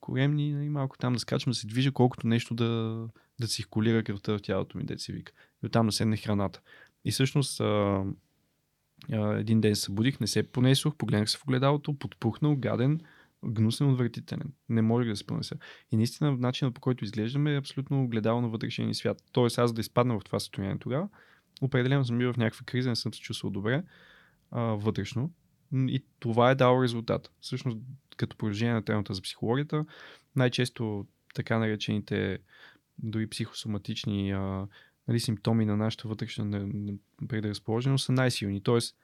коремни и малко там да скачам, да се движа, колкото нещо да, да циркулира кръвта в тялото ми, деца вика. И оттам да седне храната. И всъщност а, а, един ден се събудих, не се понесох, погледнах се в огледалото, подпухнал, гаден, гнусен, отвратителен. Не може да се понеса. И наистина начинът по който изглеждаме е абсолютно огледало на вътрешния ни свят. Тоест аз да изпадна в това състояние тогава, определено съм бил в някаква криза, не съм се чувствал добре а, вътрешно. И това е дало резултат. Всъщност, като продължение на темата за психологията, най-често така наречените дори психосоматични а, нали, симптоми на нашата вътрешна предразположеност са най-силни. Тоест,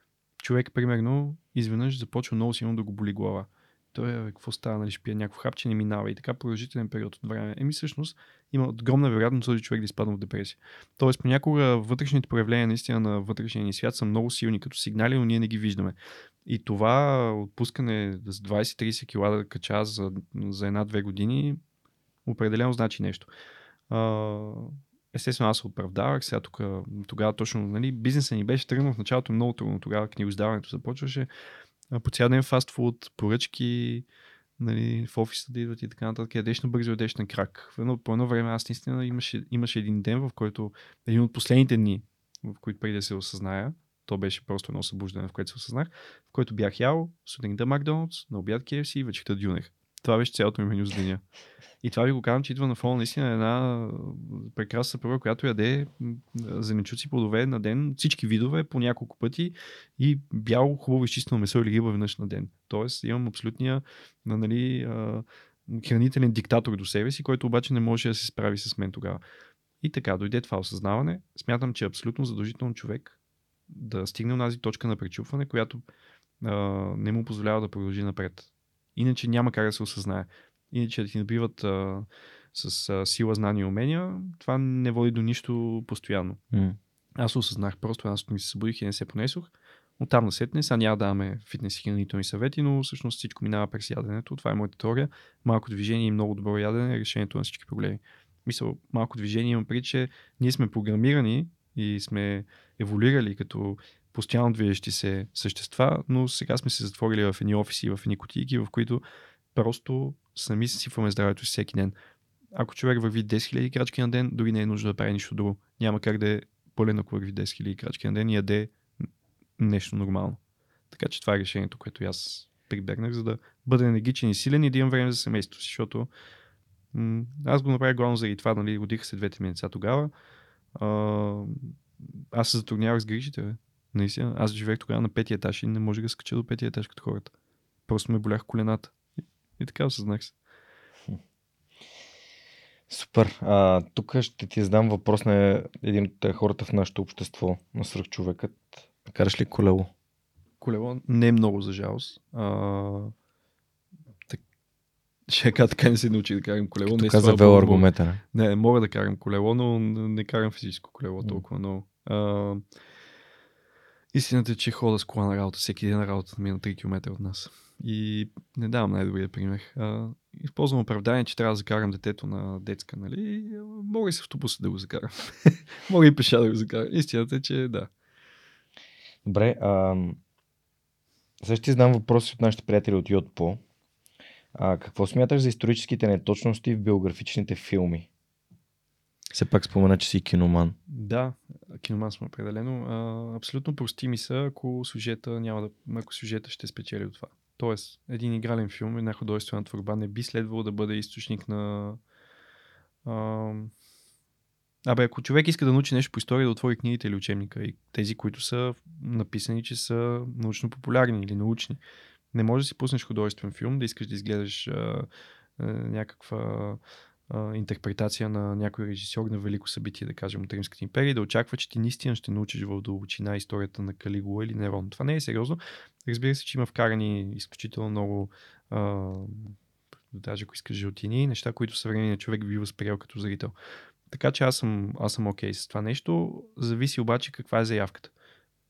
човек, примерно, изведнъж започва много силно да го боли глава. Той, е, какво става, нали, ще пие някакво хапче, не минава и така продължителен период от време. Еми, всъщност, има огромна вероятност този човек да изпадне в депресия. Тоест, понякога вътрешните проявления наистина на вътрешния ни свят са много силни като сигнали, но ние не ги виждаме. И това отпускане с 20-30 кг да кача за, за една-две години определено значи нещо. Естествено, аз се оправдавах. Сега тук, тогава точно, нали, бизнесът ни беше тръгнал в началото много трудно. Тогава книгоиздаването започваше. По цял ден фастфуд, поръчки, нали, в офиса да идват и така нататък. Ядеш на бързо, ядеш на крак. В едно, по едно време аз наистина имаше, имаше един ден, в който един от последните дни, в които преди да се осъзная, то беше просто едно събуждане, в което се осъзнах, в който бях ял сутринта Макдоналдс, на обяд KFC и вечерта дюнех. Това беше цялото ми меню за деня. И това ви го казвам, че идва на фона наистина една прекрасна съпруга, която яде зеленчуци, плодове на ден, всички видове по няколко пъти и бяло, хубаво изчистено месо или риба веднъж на ден. Тоест имам абсолютния нали, хранителен диктатор до себе си, който обаче не може да се справи с мен тогава. И така, дойде това осъзнаване. Смятам, че е абсолютно задължително човек да стигне на тази точка на пречупване, която а, не му позволява да продължи напред. Иначе няма как да се осъзнае. Иначе да ти набиват а, с а, сила, знания и умения, това не води до нищо постоянно. Mm. Аз осъзнах просто, аз ми се събудих и не се понесох. От там насетне, сега няма да даваме фитнес и хранителни съвети, но всъщност всичко минава през яденето. Това е моята теория. Малко движение и много добро ядене е решението на всички проблеми. Мисъл, малко движение имам преди, че ние сме програмирани и сме еволюирали като постоянно движещи се същества, но сега сме се затворили в едни офиси, в едни кутийки, в които просто сами сипваме здравето си всеки ден. Ако човек върви 10 000 крачки на ден, дори не е нужно да прави нищо друго. Няма как да е пълен, ако върви 10 000 крачки на ден и яде нещо нормално. Така че това е решението, което аз прибегнах, за да бъда енергичен и силен и да имам време за семейството си, защото аз го направя главно заради това, нали, родиха се двете ми деца тогава. А, аз се затруднявах с грижите. Наистина, аз живеех тогава на петия етаж и не може да скача до петия етаж като хората. Просто ме болях колената. И, и така осъзнах се. Супер. А, тук ще ти задам въпрос на един от хората в нашето общество, на свръхчовекът. Караш ли колело? Колело не е много за жалост. А, так, ще кажа, така не се научи да карам колело. Като не, каза слава Богу, велоаргуметъра. Не, мога да карам колело, но не карам физическо колело толкова много. А, истината е, че хода с кола на работа. Всеки ден на работата ми е на 3 км от нас. И не давам най-добрия пример. А, използвам оправдание, че трябва да закарам детето на детска, нали? Мога и с автобуса да го закарам. мога и пеша да го закарам. Истината е, че да. Добре, а, ще ти задам въпроси от нашите приятели от Йотпо. А, какво смяташ за историческите неточности в биографичните филми? Все пак спомена, че си киноман. Да, киноман съм определено. А, абсолютно прости ми са, ако сюжета няма да, ако сюжета ще спечели от това. Тоест, един игрален филм, една художествена творба не би следвало да бъде източник на... А... Абе, ако човек иска да научи нещо по история, да отвори книгите или учебника и тези, които са написани, че са научно популярни или научни. Не може да си пуснеш художествен филм, да искаш да изгледаш а, а, някаква интерпретация на някой режисьор на велико събитие, да кажем, от Римската империя, да очаква, че ти наистина ще научиш в дълбочина историята на Калигула или Нерон. Това не е сериозно. Разбира се, че има вкарани изключително много а, даже ако искаш жълтини, неща, които съвременният човек би възприел като зрител. Така че аз съм, аз съм окей okay с това нещо. Зависи обаче каква е заявката.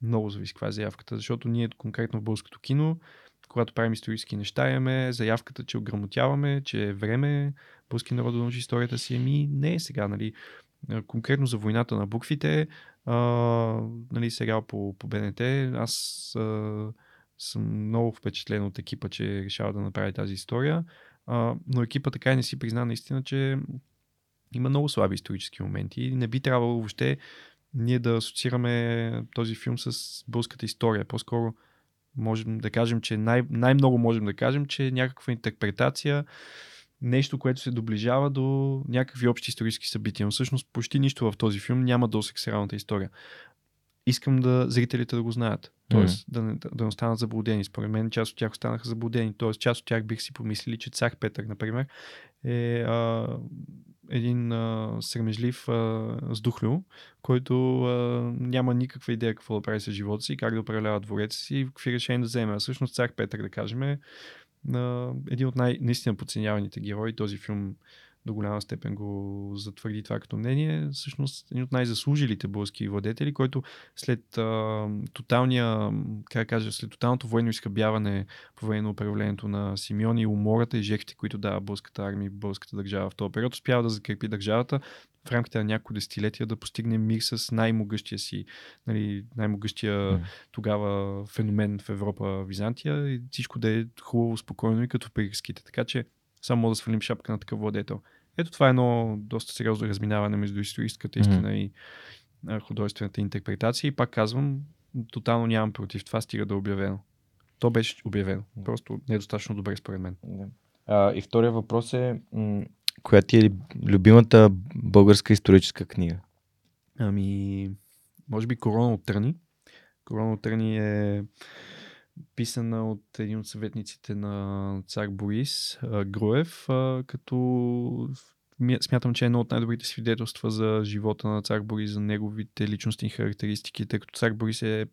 Много зависи каква е заявката, защото ние конкретно в българското кино, когато правим исторически неща, имаме заявката, че ограмотяваме, че е време български народ да научи историята си. Еми, не е сега, нали. Конкретно за войната на буквите, а, нали, сериал по, по БНТ, аз а, съм много впечатлен от екипа, че решава да направи тази история. А, но екипа така и не си призна наистина, че има много слаби исторически моменти и не би трябвало въобще ние да асоциираме този филм с българската история. По-скоро можем да кажем, че най- най-много можем да кажем, че е някаква интерпретация, нещо, което се доближава до някакви общи исторически събития. Но всъщност почти нищо в този филм няма досек с реалната история. Искам да зрителите да го знаят. Тоест mm. да, не, да, не останат заблудени. Според мен част от тях останаха заблудени. Тоест част от тях бих си помислили, че цар Петър, например, е а, един а, срамежлив сдухлю, който а, няма никаква идея какво да прави с живота си, как да управлява двореца си и какви решения да вземе. А всъщност цар Петър, да кажем, е един от най-наистина подценяваните герои. Този филм до голяма степен го затвърди това като мнение. Всъщност един от най-заслужилите български владетели, който след а, тоталния, как кажа, след тоталното военно изхъбяване по време на управлението на Симеон и умората и жертвите, които дава българската армия и българската държава в този период, успява да закрепи държавата в рамките на няколко десетилетия да постигне мир с най-могъщия си, нали, най-могъщия mm. тогава феномен в Европа, Византия и всичко да е хубаво, спокойно и като приказките. Така че само да свалим шапка на такъв владетел. Ето това е едно доста сериозно разминаване между историческата истина mm. и а, художествената интерпретация. И пак казвам, тотално нямам против това, стига да е обявено. То беше обявено. Просто недостатъчно добре според мен. А, и втория въпрос е, м- коя ти е любимата българска историческа книга? Ами, може би Корона от Търни. Корона от Търни е писана от един от съветниците на цар Борис, Груев, като смятам, че е едно от най-добрите свидетелства за живота на цар Борис, за неговите личностни характеристики, тъй като цар Борис е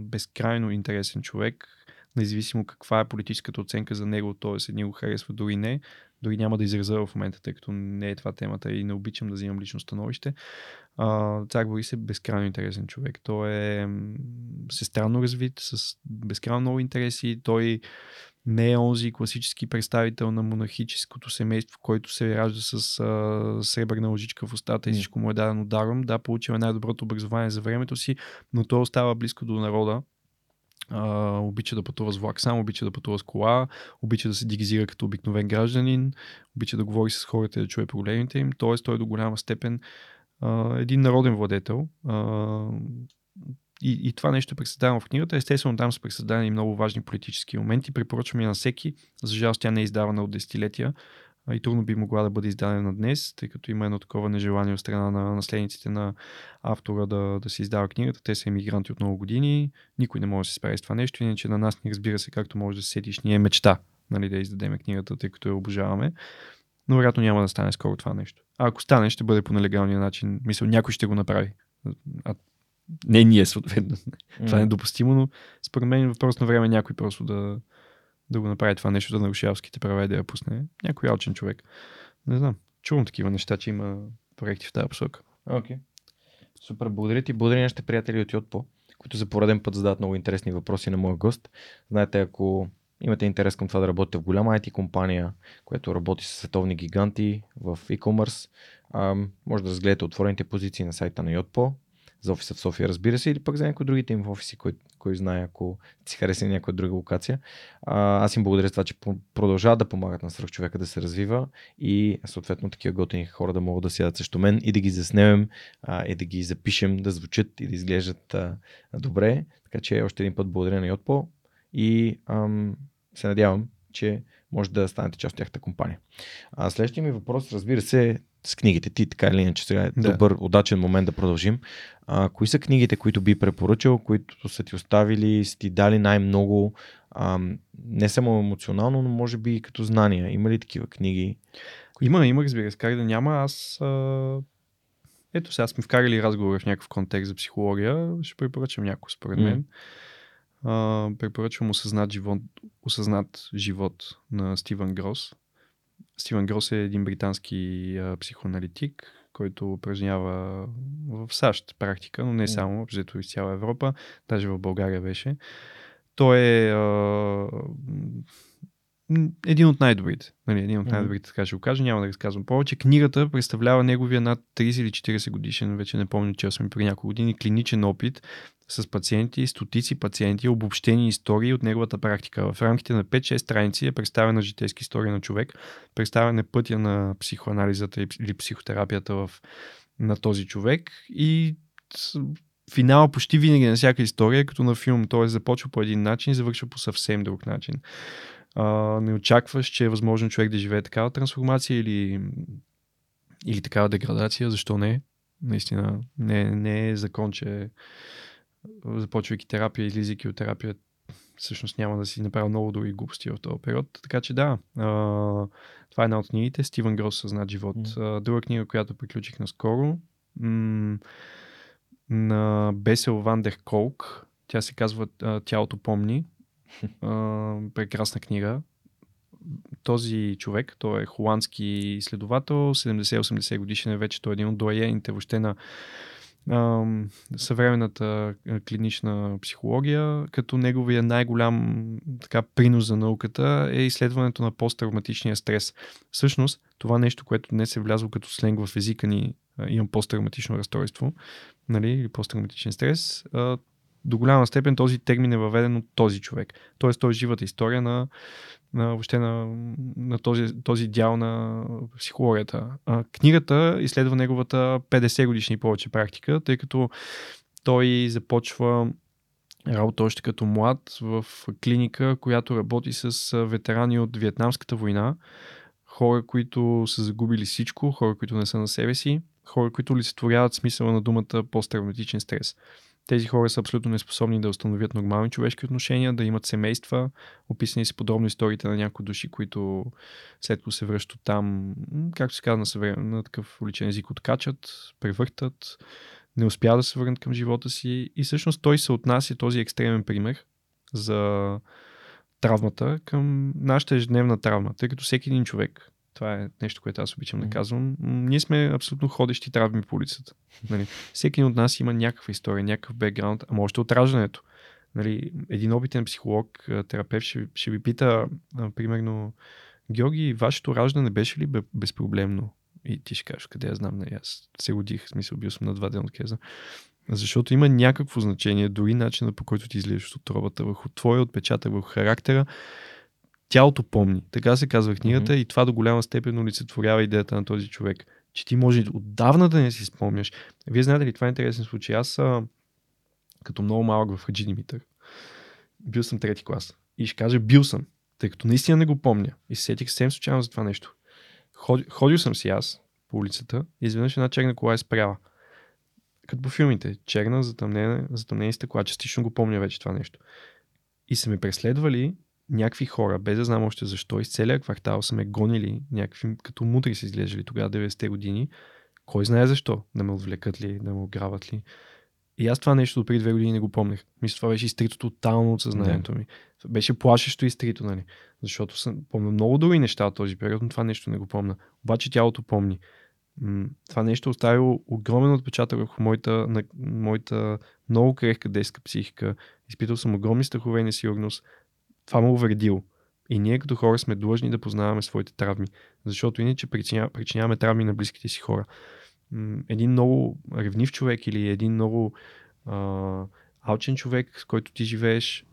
безкрайно интересен човек, независимо каква е политическата оценка за него, т.е. едни го харесва дори не, Дори няма да изразя в момента, тъй като не е това темата и не обичам да взимам лично становище. А, цар Борис е безкрайно интересен човек. Той е всестранно развит, с безкрайно много интереси. Той не е онзи класически представител на монархическото семейство, който се ражда с а, сребърна лъжичка в устата и всичко му е дадено даром. Да, получил е най-доброто образование за времето си, но той остава близко до народа. Обича да пътува с влак сам, обича да пътува с кола, обича да се дигизира като обикновен гражданин, обича да говори с хората и да чуе проблемите им. Тоест, той до голяма степен а, един народен владетел. А, и, и това нещо е представено в книгата. Естествено, там са представени много важни политически моменти. Препоръчвам я на всеки. За жалост, тя не е издавана от десетилетия и трудно би могла да бъде издадена днес, тъй като има едно такова нежелание от страна на наследниците на автора да, да се издава книгата. Те са емигранти от много години. Никой не може да се справи с това нещо. Иначе на нас ни разбира се, както може да се сетиш, ние е мечта нали, да издадем книгата, тъй като я обожаваме. Но вероятно няма да стане скоро това нещо. А ако стане, ще бъде по нелегалния начин. Мисля, някой ще го направи. А не ние, съответно. Mm. Това е недопустимо, но според мен въпрос на време някой просто да, да го направи това нещо, да наруши авските права и да я пусне. Някой алчен човек. Не знам. Чувам такива неща, че има проекти в тази посока. Окей. Okay. Супер, благодаря ти. Благодаря нашите приятели от Йотпо, които за пореден път задават много интересни въпроси на моя гост. Знаете, ако имате интерес към това да работите в голяма IT компания, която работи с световни гиганти в e-commerce, може да разгледате отворените позиции на сайта на Йотпо за офиса в София, разбира се, или пък за някои другите им офиси, кой, кой знае, ако си хареса някоя друга локация. А, аз им благодаря за това, че продължават да помагат на човека да се развива и съответно такива готини хора да могат да сядат срещу мен и да ги заснемем а, и да ги запишем, да звучат и да изглеждат а, добре. Така че още един път благодаря на Йотпо и ам, се надявам, че може да станете част от тяхната компания. А следващия ми въпрос, разбира се, с книгите. Ти така или иначе сега е да. добър, удачен момент да продължим. А, кои са книгите, които би препоръчал, които са ти оставили, са ти дали най-много, а, не само емоционално, но може би и като знания? Има ли такива книги? Има, има, разбира се. Как да няма, аз а... Ето сега сме вкарали разговор в някакъв контекст за психология. Ще препоръчам някой според мен. Mm. препоръчвам осъзнат живот, осъзнат живот на Стивън Грос. Стивен Грос е един британски а, психоаналитик, който упражнява в САЩ практика, но не само, взето из цяла Европа, даже в България беше. Той е а, един от най-добрите. Нали, един от най-добрите, така ще го кажа. Няма да разказвам повече. Книгата представлява неговия над 30 или 40 годишен, вече не помня, че съм при няколко години, клиничен опит с пациенти, стотици пациенти, обобщени истории от неговата практика. В рамките на 5-6 страници е представена житейска история на човек, представен е пътя на психоанализата или психотерапията в, на този човек и финала почти винаги на всяка история, като на филм, т.е. започва по един начин и завършва по съвсем друг начин. А, не очакваш, че е възможно човек да живее такава трансформация или, или такава деградация, защо не? Наистина не, не е закон, че започвайки терапия, излизайки от терапия, всъщност няма да си направил много други глупости в този период. Така че да, а, това е една от книгите. Стивен Грос Съзнат живот. Mm. Друга книга, която приключих наскоро, м- на Бесел Вандер Колк. Тя се казва Тялото помни. А, прекрасна книга. Този човек, той е холандски изследовател, 70-80 годишен е вече, той е един от доаените въобще на съвременната клинична психология, като неговия най-голям така, принос за науката е изследването на посттравматичния стрес. Всъщност, това нещо, което днес е влязло като сленг в езика ни, имам посттравматично разстройство, нали, или посттравматичен стрес, до голяма степен този термин е въведен от този човек. Тоест, той е живата история на, на, въобще на, на този, този дял на психологията. А, книгата изследва неговата 50 годишни повече практика, тъй като той започва работа още като млад в клиника, която работи с ветерани от Виетнамската война, хора, които са загубили всичко, хора, които не са на себе си, хора, които олицетворяват смисъла на думата посттравматичен стрес. Тези хора са абсолютно неспособни да установят нормални човешки отношения, да имат семейства. Описани са подробно историите на някои души, които след като се връщат там, както се казва на, съвремен, на такъв уличен език, откачат, превъртат, не успяват да се върнат към живота си. И всъщност той се отнася този екстремен пример за травмата към нашата ежедневна травма, тъй като всеки един човек Това е нещо, което аз обичам да казвам. Ние сме абсолютно ходещи травми по улицата. Нали? Всеки от нас има някаква история, някакъв бекграунд, ама още от раждането. Нали, един опитен психолог, а, терапевт ще, ще ви пита, а, примерно, Георги, вашето раждане беше ли бе- безпроблемно? И ти ще кажеш, къде я знам, нали, аз се родих, в смисъл бил съм на два дена от кеза. Защото има някакво значение, дори начина по който ти излизаш от отробата, върху твоя отпечатък, върху характера, тялото помни. Така се казва книгата Мгм. и това до голяма степен олицетворява идеята на този човек. Че ти може отдавна да не си спомняш. Вие знаете ли, това е интересен случай. Аз а, като много малък в Хаджи Димитър, бил съм трети клас. И ще кажа бил съм, тъй като наистина не го помня. И се сетих съвсем случайно за това нещо. Ходи, ходил съм си аз по улицата и изведнъж една черна кола е спряла. Като по филмите. Черна, затъмнена, затъмнени стъкла. Частично го помня вече това нещо. И са ме преследвали някакви хора, без да знам още защо. Из целия квартал са ме гонили, някакви като мутри са изглеждали тогава, 90-те години. Кой знае защо? Да ме отвлекат ли, да ме ограбват ли. И аз това нещо до преди две години не го помнях. Мисля, това беше изтрито тотално от съзнанието ми. Беше плашещо изтрито, нали? Защото съм, помня много други неща от този период, но това нещо не го помня. Обаче тялото помни. М, Това нещо оставило огромен отпечатък върху моята, на, моята много крехка детска психика. Изпитал съм огромни страхове и несигурност. Това му увредило. И ние като хора сме длъжни да познаваме своите травми, защото иначе причиня, причиняваме травми на близките си хора. Един много ревнив човек или един много а, алчен човек, с който ти живееш,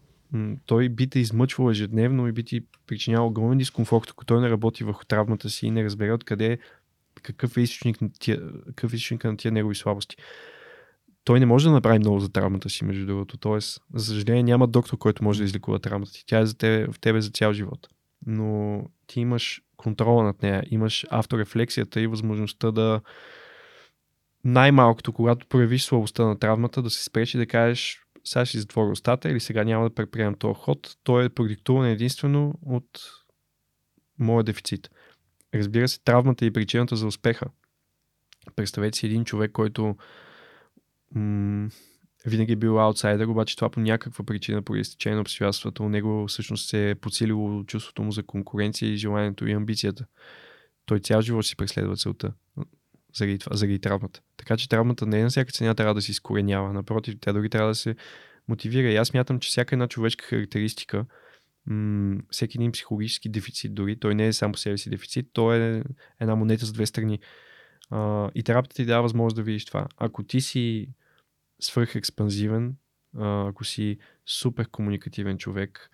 той би те измъчвал ежедневно и би ти причинял огромен дискомфорт, ако той не работи върху травмата си и не разбере откъде какъв е източник на тия, какъв е източник на тия негови слабости. Той не може да направи много за травмата си, между другото. Тоест, за съжаление, няма доктор, който може да излекува травмата ти. Тя е за тебе, в тебе за цял живот. Но ти имаш контрола над нея, имаш авторефлексията и възможността да най-малкото, когато проявиш слабостта на травмата, да се спречи да кажеш сега ще затворя устата или сега няма да предприемам този ход. Той е продиктуван единствено от моя дефицит. Разбира се, травмата е причината за успеха. Представете си един човек, който м- винаги е бил аутсайдер, обаче това по някаква причина, по изтечение на обстоятелствата, у него всъщност се е подсилило чувството му за конкуренция и желанието и амбицията. Той цял живот си преследва целта заради, това, заради травмата. Така че травмата не е на всяка цена трябва да се изкоренява. Напротив, тя дори трябва да се мотивира. И аз мятам, че всяка една човешка характеристика, м- всеки един психологически дефицит дори, той не е сам по себе си дефицит, той е една монета с две страни. И терапията ти дава възможност да видиш това. Ако ти си свръхекспанзивен, ако си супер комуникативен човек,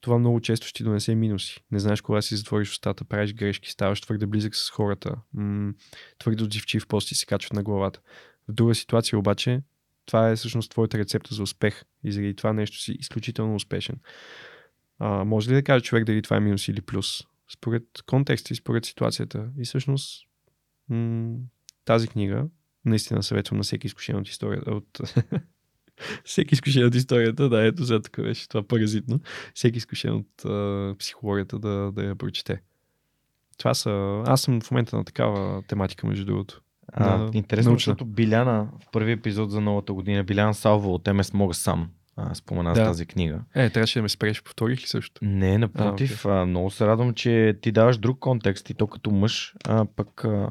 това много често ще ти донесе минуси. Не знаеш кога си затвориш устата, правиш грешки, ставаш твърде близък с хората, м- твърде отзивчив, после ти се качват на главата. В друга ситуация обаче, това е всъщност твоята рецепта за успех и заради това нещо си изключително успешен. А, може ли да каже човек дали това е минус или плюс? Според контекста и според ситуацията. И всъщност м- тази книга, наистина съветвам на всеки изкушен от историята, от всеки изкушен от историята, да, ето за тук беше това паразитно, всеки изкушен от а, психологията да, да я прочете. Това са... Аз съм в момента на такава тематика, между другото. А, Да, интересно, научна. защото Биляна в първи епизод за новата година, Биляна Салва от МС Мога сам а, спомена Да. с тази книга. Е, трябваше да ме спреш, повторих ли също? Не, напротив, а, много се радвам, че ти даваш друг контекст и то като мъж, а пък а,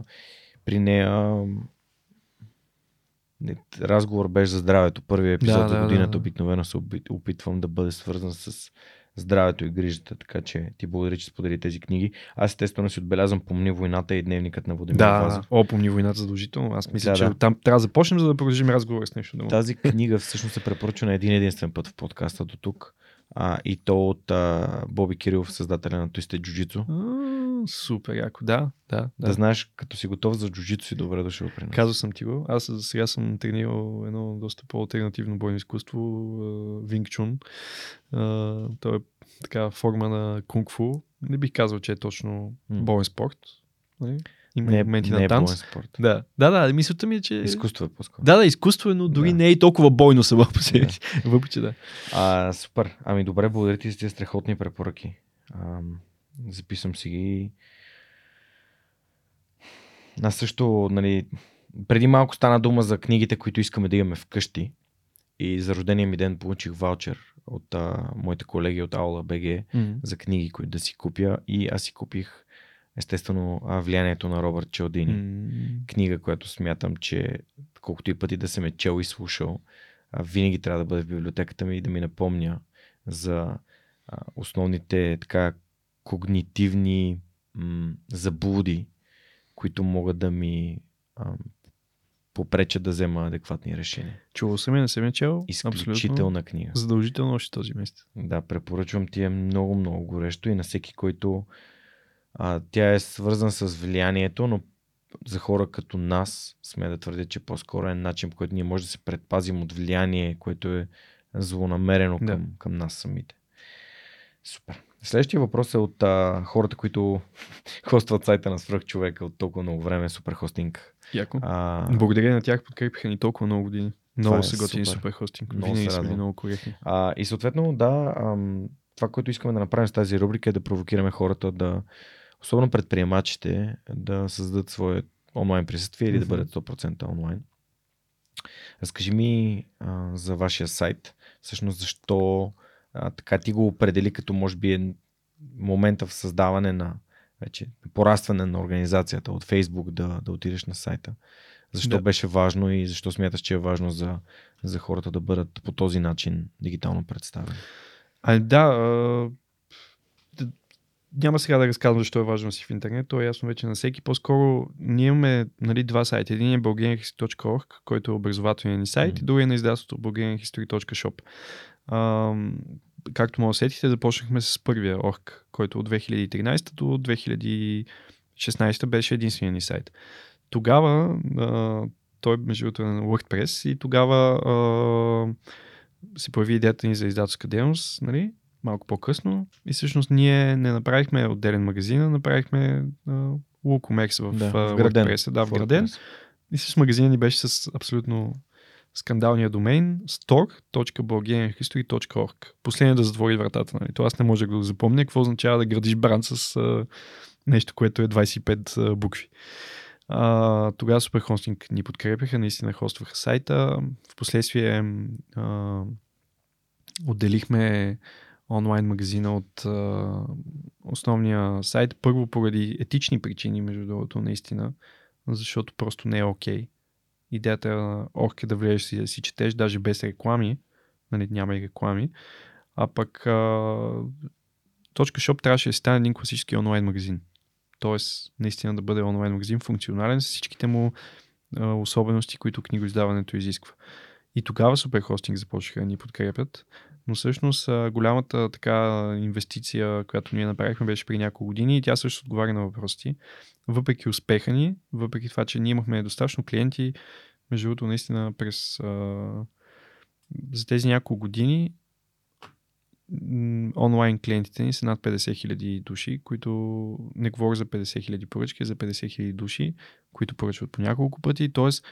при нея а, не, разговор беше за здравето. Първият епизод Да, да, годината да. обикновено се опит- опитвам да бъде свързан с здравето и грижата, така че ти благодаря, че сподели тези книги. Аз естествено си отбелязвам Помни войната и дневникът на Водимир Да, Вазов. о, помни войната задължително. Аз мисля, Да, че да. там трябва да започнем, за да продължим разговора с нещо. друго. Тази книга всъщност се препоръчва на един единствен път в подкаста до тук. А, и то от а, Боби Кирилов, създателя на Jiu-Jitsu. А, супер, яко. Да, да. Да. да. знаеш, като си готов за джуджито си, добре дошъл при нас. Казал съм ти го. Аз за сега съм тренирал едно доста по-алтернативно бойно изкуство, Винг Чун. То е така форма на кунг-фу. Не бих казал, че е точно М. боен спорт. Нали? Има не, и моменти не на е танц. боен спорт. Да, да, да. Мисълта ми е, че... Изкуство е по-скоро. Да, да, изкуство е, но дори Да. не е и толкова бойно само по себе Да. си. Въпреки, че да. А, супер. Ами добре, благодаря ти за тези страхотни препоръки. А, записвам си ги. Аз също, нали, преди малко стана дума за книгите, които искаме да имаме вкъщи. И за рождения ми ден получих ваучер от а, моите колеги от Аула БГ за книги, които да си купя. И аз си купих естествено влиянието на Робърт Челдини. М, Книга, която смятам, че колкото и пъти да съм е чел и слушал, винаги трябва да бъде в библиотеката ми и да ми напомня за основните така когнитивни м- заблуди, които могат да ми а, попречат да взема адекватни решения. Чувал съм я, не съм я чел. Изключителна Абсолютно. книга. Задължително още този месец. Да, препоръчвам ти е много, много горещо и на всеки, който а, тя е свързана с влиянието, но за хора като нас, сме да твърдя, че по-скоро е начин, по който ние може да се предпазим от влияние, което е злонамерено Да. към, към нас самите. Супер. Следващия въпрос е от а, хората, които хостват сайта на свръхчовека от толкова много време, супер хостинг. Яко. А, Благодарение на тях подкрепиха ни толкова много години. Много е са готини супер. хостинг. Много Винаги се сме много коректни. А, и съответно, да, ам, това, което искаме да направим с тази рубрика е да провокираме хората да, особено предприемачите, да създадат свое онлайн присъствие или да Мгм. бъдат 100% онлайн. Разкажи ми а, за вашия сайт. Всъщност защо а, така ти го определи като може би е момента в създаване на вече порастване на организацията от Facebook да, да отидеш на сайта. Защо Да. беше важно и защо смяташ, че е важно за, за хората да бъдат по този начин дигитално представени? А, да, а, д- няма сега да разказвам защо е важно да си в интернет, то е ясно вече на всеки. По-скоро ние имаме нали, два сайта. Един е bulgarianhistory.org, който е образователен ни сайт, Мгм. и другия е на издателството bulgarianhistory.shop. А, както може да сетите, започнахме с първия org, който от 2013 до 2016 беше единствения ни сайт. Тогава а, той между другото е на WordPress и тогава а, се появи идеята ни за издателска дейност, нали? Малко по-късно. И всъщност ние не направихме отделен магазин, а направихме WooCommerce в, Да, а, вграден. WordPress. Да, В вграден. WordPress. И с магазина ни беше с абсолютно скандалния домейн store.bulgarianhistory.org. Последният да затвори вратата. Нали? Това аз не може да го запомня. Какво означава да градиш бранд с а, нещо, което е 25 а, букви. А, тогава Superhosting ни подкрепяха, наистина хостваха сайта. Впоследствие а, отделихме онлайн магазина от основния сайт. Първо поради етични причини, между другото, наистина, защото просто не е окей. Идеята на орк да влезеш и да си четеш, даже без реклами, нали, няма и реклами, а пък а, Shop трябваше да стане един класически онлайн магазин. Тоест, наистина да бъде онлайн магазин, функционален с всичките му а, особености, които книгоиздаването изисква. И тогава Superhosting започнаха да ни подкрепят. Но всъщност голямата така инвестиция, която ние направихме, беше при няколко години и тя също отговаря на въпросите. Въпреки успеха ни, въпреки това, че ние имахме достатъчно клиенти, между другото, наистина през а, за тези няколко години онлайн клиентите ни са над 50 хиляди души, които не говоря за 50 хиляди поръчки, за 50 хиляди души, които поръчват по няколко пъти. Тоест,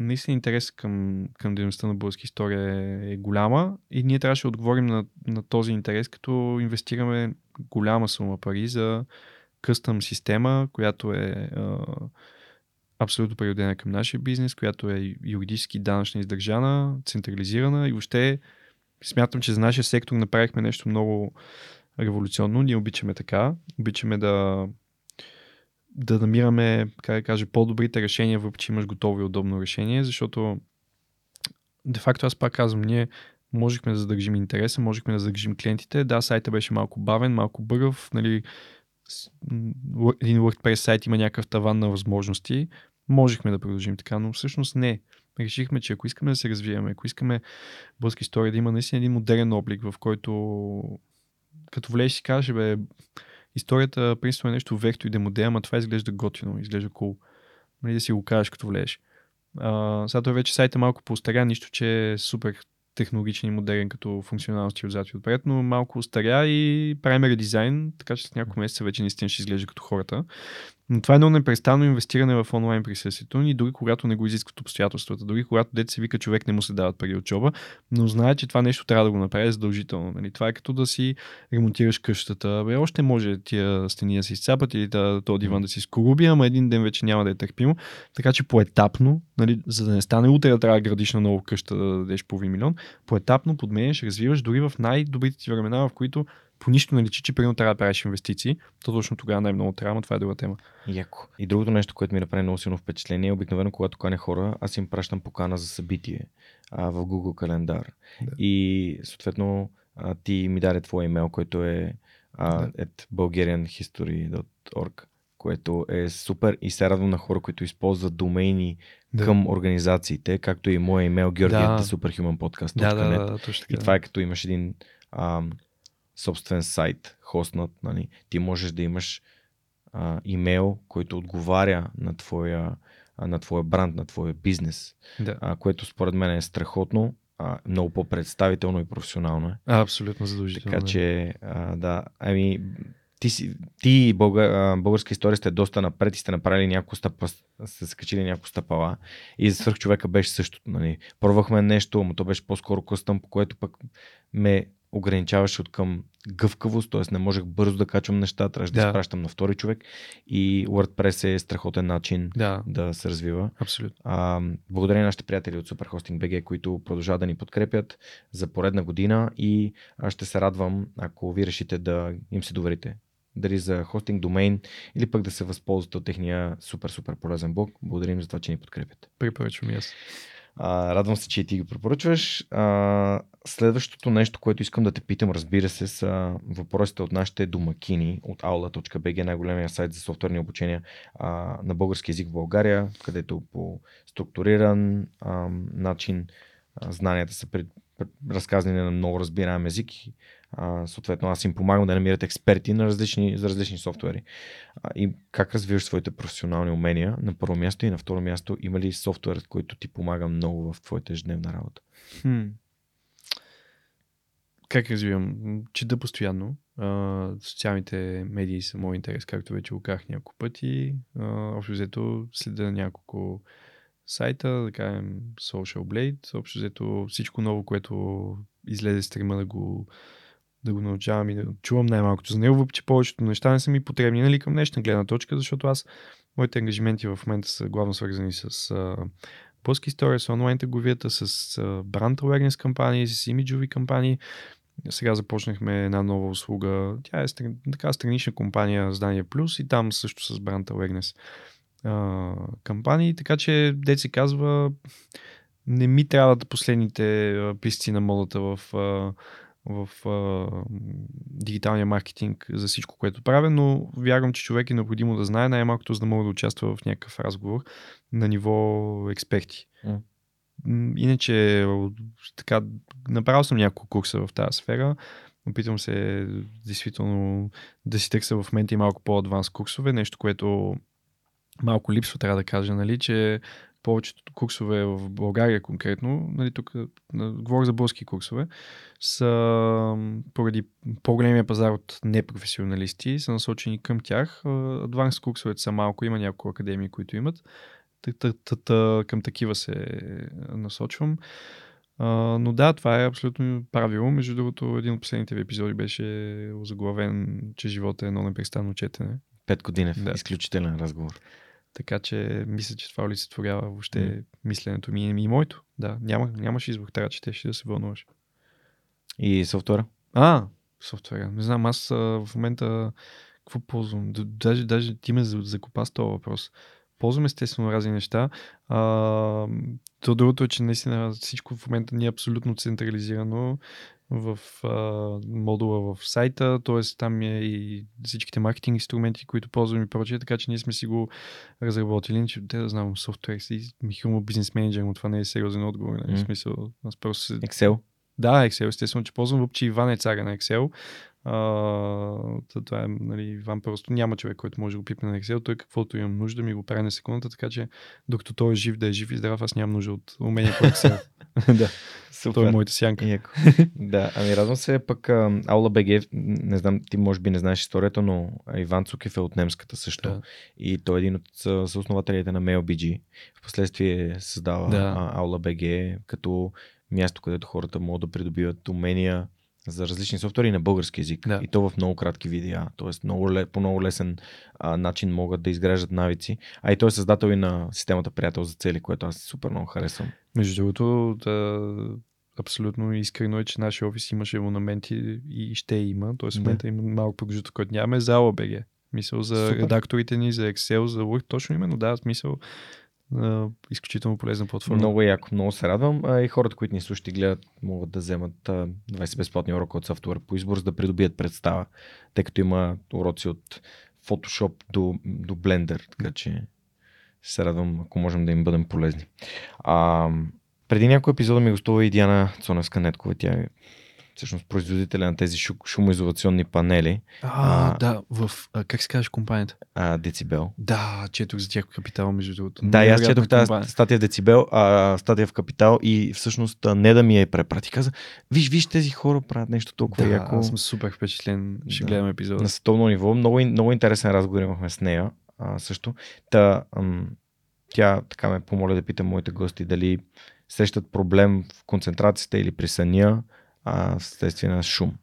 наистина интерес към, към дейността на българска история е, е голяма и ние трябваше да отговорим на, на този интерес, като инвестираме голяма сума пари за къстъм система, която е а, абсолютно приодена към нашия бизнес, която е юридически данъчно издържана, централизирана и въобще смятам, че за нашия сектор направихме нещо много революционно. Ние обичаме така. Обичаме да да намираме, как да кажа, по-добрите решения, въпреки че имаш готово и удобно решение, защото де факто аз пак казвам, ние можехме да задържим интереса, можехме да задържим клиентите. Да, сайта беше малко бавен, малко бъргав, нали, един WordPress сайт има някакъв таван на възможности. Можехме да продължим така, но всъщност не. Решихме, че ако искаме да се развиваме, ако искаме българска история да има наистина един модерен облик, в който като влезеш си кажеш, бе, историята принципно е нещо вехто и демоде, ама това изглежда готино, изглежда cool. Нали, да си го кажеш като влезеш. А, сега той вече сайта малко поостаря, нищо, че е супер технологичен и модерен като функционалности отзад и отпред, но малко устаря и правим редизайн, така че след няколко месеца вече наистина ще изглежда като хората. Но това е едно непрестанно инвестиране в онлайн присъствието ни, дори когато не го изискват обстоятелствата, дори когато дете се вика човек не му се дават пари от но знае, че това нещо трябва да го направи задължително. Нали? Това е като да си ремонтираш къщата. Бе, още може тия стени да се изцапат или да, то диван да се изкоруби, ама един ден вече няма да е търпимо. Така че поетапно, нали, за да не стане утре да трябва да градиш на ново къща да дадеш половин милион, поетапно подменяш, развиваш дори в най-добрите ти времена, в които по нищо не личи, че примерно трябва да правиш инвестиции, то точно тогава най-много трябва, но това е друга тема. Яко. И другото нещо, което ми направи много силно впечатление, е обикновено, когато каня хора, аз им пращам покана за събитие а, в Google календар. Да. И съответно а, ти ми даде твой имейл, който е а, Да. at bulgarianhistory.org което е супер и се радвам на хора, които използват домейни Да. към организациите, както и моя имейл Георгият Да. да. Superhuman Podcast. Да, да, да, точно така. И това е като имаш един ам, собствен сайт, хостнат, нали? Ти можеш да имаш а, имейл, който отговаря на твоя, а, на твоя бранд, на твоя бизнес, Да. а, което според мен е страхотно, а, много по-представително и професионално е. А, абсолютно задължително. Така да. че, а, да, ами, ти, си, ти и българ, българска история сте доста напред и сте направили няколко стъпа, сте скачили няколко стъпала. И за свърх човека беше същото. Нали. Пробвахме нещо, но то беше по-скоро къстъм, по което пък ме ограничаваше от към гъвкавост, т.е. не можех бързо да качвам неща, трябваше да, Да. изпращам на втори човек. И WordPress е страхотен начин Да, да се развива. абсолютно. А, благодаря на нашите приятели от Superhosting BG, които продължават да ни подкрепят за поредна година и аз ще се радвам, ако ви решите да им се доверите. Дали за хостинг, домейн или пък да се възползвате от техния супер, супер полезен блог. Благодарим за това, че ни подкрепят. Препоръчвам и аз. А, радвам се, че и ти ги препоръчваш. А, следващото нещо, което искам да те питам, разбира се, са въпросите от нашите домакини от aula.bg, най-големия сайт за софтуерни обучения а, на български язик в България, където по структуриран а, начин а, знанията са пред, пред, разказани на много разбираем език. А, съответно, аз им помагам да намират експерти на различни, за различни софтуери. А, и как развиваш своите професионални умения на първо място и на второ място има ли софтуер, който ти помага много в твоята ежедневна работа? Хм. Как развивам? Чета постоянно. А, социалните медии са мой интерес, както вече го казах няколко пъти. А, общо взето следа няколко сайта, да кажем Social Blade. Общо взето всичко ново, което излезе стрима да го да го научавам и да чувам най-малкото за него, въпреки че повечето неща не са ми потребни нали, към днешна гледна точка, защото аз моите ангажименти в момента са главно свързани с а, български история, с онлайн търговията, с а, бранд awareness кампании, с имиджови кампании. Сега започнахме една нова услуга. Тя е така странична компания Здание Плюс и там също с бранд awareness а, кампании. Така че, дет се казва, не ми трябват последните а, писци на модата в, а, в а, дигиталния маркетинг за всичко, което правя, но вярвам, че човек е необходимо да знае най-малкото, за да мога да участва в някакъв разговор на ниво експерти. М, Иначе, така, направил съм няколко курса в тази сфера. Опитвам се действително да си търся в момента и малко по-адванс курсове, нещо, което малко липсва, трябва да кажа, нали, че повечето курсове в България конкретно, нали, тук говоря за български курсове, са поради по-големия пазар от непрофесионалисти, са насочени към тях. Адванс курсовете са малко, има няколко академии, които имат. Към такива се насочвам. А, но да, това е абсолютно правило. Между другото, един от последните ви епизоди беше озаглавен, че живота е едно непрестанно четене. Пет години. Да. Изключителен разговор. Така че мисля, че това олицетворява въобще М. мисленето ми и моето. Да, няма, нямаш избор, трябва да четеш и да се вълнуваш. И софтуера? А, софтуера. Не знам, аз а, в момента какво ползвам? Даже, даже ти ме за- закопа с този въпрос. Ползвам естествено разни неща. А, то другото е, че наистина всичко в момента ни е абсолютно централизирано в а, модула в сайта, т.е. там е и всичките маркетинг инструменти, които ползвам и прочее, така че ние сме си го разработили, иначе те да знам софтуер си, ми хилмо бизнес менеджер, но това не е сериозен отговор, нали? В смисъл, аз просто Excel? да, Excel, естествено, че ползвам, въпреки че Иван е царя на Excel. А, това е, нали, Иван просто няма човек, който може да го пипне на Excel. Той каквото имам нужда ми го прави на секундата, така че докато той е жив, да е жив и здрав, аз нямам нужда от умения по Excel. да, той е моята сянка. Яко. да, ами радвам се пък Аула БГ, не знам, ти може би не знаеш историята, но Иван Цукев е от немската също. Да. И той е един от съ- съоснователите на MailBG. Впоследствие създава Да. да. Аула БГ като място, където хората могат да придобиват умения за различни софтуери на български язик. Да. И то в много кратки видеа. Тоест много, по много лесен а, начин могат да изграждат навици. А и той е създател и на системата Приятел за цели, което аз супер много харесвам. Между другото, да, абсолютно искрено е, че нашия офис имаше абонаменти и ще има. Тоест в Да. момента има малко промеждутък, който нямаме за ОБГ. Мисъл за Супер. редакторите ни, за Excel, за Word. Точно именно, да, смисъл. Изключително полезна платформа. Много яко, много се радвам. И хората, които ни слушат и гледат, могат да вземат а, 20 безплатни урока от софтуера по избор, за да придобият представа, тъй като има уроци от Photoshop до, до Blender, така че се радвам, ако можем да им бъдем полезни. А, преди някой епизода ми гостува и Диана Цоневска-Неткова. Тя е всъщност производителя на тези шу- шумоизолационни панели, А, А, да, в, а, как се казваш компанията? а, Децибел. Да, четох за тях капитал, между другото. Да, аз четох тази статия в Децибел, а, статия в Капитал и всъщност не да ми я препрати. Каза, виж, виж, тези хора правят нещо толкова Да, яко аз съм супер впечатлен. Ще Да. гледам епизода. на световно ниво. Много, много интересен разговор имахме с нея а, също. Та, ам, тя така ме помоля да питам моите гости дали срещат проблем в концентрацията или при съня а, вследствие на шум.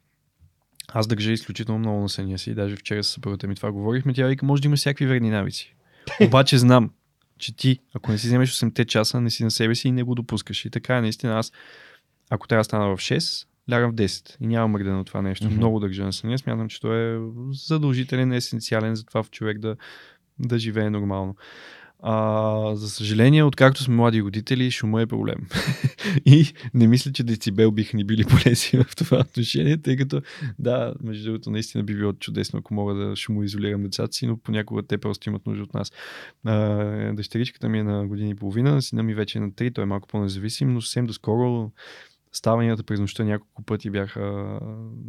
Аз държа изключително много на съня си. Даже вчера с съпругата ми това говорихме. Тя вика, може да има всякакви вредни навици. Обаче знам, че ти, ако не си вземеш 8 часа, не си на себе си и не го допускаш. И така наистина аз, ако трябва да стана в 6, лягам в 10 и нямам мърдане от това нещо. Мгм. Много държа на съня. Смятам, че той е задължителен, есенциален за това в човек да, да живее нормално. А, за съжаление, откакто сме млади родители, шума е проблем. и не мисля, че децибел биха ни били полезни в това отношение, тъй като да, между другото, наистина би било чудесно, ако мога да шумоизолирам децата си, но понякога те просто имат нужда от нас. А, дъщеричката ми е на години и половина, сина ми вече е на 3, той е малко по-независим, но съвсем доскоро ставанията през нощта няколко пъти бяха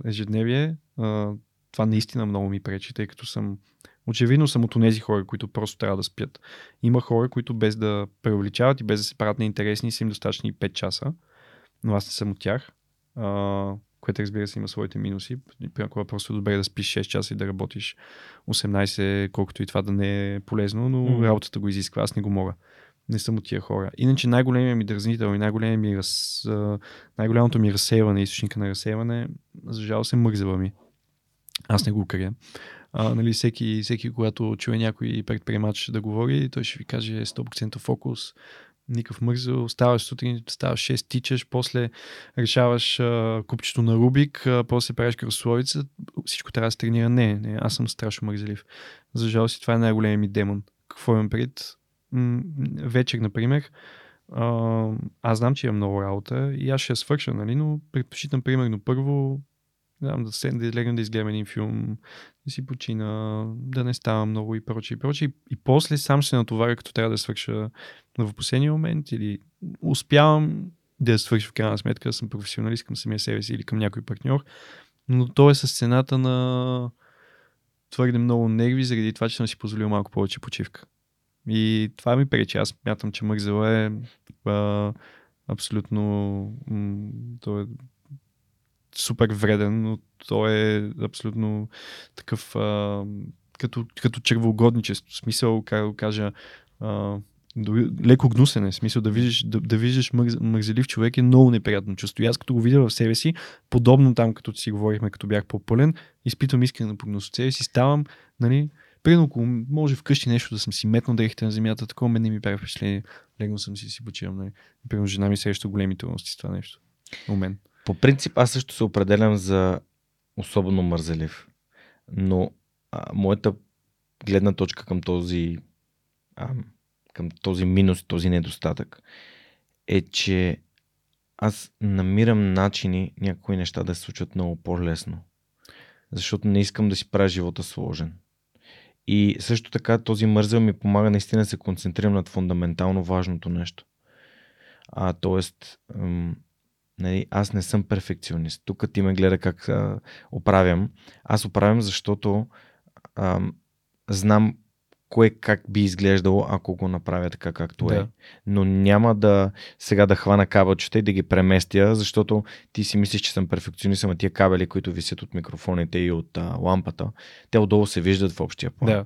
ежедневие. А, това наистина много ми пречи, тъй като съм Очевидно съм от тези хора, които просто трябва да спят. Има хора, които без да преувеличават и без да се правят неинтересни, са им достатъчни 5 часа. Но аз не съм от тях. А, което разбира се има своите минуси. Понякога просто е добре да спиш 6 часа и да работиш 18, колкото и това да не е полезно, но Мгм. работата го изисква. Аз не го мога. Не съм от тия хора. Иначе най-големият ми дразнител и най-големият ми раз, най-голямото ми разсейване, източника на разсейване, за жал се мързела ми. Аз не го крия. А, нали, всеки, всеки, когато чуе някой предприемач да говори, той ще ви каже 100% фокус, никакъв мързел, ставаш сутрин, ставаш 6, тичаш, после решаваш а, купчето на Рубик, а, после правиш кръстословица, всичко трябва да се тренира. Не, не, аз съм страшно мързелив. За жал си, това е най-големият ми демон. Какво имам пред? М- вечер, например, а, аз знам, че имам много работа и аз ще я свърша, нали, но предпочитам, примерно, първо знам, да седна, да легна да изгледам един филм, да си почина, да не става много и прочее, и прочее. И, после сам се натоваря, като трябва да свърша в последния момент или успявам да я свърша в крайна сметка, да съм професионалист към самия себе си или към някой партньор, но то е с цената на твърде много нерви, заради това, че съм си позволил малко повече почивка. И това ми пречи. Аз мятам, че мързела е а, абсолютно м- то е супер вреден, но той е абсолютно такъв а, като, като червоугодничество. В смисъл, как го кажа, а, леко гнусен е. Смисъл да виждаш, да, да виждаш мърз, мързелив човек е много неприятно чувство. И аз като го видя в себе си, подобно там, като си говорихме, като бях по-пълен, изпитвам искрена прогноз от себе си, ставам, нали, Примерно, ако може вкъщи нещо да съм си метнал дрехите на земята, такова мен не ми прави впечатление. Легнал съм си си почивам. Нали. Примерно, жена ми среща големи трудности с това нещо. У мен. По принцип, аз също се определям за особено мързелив. Но а, моята гледна точка към този, а, към този минус, този недостатък е, че аз намирам начини някои неща да се случват много по-лесно. Защото не искам да си правя живота сложен. И също така този мързел ми помага наистина да се концентрирам над фундаментално важното нещо. А, тоест, нали, аз не съм перфекционист. Тук ти ме гледа как а, оправям. Аз оправям, защото а, знам кое как би изглеждало, ако го направя така както Да. е. Но няма да сега да хвана кабелчета и да ги преместя, защото ти си мислиш, че съм перфекционист, ама тия кабели, които висят от микрофоните и от а, лампата, те отдолу се виждат в общия план. Да.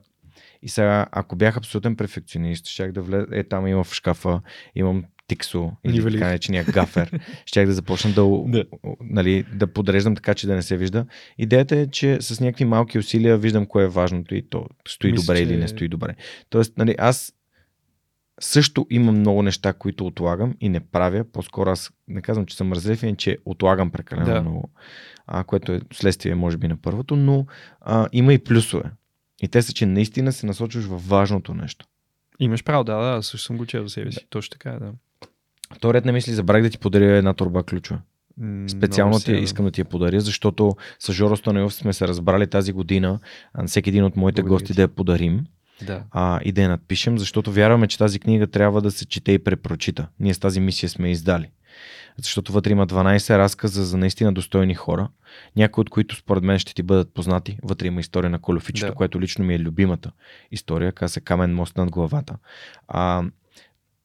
И сега, ако бях абсолютен перфекционист, щях да влезе, е там имам в шкафа, имам тиксо или така наречения гафер. щях да започна да, Да. нали, да подреждам така, че да не се вижда. Идеята е, че с някакви малки усилия виждам кое е важното и то стои Мисля, добре че- или не стои добре. Тоест, нали, аз също има много неща, които отлагам и не правя. По-скоро аз не казвам, че съм мързелив, че отлагам прекалено Да. много, а, което е следствие, може би, на първото, но а, има и плюсове. И те са, че наистина се насочваш във важното нещо. Имаш право, да, да, също съм го чел за себе си. Точно така, е, да. То ред на мисли, забравих да ти подаря една турба ключове. Специално ти, искам да ти я подаря, защото с Жоро Станилов сме се разбрали тази година всеки един от моите Благодаря гости ти. да я подарим Да. а, и да я надпишем, защото вярваме, че тази книга трябва да се чете и препрочита. Ние с тази мисия сме издали. Защото вътре има 12 разказа за наистина достойни хора, някои от които според мен ще ти бъдат познати. Вътре има история на Колофичето, Да. което лично ми е любимата история, каза се Камен мост над главата. А,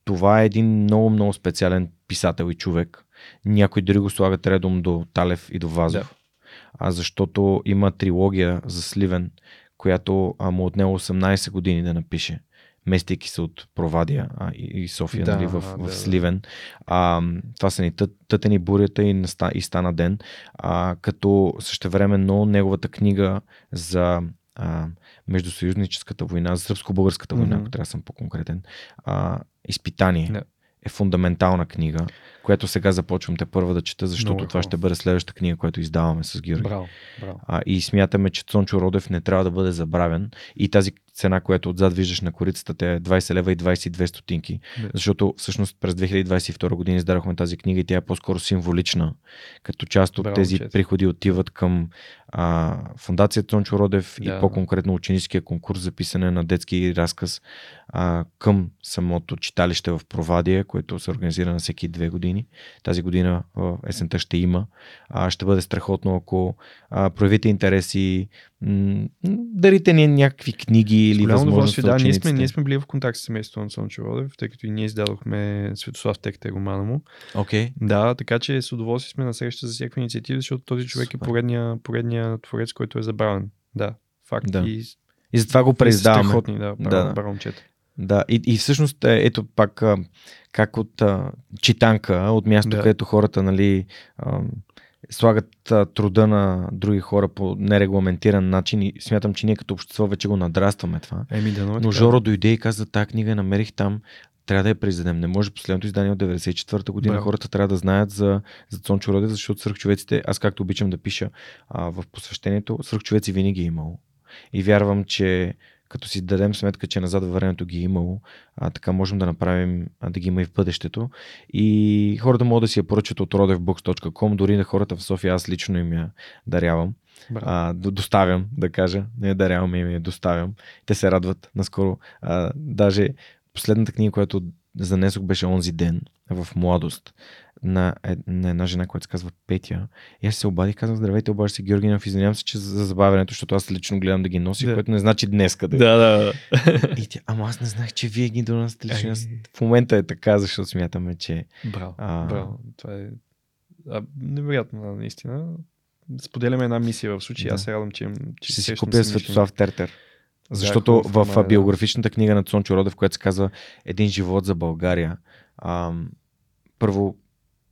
това е един много, много специален писател и човек. Някой дори го слагат редом до Талев и до Вазов. Да. А защото има трилогия за Сливен, която а, му отнело 18 години да напише местейки се от Провадия а, и, и София Да, нали, в, да, в. Сливен. А, това са ни тът, тътени бурята и, и стана ден. А, като същевременно неговата книга за а, междусъюзническата война, за сръбско-българската война, Мгм. ако трябва да съм по-конкретен, а, изпитание Да. е фундаментална книга, която сега започвам те първа да чета, защото Много е това ще бъде следващата книга, която издаваме с Георги. Браво, браво. А, и смятаме, че Цончо Родев не трябва да бъде забравен. И тази цена, която отзад виждаш на корицата, тя е 20 лева и 22 стотинки. Да. Защото всъщност през 2022 година издадохме тази книга и тя е по-скоро символична. Като част от Браво, тези момчета. приходи отиват към а, фундация Цончо Родев Да. и по-конкретно ученическия конкурс за писане на детски разказ а, към самото читалище в Провадия, което се организира на всеки две години. Тази година в есента ще има. А, ще бъде страхотно, ако а, проявите интереси, м- дарите ни някакви книги или възможности да, ние сме, ние сме били в контакт с семейството на Сончо Родев, тъй като и ние издадохме Светослав Текте романа му. Окей. Да, така че с удоволствие сме на среща за всякакви инициативи, защото този човек Супер. е поредния, поредния творец, който е забравен. Да, факт. Да. И, И затова го преиздаваме. страхотни, да, Да, да, да. и, и всъщност е, ето пак как от а, читанка, от място, Да. където хората нали, а, слагат а, труда на други хора по нерегламентиран начин и смятам, че ние като общество вече го надрастваме това. Еми, да, но, Но Жоро дойде и каза, тази книга намерих там, трябва да я произведем. Не може последното издание от 94-та година. Браво. Хората трябва да знаят за, за Цончо Родев, защото свръхчовеците, аз както обичам да пиша а, в посвещението, свръхчовеци винаги е имало. И вярвам, че като си дадем сметка, че назад във времето ги е имало, а, така можем да направим а, да ги има и в бъдещето. И хората могат да си я поръчат от rodevbooks.com, дори на хората в София аз лично им я дарявам Браво. а, до- доставям, да кажа. Не дарявам им, я доставям. Те се радват наскоро. А, даже последната книга, която занесох беше онзи ден в младост на, ед- на една жена, която се казва Петя. И аз се обадих, казах, здравейте, обажда се Георгинов, извинявам се, че за забавянето, защото аз лично гледам да ги носи, Да. което не значи днес къде. да, да. И тя, ама аз не знаех, че вие ги донасите лично. Аз. В момента е така, защото смятаме, че Браво, А. браво. Това е а, невероятно, наистина. Споделяме една мисия в случая. Да. Аз се радвам, че, че ще си купя. Светослав Тертер. Защото в е, биографичната книга на Цончо Родев, която се казва Един живот за България, ам, първо,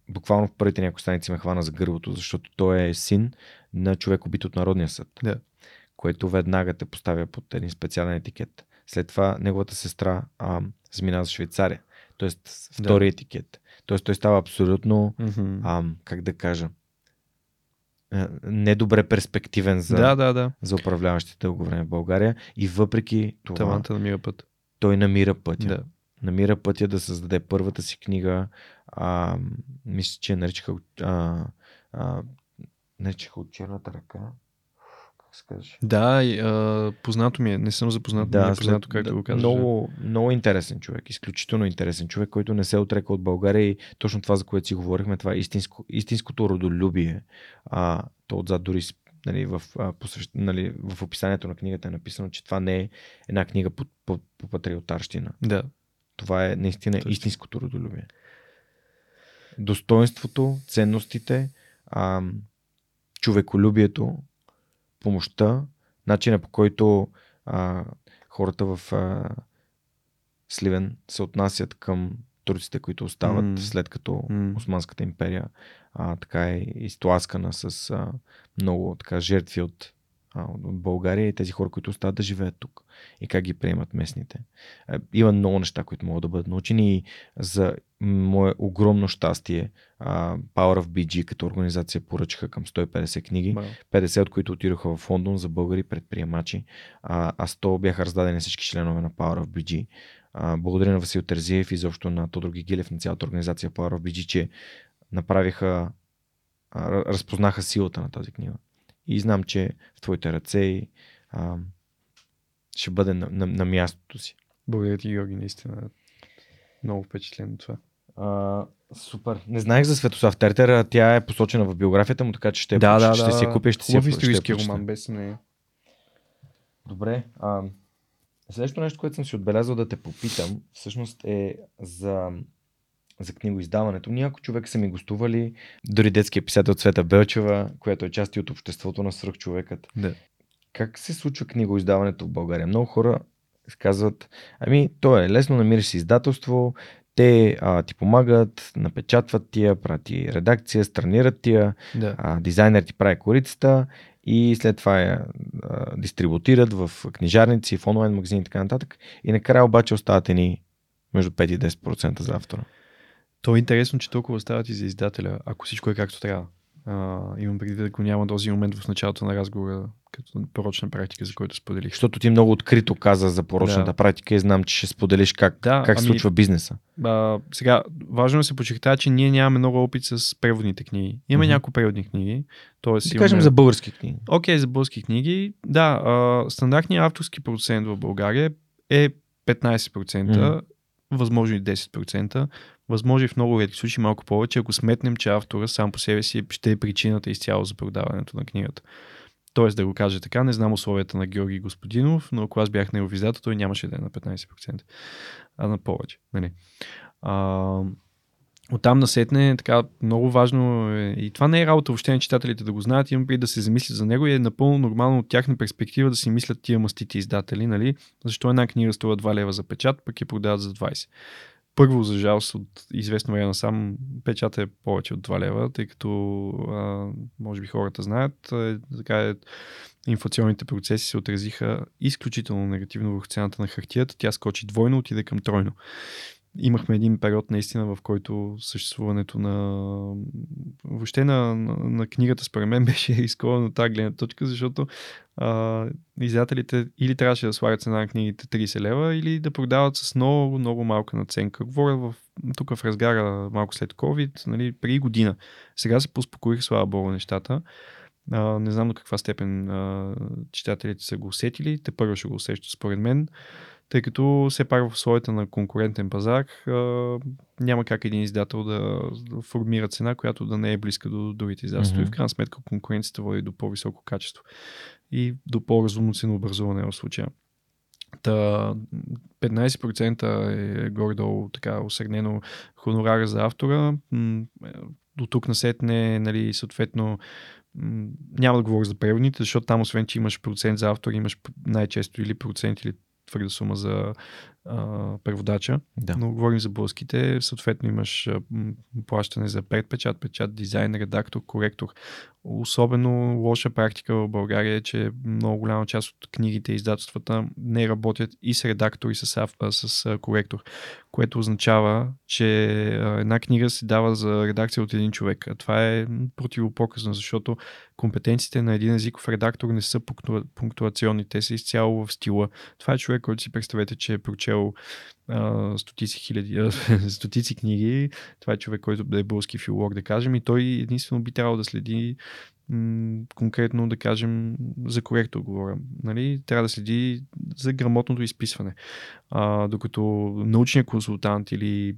буквално в първите някои страници ме хвана за гърлото, защото той е син на човек убит от Народния съд, Да. което веднага те поставя под един специален етикет. След това неговата сестра ам, заминава за Швейцария, т.е. втори етикет. Т.е. той става абсолютно, Мгм. ам, как да кажа, недобре перспективен за, Да, да, да. за управляващите дълго време в България и въпреки това Таланта намира път. той намира пътя. Да. Намира пътя да създаде първата си книга. А, мисля, че наричаха а, а, наричаха от черната ръка. Се казваше? Да, и, а, познато ми е. Не съм запознат, да, ми е след- познато, както да, го казваш. Много, много интересен човек. Изключително интересен човек, който не се отрека от България и точно това, за което си говорихме, това е истинско, истинското родолюбие. А, то отзад дори нали, в, а, посвещ, нали, в описанието на книгата е написано, че това не е една книга по, по, по патриотарщина. Да. Това е наистина Точно. истинското родолюбие. Достоинството, ценностите, а, човеколюбието, помощта, начина по който а, хората в а, Сливен се отнасят към турците, които остават М. след като М. Османската империя а, така е изтласкана с а, много така, жертви от от България и тези хора, които остават да живеят тук и как ги приемат местните. Има много неща, които могат да бъдат научени и за мое огромно щастие Power of BG като организация поръчаха към 150 книги, 50 от които отидоха в Лондон за българи предприемачи, а, а 100 бяха раздадени всички членове на Power of BG. Благодаря на Васил Терзиев и защо на Тодор Гигилев, на цялата организация Power of BG, че направиха, разпознаха силата на тази книга. И знам, че в твоите ръце а, ще бъде на, на, на мястото си. Благодаря ти, Георги, наистина. Много впечатлен от това. А, супер. Не знаех за Светослав Тертер, тя е посочена в биографията му, така че ще, да, да, ще да, си купя, ще си Хубав исторически ще роман, без съмнение. Добре. А, следващото нещо, което съм си отбелязал да те попитам, всъщност е за, за книгоиздаването. Някои човек са ми гостували, дори детския писател Цвета Белчева, която е част от обществото на свръхчовекът. Да. Как се случва книгоиздаването в България? Много хора казват, ами то е лесно, намираш си издателство, те а, ти помагат, напечатват тия, прати редакция, странират тия, да. а, дизайнер ти прави корицата и след това я а, дистрибутират в книжарници, в онлайн магазини и така нататък. И накрая обаче остават ни между 5 и 10% за автора. То е интересно, че толкова остават и за издателя, ако всичко е както трябва. А, имам преди да го няма този момент в началото на разговора, като порочна практика, за който споделих. Защото ти много открито каза за порочната Да. практика и знам, че ще споделиш как, Да, как ами- случва бизнеса. А, сега, важно е да се подчертая, че ние нямаме много опит с преводните книги. Имаме Мгм. няколко преводни книги. Тоест Да имаме... кажем за български книги. Окей, за български книги. Да, а, стандартният авторски процент в България е 15%, Мгм. възможно и 10%, възможно и в много редки случаи малко повече, ако сметнем, че автора сам по себе си ще е причината изцяло за продаването на книгата. Тоест да го кажа така, не знам условията на Георги Господинов, но ако аз бях негов издател, той нямаше да е на 15%, а на повече. Нали? А, Оттам насетне, така много важно е, и това не е работа въобще на читателите да го знаят, имам преди да се замислят за него и е напълно нормално от тяхна перспектива да си мислят тия мастити издатели, нали? Защо една книга струва 2 лева за печат, пък я продават за 20. Първо, за жалост, от известно време насам печата е повече от 2 лева, тъй като а, може би хората знаят, е, така е, инфлационните процеси се отразиха изключително негативно върху цената на хартията. Тя скочи двойно, отиде към тройно имахме един период наистина, в който съществуването на въобще на, на, на книгата според мен беше рисковано тази гледна точка, защото а, издателите или трябваше да слагат цена на книгите 30 лева, или да продават с много, много малка наценка. Говоря в, тук в разгара малко след COVID, нали, преди година. Сега се поуспокоих, слава богу, нещата. А, не знам до каква степен а, читателите са го усетили. Те първо ще го усещат според мен тъй като все пак в условията на конкурентен пазар а, няма как един издател да, формира цена, която да не е близка до другите издателства. Мгм. И в крайна сметка конкуренцията води до по-високо качество и до по-разумно ценообразуване в случая. Та 15% е горе-долу така осъгнено хонорара за автора. Е, До тук насетне, нали, съответно, няма да говоря за преводните, защото там, освен, че имаш процент за автор, имаш най-често или процент, или твърда сума за а, преводача. Да. Но говорим за българските, съответно имаш а, плащане за предпечат, печат, дизайн, редактор, коректор. Особено лоша практика в България е, че много голяма част от книгите и издателствата не работят и с редактор, и с, а, с а, коректор, което означава, че а, една книга се дава за редакция от един човек. А това е противопоказно, защото компетенциите на един езиков редактор не са пункту- пунктуационни, те са изцяло в стила. Това е човек, който си представете, че е прочел а, стотици хиляди, а, стотици книги. Това е човек, който е български филолог, да кажем, и той единствено би трябвало да следи м- конкретно, да кажем, за коректор говоря. Нали? Трябва да следи за грамотното изписване. А, докато научният консултант или,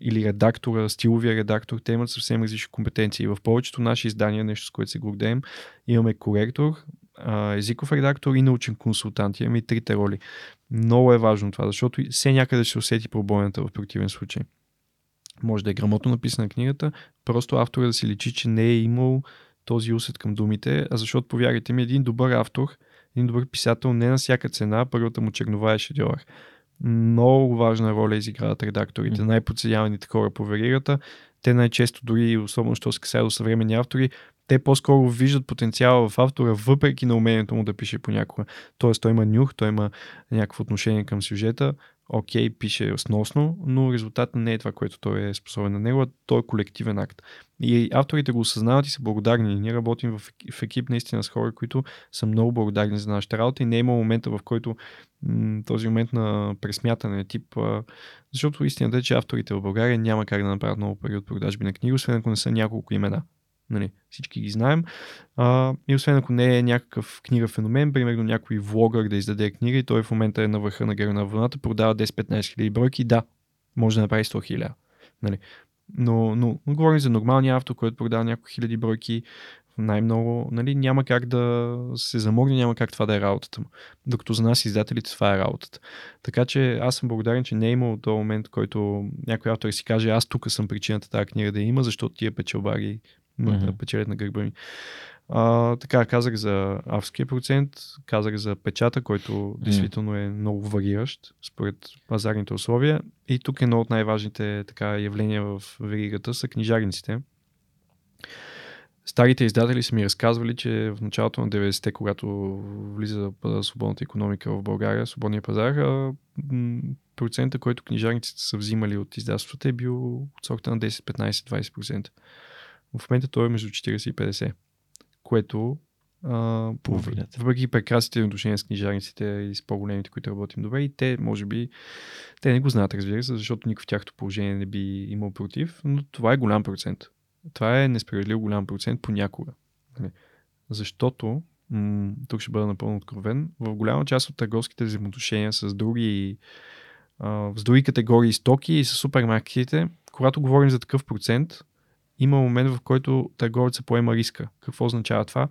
или редактора, стиловия редактор, те имат съвсем различни компетенции. В повечето наши издания, нещо с което се гордеем, имаме коректор, а, езиков редактор и научен консултант. Имаме и трите роли. Много е важно това, защото все някъде ще се усети пробойната в противен случай. Може да е грамотно написана книгата, просто автора да си личи, че не е имал този усет към думите, а защото, повярвайте ми, един добър автор, един добър писател не на всяка цена, първата му чернова е шедьовър. Много важна роля изиграват редакторите, най-подсъдяваните хора по веригата. те най-често дори, особено що се касае до съвременни автори, те по-скоро виждат потенциала в автора, въпреки на умението му да пише понякога. Тоест, той има нюх, той има някакво отношение към сюжета, окей, пише сносно, но резултатът не е това, което той е способен на него, а той е колективен акт. И авторите го осъзнават и са благодарни. Ние работим в, екип наистина с хора, които са много благодарни за нашата работа и не е има момента, в който този момент на пресмятане тип, а, защото истината е, че авторите в България няма как да направят много пари от продажби на книги, освен ако не са няколко имена. Нали, всички ги знаем. А, и освен ако не е някакъв книга феномен, примерно някой влогър да издаде книга и той в момента е на върха на гера на вълната, продава 10-15 хиляди бройки, да, може да направи 100 хиляди. Нали. Но, но, но говорим за нормалния автор, който продава няколко хиляди бройки, най-много, нали, няма как да се замогне, няма как това да е работата му. Докато за нас издателите това е работата. Така че аз съм благодарен, че не е имал този момент, който някой автор си каже, аз тук съм причината тази книга да има, защото тия печелбари mm-hmm. да печелят на гърба ми. А, така, казах за авския процент, казах за печата, който mm. действително е много вариращ според пазарните условия. И тук едно от най-важните така, явления в веригата са книжарниците. Старите издатели са ми разказвали, че в началото на 90-те, когато влиза свободната економика в България, свободния пазар, процента, който книжарниците са взимали от издателствата е бил от сорта на 10, 15, 20%. В момента той е между 40 и 50, което а, Половината. въпреки прекрасните отношения с книжарниците и с по-големите, които работим добре, и те, може би, те не го знаят, разбира се, защото никой в тяхното положение не би имал против, но това е голям процент. Това е несправедливо голям процент понякога. Нали? Защото, м- тук ще бъда напълно откровен, в голяма част от търговските взаимоотношения с други, а, с други категории стоки и с супермаркетите, когато говорим за такъв процент, има момент, в който търговецът поема риска. Какво означава това?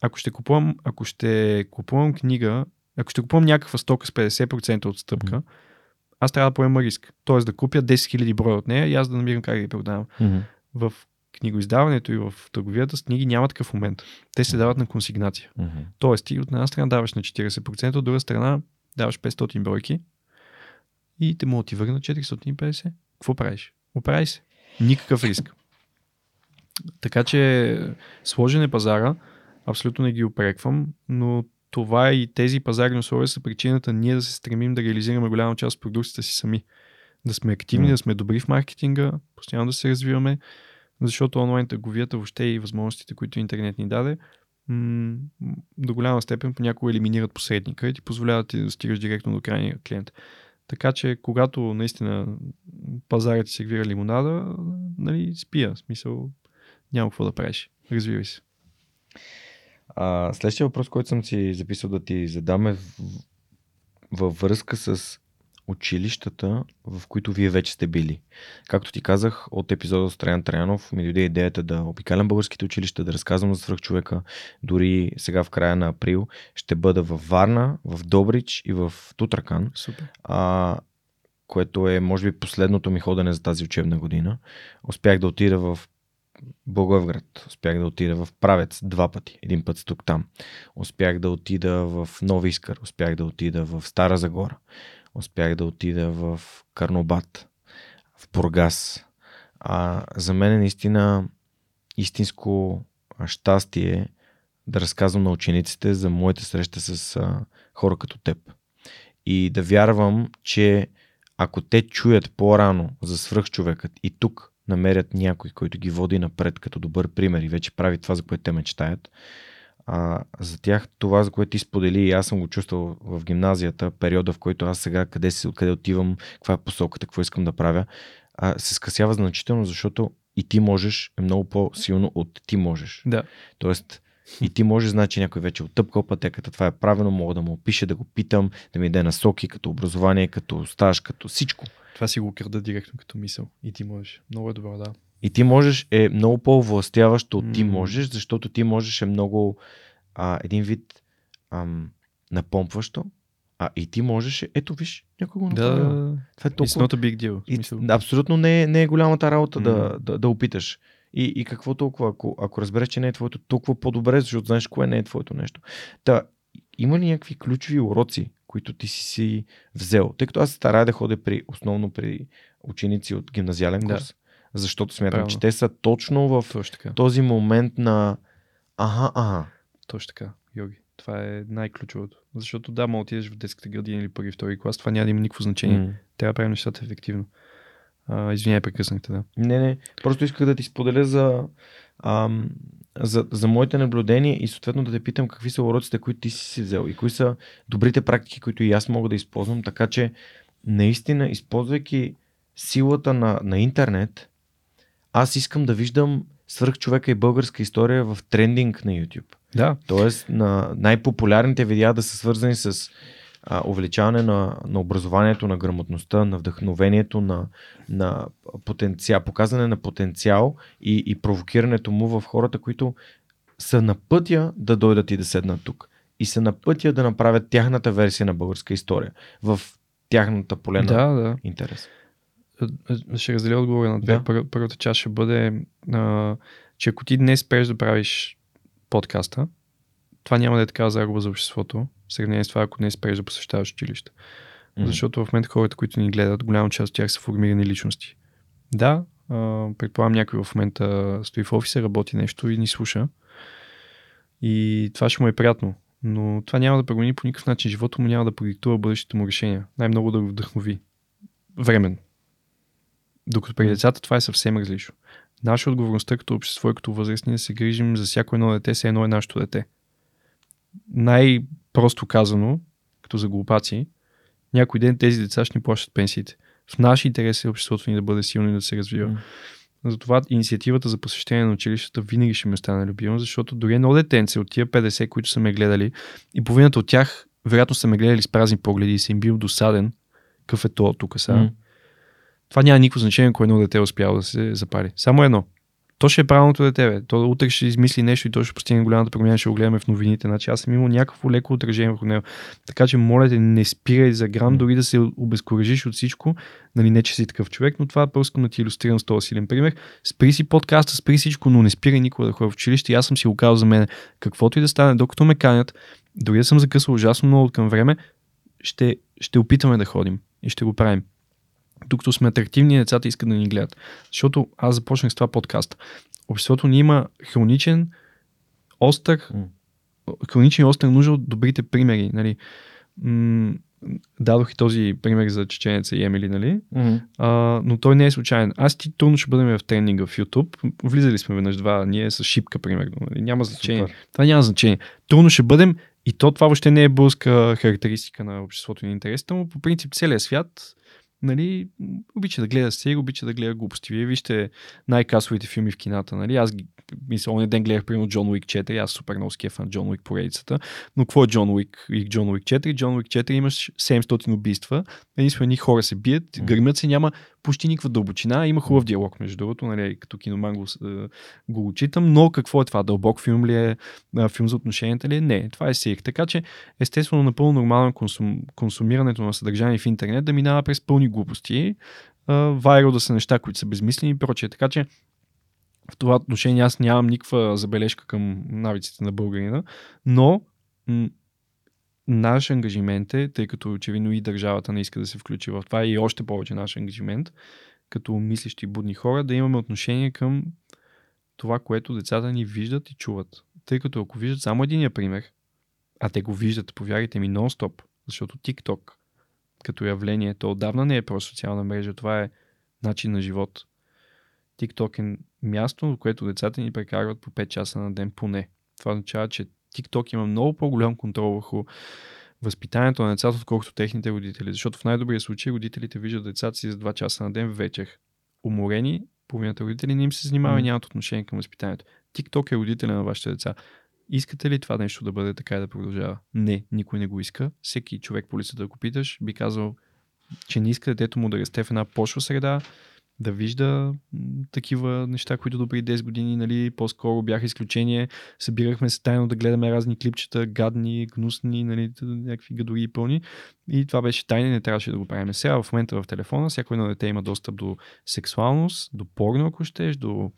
Ако ще купувам, ако ще купувам книга, ако ще купувам някаква стока с 50% отстъпка, mm-hmm. аз трябва да поема риск. Тоест да купя 10 000 броя от нея и аз да намирам как да ги продавам. Mm-hmm. В книгоиздаването и в търговията с книги няма такъв момент. Те се дават на консигнация. Mm-hmm. Тоест ти от една страна даваш на 40%, от друга страна даваш 500 бройки и те могат ти върнат 450. Какво правиш? Оправи се. Никакъв риск. Така че сложен е пазара, абсолютно не ги опреквам, но това и тези пазарни условия са причината ние да се стремим да реализираме голяма част от продукцията си сами. Да сме активни, mm. да сме добри в маркетинга, постоянно да се развиваме, защото онлайн търговията, въобще и възможностите, които интернет ни даде, м- до голяма степен понякога елиминират посредника и ти позволяват ти да стигаш директно до крайния клиент. Така че, когато наистина пазарът ти сервира лимонада, нали, спия. В смисъл, няма какво да правиш. Развивай се. А, следващия въпрос, който съм си записал да ти задам е във връзка с училищата, в които вие вече сте били. Както ти казах, от епизода с Траян Траянов ми дойде идеята да обикалям българските училища, да разказвам за свръхчовека. Дори сега в края на април ще бъда във Варна, в Добрич и в Тутракан. Супер. А, което е, може би, последното ми ходене за тази учебна година. Успях да отида в Благоевград. Успях да отида в Правец два пъти. Един път тук там. Успях да отида в Нови Искър. Успях да отида в Стара Загора. Успях да отида в Карнобат. В Бургас. А, за мен е наистина истинско щастие да разказвам на учениците за моята среща с хора като теб. И да вярвам, че ако те чуят по-рано за свръхчовекът и тук намерят някой, който ги води напред като добър пример и вече прави това, за което те мечтаят, а, за тях това, за което ти сподели и аз съм го чувствал в гимназията, периода, в който аз сега къде, си, къде отивам, каква е посоката, какво искам да правя, а, се скъсява значително, защото и ти можеш е много по-силно от ти можеш. Да. Тоест, и ти може, значи някой вече оттъпкал пътеката, това е правилно, мога да му опише, да го питам, да ми даде насоки, като образование, като стаж, като всичко. Това си го крада директно като мисъл. И ти можеш. Много е добро, да. И ти можеш е много по-властяващо от ти М. можеш, защото ти можеш е много а, един вид ам, напомпващо, а и ти можеш е, ето виж, някой го направи. Да, Това е it's толкова... not a big deal. И, абсолютно не е, не е голямата работа да, М. да, да опиташ. И, и какво толкова, ако, ако разбереш, че не е твоето, толкова по-добре, защото знаеш кое не е твоето нещо. Та, има ли някакви ключови уроци, които ти си си взел? Тъй като аз старая да ходя при, основно при ученици от гимназиален Да. курс, защото смятам, Правилно. че те са точно в Точно този момент на ага, ага. Точно така, Йоги. Това е най-ключовото. Защото да, мога да отидеш в детската градина или първи, втори клас, това няма да има никакво значение. М. Трябва да правим нещата ефективно. А, извиняй, прекъснахте, да. Не, не. Просто исках да ти споделя за, ам, за, за моите наблюдения и съответно да те питам какви са уроците, които ти си взел и кои са добрите практики, които и аз мога да използвам, така че наистина, използвайки силата на, на интернет, аз искам да виждам свърх човека и българска история в трендинг на YouTube. Да, Тоест на най-популярните видеа да са свързани с а, увеличаване на, на образованието, на грамотността, на вдъхновението, на, на потенциал, показане на потенциал и, и провокирането му в хората, които са на пътя да дойдат и да седнат тук. И са на пътя да направят тяхната версия на българска история в тяхната поле на да, да. интерес. Е, Ще разделя отговора на две. Да. Пър, първата част ще бъде, а, че ако ти днес спреш да правиш подкаста, това няма да е такава загуба за обществото, в сравнение с това, ако днес спреш да посещаваш училище. Мгм. Защото в момента хората, които ни гледат, голяма част от тях са формирани личности. Да, предполагам някой в момента стои в офиса, работи нещо и ни слуша. И това ще му е приятно. Но това няма да промени по никакъв начин живота му, няма да продиктува бъдещите му решения. Най-много да го вдъхнови. Временно. Докато при децата това е съвсем различно. Наша отговорността като общество и като възрастни да се грижим за всяко едно дете, все едно е нашето дете. Най-просто казано, като за глупаци, някой ден тези деца ще ни плащат пенсиите. В наш интерес е обществото ни да бъде силно и да се развива. М. Затова инициативата за посещение на училищата винаги ще ми остане любима, защото дори едно детенце от тия 50, които са ме гледали, и половината от тях вероятно са ме гледали с празни погледи и са им бил досаден, какъв е то тук сега. М. Това няма никакво значение, ако едно дете е успяло да се запари. Само едно. То ще е правилното дете, бе. То утре ще измисли нещо и то ще постигне голямата промяна, ще го гледаме в новините. Значи аз съм имал някакво леко отражение върху него. Така че, моля те, не спирай за грам, дори да се обезкуражиш от всичко. Нали, не, че си такъв човек, но това просто да ти иллюстрирам с този силен пример. Спри си подкаста, спри всичко, но не спирай никога да ходя в училище. И аз съм си го казал за мен. Каквото и да стане, докато ме канят, дори да съм закъсал ужасно много към време, ще, ще опитаме да ходим и ще го правим. Докато сме атрактивни, децата искат да ни гледат. Защото аз започнах с това подкаст. Обществото ни има хроничен, остър, хроничен и остър нужда от добрите примери. Нали. М- дадох и този пример за чеченеца и Емили, нали? М. А, но той не е случайен. Аз ти трудно ще бъдем в тренинга в YouTube. Влизали сме веднъж два, ние с шипка, примерно. Нали? Няма значение. Супер. Това няма значение. Трудно ще бъдем и то това въобще не е българска характеристика на обществото и на интересите му. По принцип целият свят нали, обича да гледа серии, обича да гледа глупости. Вие вижте най-касовите филми в кината. Нали? Аз ги- мисля, онен ден гледах примерно Джон Уик 4, аз супер много скефа на Джон Уик поредицата. Но какво е Джон Уик и Джон Уик 4? Джон Уик 4 имаш 700 убийства, единствено едни хора се бият, гърмят се, няма почти никаква дълбочина, има хубав диалог между другото, нали, като киноман го, е, го отчитам, но какво е това? Дълбок филм ли е? Филм за отношенията ли е? Не, това е сир. Така че, естествено, напълно нормално консум, консумирането на съдържание в интернет да минава през пълни глупости, вайрал да са неща, които са безмислени и прочее. Така че, в това отношение аз нямам никаква забележка към навиците на българина, но м- наш ангажимент е, тъй като очевидно и държавата не иска да се включи в това и още повече наш ангажимент, като мислещи будни хора, да имаме отношение към това, което децата ни виждат и чуват. Тъй като ако виждат само единия пример, а те го виждат, повярвайте ми, нон-стоп, защото TikTok като явление, то отдавна не е просто социална мрежа, това е начин на живот. TikTok е място, в което децата ни прекарват по 5 часа на ден поне. Това означава, че TikTok има много по-голям контрол върху възпитанието на децата, отколкото техните родители. Защото в най-добрия случай родителите виждат децата си за 2 часа на ден вечер. Уморени, половината родители не им се занимава и нямат отношение към възпитанието. TikTok е родителя на вашите деца. Искате ли това нещо да бъде така и да продължава? Не, никой не го иска. Всеки човек по улицата да го питаш, би казал, че не иска детето му да расте в една пошва среда, да вижда такива неща, които до преди 10 години нали, по-скоро бяха изключение. Събирахме се тайно да гледаме разни клипчета, гадни, гнусни, нали, някакви гадори и пълни. И това беше тайна не трябваше да го правим. Сега в момента в телефона всяко едно дете има достъп до сексуалност, до порно, ако щеш, до,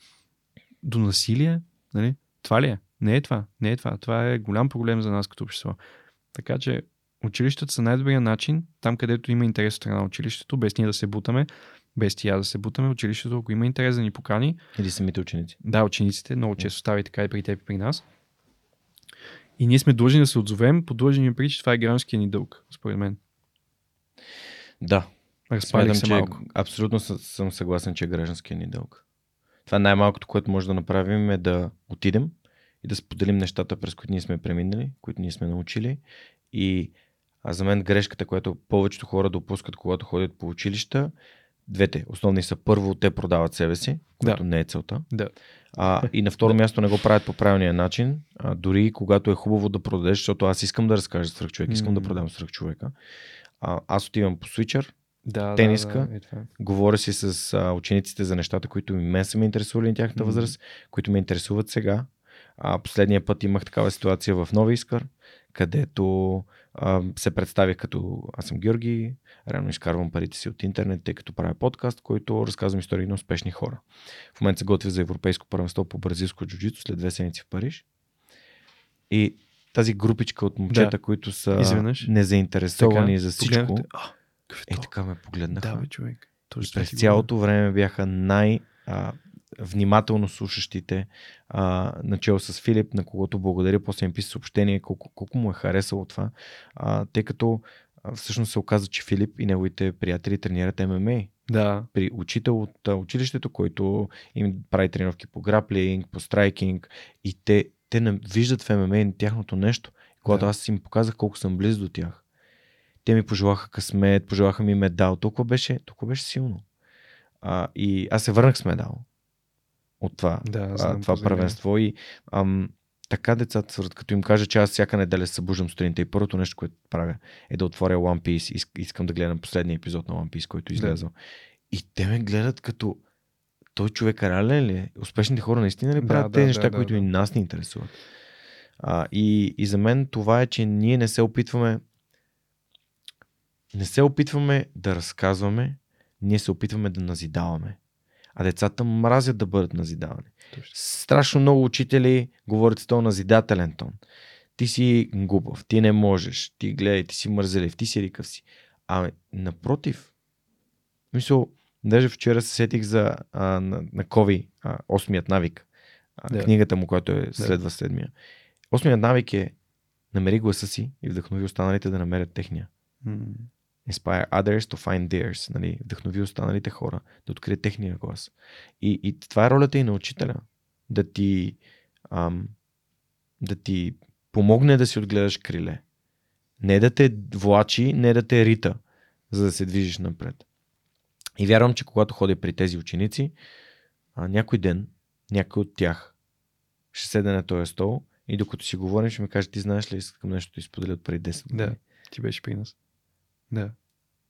до насилие. Нали? Това ли е? Не е това. Не е това. Това е голям проблем за нас като общество. Така че училищата са най-добрият начин, там където има интерес от страна на училището, без ние да се бутаме, без тия да се бутаме. Училището, ако има интерес да ни покани, Или самите ученици. да, учениците, много често става и така и при теб и при нас. И ние сме длъжни да се отзовем, по длъжни ми при, че това е гражданския ни дълг, според мен. Да, Разпалих смятам, се че малко. абсолютно съ- съм съгласен, че е гражданския ни дълг. Това най-малкото, което може да направим е да отидем и да споделим нещата, през които ние сме преминали, които ние сме научили. И а за мен грешката, която повечето хора допускат, когато ходят по училища, двете основни са първо, те продават себе си, което не е целта. Да. А, и на второ място не го правят по правилния начин, а, дори когато е хубаво да продадеш, защото аз искам да разкажа свръх човек, искам да М. продам свръх човека. А, аз отивам по свичър, Да, Тениска. Да, да, е. Говоря си с а, учениците за нещата, които и мен са ме интересували на тяхната Мгм. възраст, които ме интересуват сега. А, последния път имах такава ситуация в Нови Искър, където а, се представих като аз съм Георги, реално изкарвам парите си от интернет, тъй като правя подкаст, който разказвам истории на успешни хора. В момента се готвя за Европейско първенство по бразилско джуджито след две седмици в Париж. И тази групичка от момчета, Да. които са Изведнъж. незаинтересовани Така, за всичко, А, е така ме погледнаха. Да, бе, човек. И Точно през цялото време бяха най- а, внимателно слушащите, а, начало с Филип, на когото благодаря, после ми писа съобщение, колко, колко му е харесало това, а, тъй като а, всъщност се оказа, че Филип и неговите приятели тренират ММА. Да, при учител от а, училището, който им прави тренировки по граплинг, по страйкинг и те, те не виждат в ММА тяхното нещо. Когато Да. аз им показах колко съм близо до тях, те ми пожелаха късмет, пожелаха ми медал. Толкова беше, толкова беше силно. А, и аз се върнах с медал от това, да, знам, това първенство и ам, така децата свързват, като им кажа, че аз всяка неделя се събуждам сутринта и първото нещо, което правя е да отворя One Piece. Иск, искам да гледам последния епизод на One Piece, който е Да. излязъл. И те ме гледат като той човек реален ли е? Успешните хора наистина ли Да, правят да, тези да, неща, да, които да. и нас ни интересуват? А, и, и за мен това е, че ние не се опитваме не се опитваме да разказваме, ние се опитваме да назидаваме. А децата мразят да бъдат назидавани. Точно. Страшно много учители говорят с този назидателен тон. Ти си глупав, ти не можеш, ти гледай, ти си мързелив, ти си рикав си. Ами, напротив, мисъл, даже вчера се сетих за а, на, на Кови, а, осмият навик, а, Да. книгата му, която е следва седмия. Осмият навик е намери гласа си и вдъхнови останалите да намерят техния. М, Inspire others to find theirs. Нали? Вдъхнови останалите хора да открият техния глас. И, и това е ролята и на учителя. Да ти, ам, да ти помогне да си отгледаш криле. Не да те влачи, не да те рита, за да се движиш напред. И вярвам, че когато ходя при тези ученици, а, някой ден, някой от тях ще седне на този стол и докато си говорим, ще ми каже, ти знаеш ли, искам нещо да изподеля от преди 10 години. Да, ти беше при нас. Да.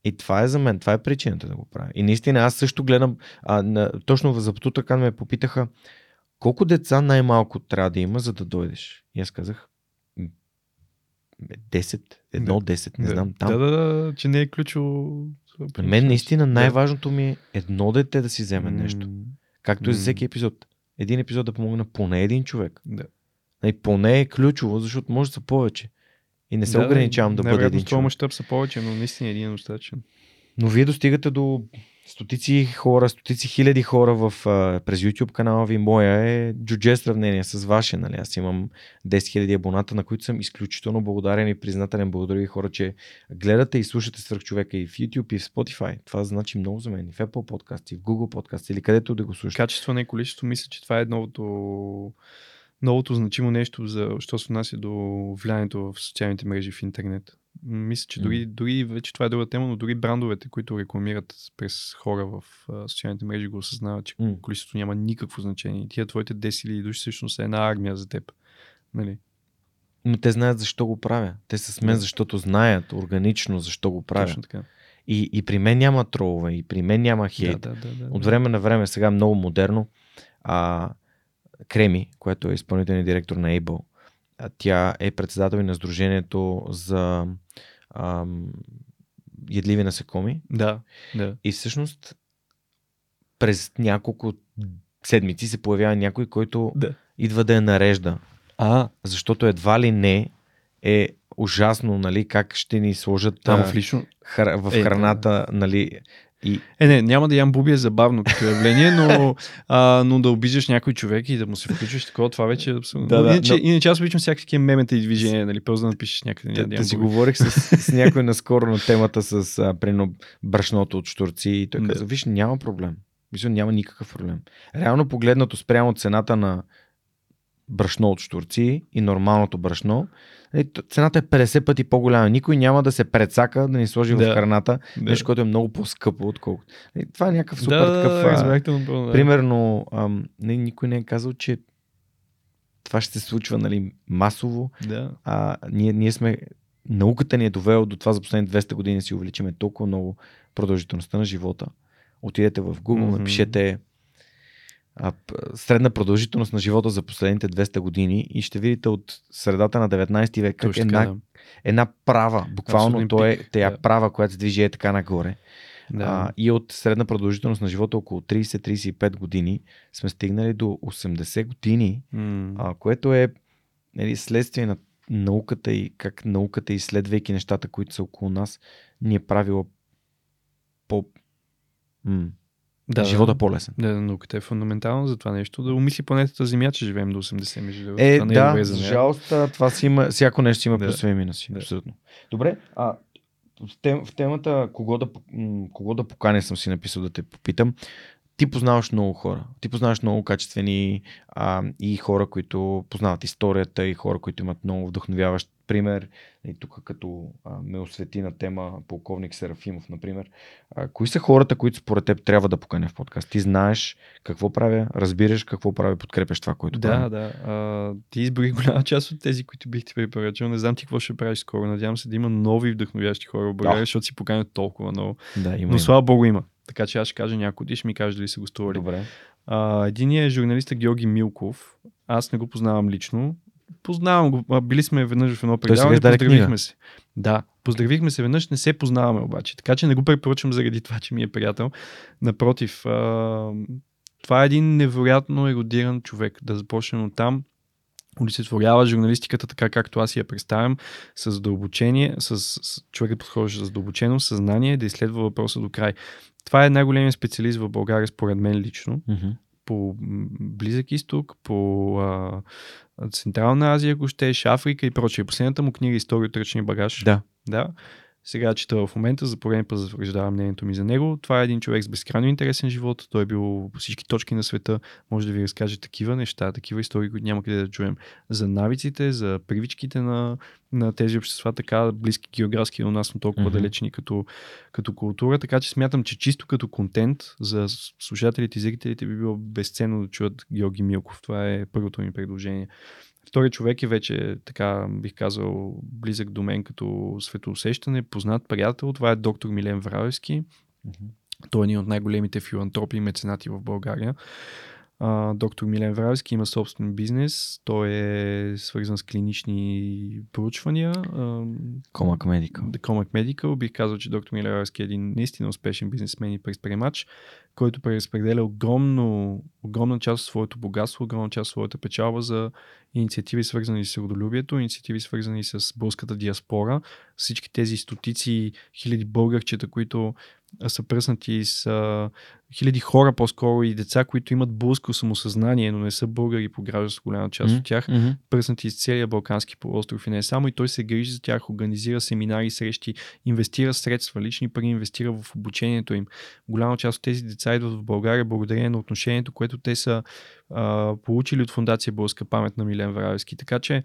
И това е за мен, това е причината да го правя. И наистина аз също гледам, а, на, точно за Птутъркан ме попитаха колко деца най-малко трябва да има, за да дойдеш. И аз казах м, 10, едно 10, не да. знам там. Да, да, да, че не е ключово. При мен наистина най-важното ми е едно дете да си вземе нещо. Както и за всеки епизод. Един епизод да помогна поне един човек. Да. И поне е ключово, защото може да са повече. И не се Да, ограничавам да бъда най-вероятно един човек. мащаб са повече, но наистина един е достатъчен. Но вие достигате до стотици хора, стотици хиляди хора в, през YouTube канала ви. Моя е джудже сравнение с ваше. Нали? Аз имам 10 000 абоната, на които съм изключително благодарен и признателен. Благодаря ви хора, че гледате и слушате свърх човека и в YouTube и в Spotify. Това значи много за мен. И в Apple Podcast, и в Google Podcast или където да го слушате. Качество, не количество, мисля, че това е новото, новото значимо нещо, за, що се отнася до влиянието в социалните мрежи в интернет. Мисля, че дори, дори вече това е друга тема, но дори брандовете, които рекламират през хора в а, социалните мрежи, го осъзнават, че М. количеството няма никакво значение. Тия твоите 10 000 души всъщност са една армия за теб. Нали? Но те знаят защо го правя. Те са с мен, защото знаят органично защо го правя. Точно така. И, и при мен няма тролове, и при мен няма хейт. Да, да, да, да, От време на време, сега много модерно, а, Креми, която е изпълнителният директор на Able, тя е председател и на Сдружението за ам, ядливи насекоми. Да, да. И всъщност през няколко седмици се появява някой, който Да. идва да я нарежда. А, Защото едва ли не е ужасно, нали, как ще ни сложат там в лично. хра... в Е, да. храната, нали, И Е, не, няма да ям буби е забавно като явление, но, а, но да обиждаш някой човек и да му се включиш такова, това вече е абсолютно. Да, да, иначе, но- иначе аз обичам всякакви такива мемета и движения, нали, просто да напишеш някъде. да, да да си говорих с, с някой наскоро на темата с а, прино, брашното от штурци и той Да. каза, виж, няма проблем. Мисля, няма никакъв проблем. Реално погледнато спрямо цената на брашно от штурци и нормалното брашно, цената е 50 пъти по-голяма. Никой няма да се прецака да ни сложи в Да. храната Да. нещо, което е много по-скъпо, отколкото. Е, Това е някакъв супер да, такъв... да, разбрахте да. Примерно, ам, не, никой не е казал, че това ще се случва нали, масово. Да. А, ние, ние сме, науката ни е довела до това за последните 200 години си увеличиме толкова много продължителността на живота. Отидете в Google, Мгм. напишете средна продължителност на живота за последните 200 години и ще видите от средата на 19 век как една, да. една права, буквално Абсолютен то е тая да. права, която се движи е така нагоре. Да. А, и от средна продължителност на живота около 30-35 години сме стигнали до 80 години, М. а, което е нали, следствие на науката и как науката, изследвайки нещата, които са около нас, ни е правила по... М- да, живота да. по-лесен. Да, науката е фундаментална за това нещо. Да умисли планетата Земя, че живеем до 80 между другото. Е, това не да, добре за жалост, това си има, всяко нещо си има Да. плюсове и минуси. Да. Абсолютно. Добре, а в, тем, в темата кого да, кого да поканя съм си написал да те попитам. Ти познаваш много хора. Ти познаваш много качествени а, и хора, които познават историята и хора, които имат много вдъхновяващ пример. И тук като а, ме освети на тема полковник Серафимов, например. А, кои са хората, които според теб трябва да поканя в подкаст? Ти знаеш какво правя, разбираш какво правя, подкрепяш това, което Да, правя. да. А, ти изброи голяма част от тези, които бих ти препоръчал. Не знам ти какво ще правиш скоро. Надявам се да има нови вдъхновящи хора в България, Да. защото си поканят толкова много. да има, Но има. слава богу има. Така че аз ще кажа някой, ти ще ми кажеш дали са гостували. Добре. А, единият е журналиста Георги Милков. Аз не го познавам лично. Познавам го. Били сме веднъж в едно предаване. Поздравихме книга. се. Да, поздравихме се веднъж, не се познаваме обаче. Така че не го препоръчвам заради това, че ми е приятел. Напротив, а, това е един невероятно еродиран човек. Да започнем от там. Олицетворява журналистиката така, както аз я представям, с задълбочение, с, с човекът подхожда с задълбочено съзнание, да изследва въпроса до край. Това е най-големият специалист в България, според мен лично Мгм. По Близък изток, по а, Централна Азия, ако щеш, Африка и прочее. Последната му книга История от ръчния багаж. Да. Да. Сега чета в момента, за пореден път затвърждавам мнението ми за него. Това е един човек с безкрайно интересен живот. Той е бил по всички точки на света. Може да ви разкаже такива неща, такива истории, които няма къде да чуем. За навиците, за привичките на, на тези общества, така близки географски до нас, но толкова mm-hmm. далечни като, като култура. Така че смятам, че чисто като контент за слушателите и зрителите би било безценно да чуят Георги Милков. Това е първото ми предложение. Втори човек е вече, така бих казал, близък до мен като светоусещане, познат приятел. Това е доктор Милен Вравевски. Мгм. Той е един от най-големите филантропи и меценати в България. А, доктор Милен Вравевски има собствен бизнес. Той е свързан с клинични проучвания. Комак Медикал. Comac Medical. Бих казал, че доктор Милен Вравевски е един наистина успешен бизнесмен и предприемач, който преразпределя огромно, огромна част от своето богатство, огромна част от своята печалба за инициативи свързани с родолюбието, инициативи свързани с българската диаспора, всички тези стотици хиляди българчета, които са пръснати с хиляди хора по-скоро и деца, които имат българско самосъзнание, но не са българи по гражданство, голяма част Мгм. от тях, пръснати из целия Балкански полуостров и не само. И той се грижи за тях, организира семинари, срещи, инвестира средства, лични пари, инвестира в обучението им. Голяма част от тези деца идват в България благодарение на отношението, което те са а, получили от Фундация Българска памет на Милен Вравевски. Така че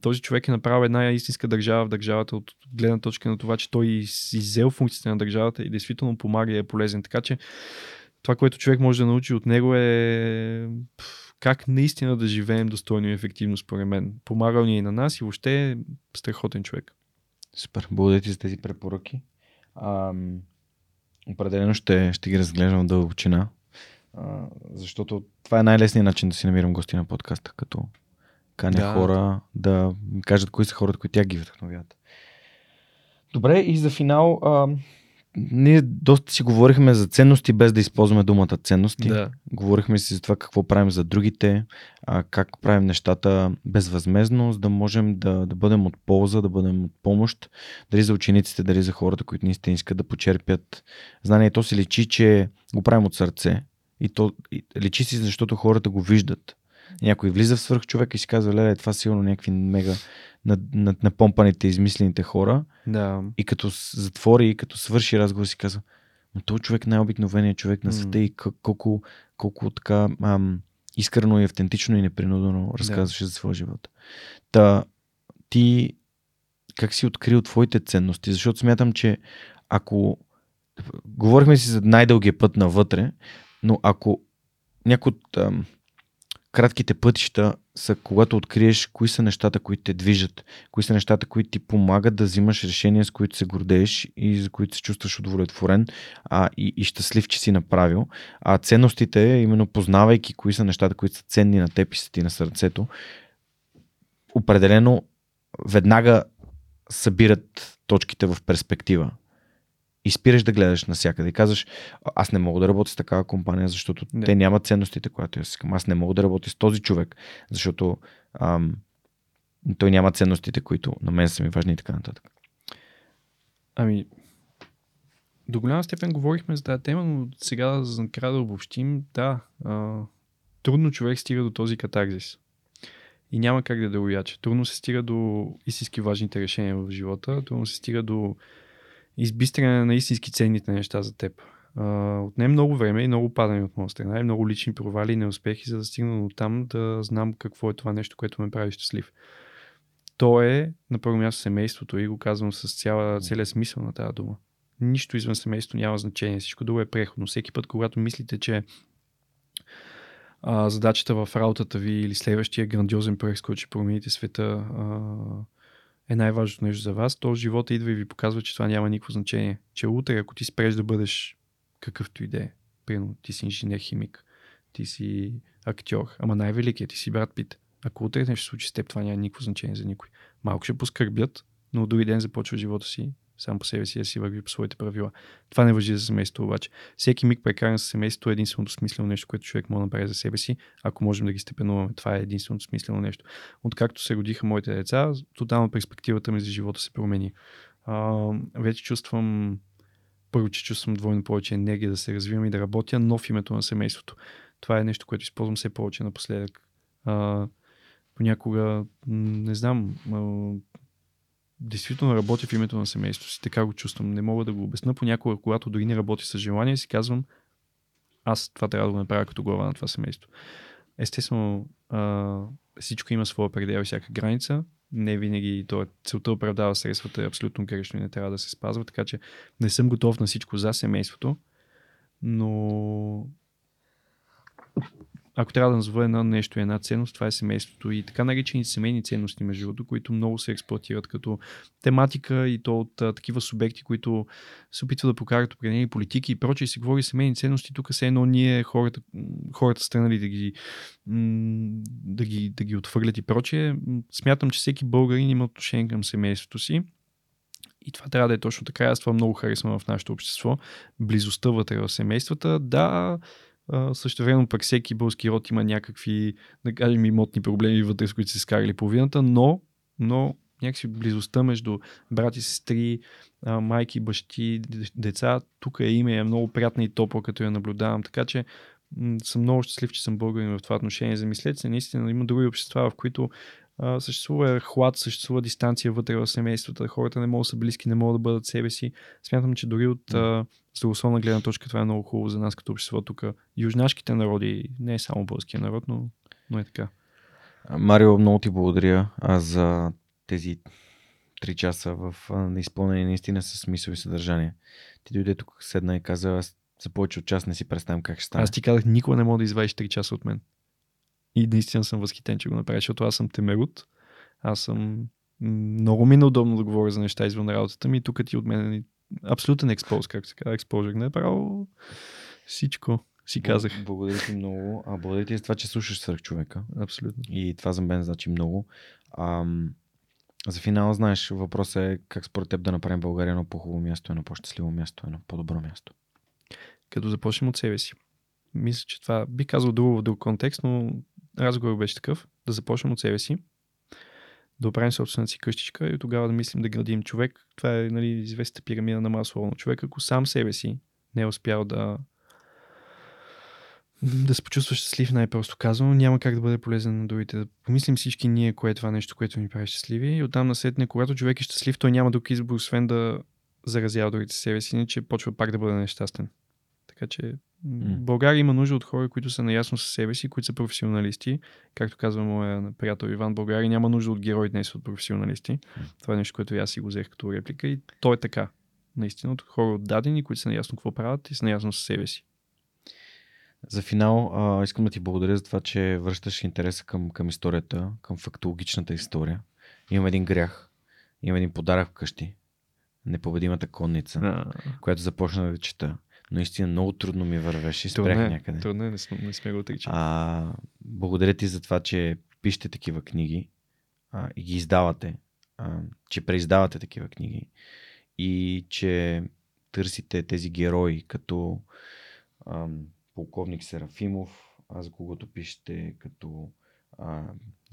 този човек е направил една истинска държава в държавата от гледна точка на това, че той из- иззел функциите на държавата и действително помага и е полезен. Така че това, което човек може да научи от него е как наистина да живеем достойно и ефективно, според мен. Помагал ни и на нас и въобще е страхотен човек. Супер. Благодаря ти за тези препоръки. Ам, определено ще, ще ги разглеждам в дълбочина. А, защото това е най-лесният начин да си намирам гости на подкаста, като каня Да. хора да ми кажат кои са хората, които тя ги вдъхновяват. Добре, и за финал, а, ние доста си говорихме за ценности, без да използваме думата ценности. Да. Говорихме си за това какво правим за другите, а, как правим нещата безвъзмезно, за да можем да, да бъдем от полза, да бъдем от помощ, дали за учениците, дали за хората, които наистина искат да почерпят знание. То се личи, че го правим от сърце. И то и, личи си, защото хората го виждат. Някой влиза в свърх човек и си казва, леле, това сигурно някакви мега напомпаните, измислените хора. Да. И като затвори и като свърши разговор си казва, но този човек е най-обикновеният човек на света и к- колко, колко така ам, искрено и автентично и непринудено разказваше за своя живот. Та, ти как си открил твоите ценности? Защото смятам, че ако говорихме си за най-дългия път навътре, но ако някои от ам, кратките пътища са когато откриеш кои са нещата, които те движат, кои са нещата, които ти помагат да взимаш решения, с които се гордееш и за които се чувстваш удовлетворен а, и, и щастлив, че си направил. А ценностите, именно познавайки кои са нещата, които са ценни на теб и са ти на сърцето, определено веднага събират точките в перспектива. И спираш да гледаш навсякъде и казваш, «А, аз не мога да работя с такава компания, защото Не. те нямат ценностите, които аз искам. Аз не мога да работя с този човек, защото ам, той няма ценностите, които на мен са ми важни и така нататък. Ами, до голяма степен говорихме за тази тема, но сега за накрая да обобщим, да, а, трудно човек стига до този катарзис. И няма как да е другояче. Трудно се стига до истински важните решения в живота, трудно се стига до избистряне на истински ценните неща за теб. А, отне много време и много падане от моя страна и много лични провали и неуспехи, за да стигна до там да знам какво е това нещо, което ме прави щастлив. То е на първо място семейството и го казвам с цяла, целият смисъл на тази дума. Нищо извън семейството няма значение. Всичко друго е преходно. Всеки път, когато мислите, че а, задачата в работата ви или следващия грандиозен проект, с който ще промените света, а, е най-важното нещо за вас, то живота идва и ви показва, че това няма никакво значение. Че утре, ако ти спреш да бъдеш какъвто и да е, примерно ти си инженер химик, ти си актьор, ама най-великият, ти си брат Пит. Ако утре нещо случи с теб, това няма никакво значение за никой. Малко ще поскърбят, но други ден започва живота си сам по себе си да си върви по своите правила. Това не въжи за семейството обаче. Всеки миг прекаран с семейството е единственото смислено нещо, което човек може да направи за себе си, ако можем да ги степенуваме. Това е единственото смислено нещо. Откакто се родиха моите деца, тотално перспективата ми за живота се промени. А, вече чувствам първо, че чувствам двойно повече енергия да се развивам и да работя, но в името на семейството. Това е нещо, което използвам все повече напоследък. А, понякога, не знам, действително работя в името на семейството си, така го чувствам. Не мога да го обясна. Понякога, когато дори не работя с желание, си казвам, аз това трябва да го направя като глава на това семейство. Естествено, всичко има своя предел и всяка граница. Не винаги то е, целта оправдава средствата е абсолютно грешно и не трябва да се спазва, така че не съм готов на всичко за семейството, но ако трябва да назова едно нещо една ценност, това е семейството и така наречените семейни ценности, между другото, които много се експлуатират като тематика и то от а, такива субекти, които се опитват да покарат определени политики и прочее. И се говори семейни ценности, тук все едно ние хората, хората станали да ги, да, ги, да ги отвърлят и прочее. Смятам, че всеки българин има отношение към семейството си. И това трябва да е точно така. Аз това много харесвам в нашето общество. Близостта вътре в семействата. Да, също време пък всеки български род има някакви, да кажем, имотни проблеми вътре, с които се скарали половината, но, но някакси близостта между брати, сестри, майки, бащи, деца, тук е име, е много приятна и топла, като я наблюдавам. Така че съм много щастлив, че съм българин в това отношение. Замислете се, наистина има други общества, в които а, съществува хлад, съществува дистанция вътре в семействата, хората не могат да са близки, не могат да бъдат себе си. Смятам, че дори от а, здравословна гледна точка това е много хубаво за нас като общество тук. Южнашките народи, не е само българския народ, но, но е така. Марио, много ти благодаря а, за тези три часа в изпълнение наистина с смисъл и съдържание. Ти дойде тук, седна и каза, аз за повече от час не си представям как ще стане. Аз ти казах, никога не мога да извадиш 3 часа от мен. И наистина съм възхитен, че го направиш, защото аз съм темерут. Аз съм много ми е неудобно да говоря за неща извън работата ми и тук ти от мен е абсолютен експоз, както се казва, експожър. Не е всичко, си казах. Бл- Благодаря ти много. А, благодаря ти за това, че слушаш свърх човека. Абсолютно. И това за мен значи много. Ам, За финала, знаеш, въпросът е как според теб да направим България едно по-хубаво място, едно по-щастливо място, едно по-добро място. Като започнем от себе си. Мисля, че това би казал друго в друг контекст, но разговор беше такъв. Да започнем от себе си, да оправим собствената си къщичка и тогава да мислим да градим човек. Това е нали, известната пирамида на Маслово. Но човек, ако сам себе си не е успял да да се почувства щастлив, най-просто казано, няма как да бъде полезен на другите. Да помислим всички ние, кое е това нещо, което ни прави щастливи. И оттам насетне, когато човек е щастлив, той няма друг избор, освен да заразява другите себе си, иначе почва пак да бъде нещастен. Така че mm. България има нужда от хора, които са наясно със себе си, които са професионалисти. Както казва моя приятел Иван, България няма нужда от герои днес от професионалисти. Mm. Това е нещо, което аз си го взех като реплика и то е така. Наистина от хора отдадени, които са наясно какво правят и са наясно със себе си. За финал, а, искам да ти благодаря за това, че връщаш интереса към, към историята, към фактологичната история. Имам един грях. Имам един подарък вкъщи. Непобедимата конница, а. която започна да чета. Но истина много трудно ми вървеше спрях е, някъде. Трудно е, не сме, не сме го отричали. А, благодаря ти за това, че пишете такива книги а, и ги издавате. А, че преиздавате такива книги. И че търсите тези герои като ам, полковник Серафимов, а за когото пишете като а,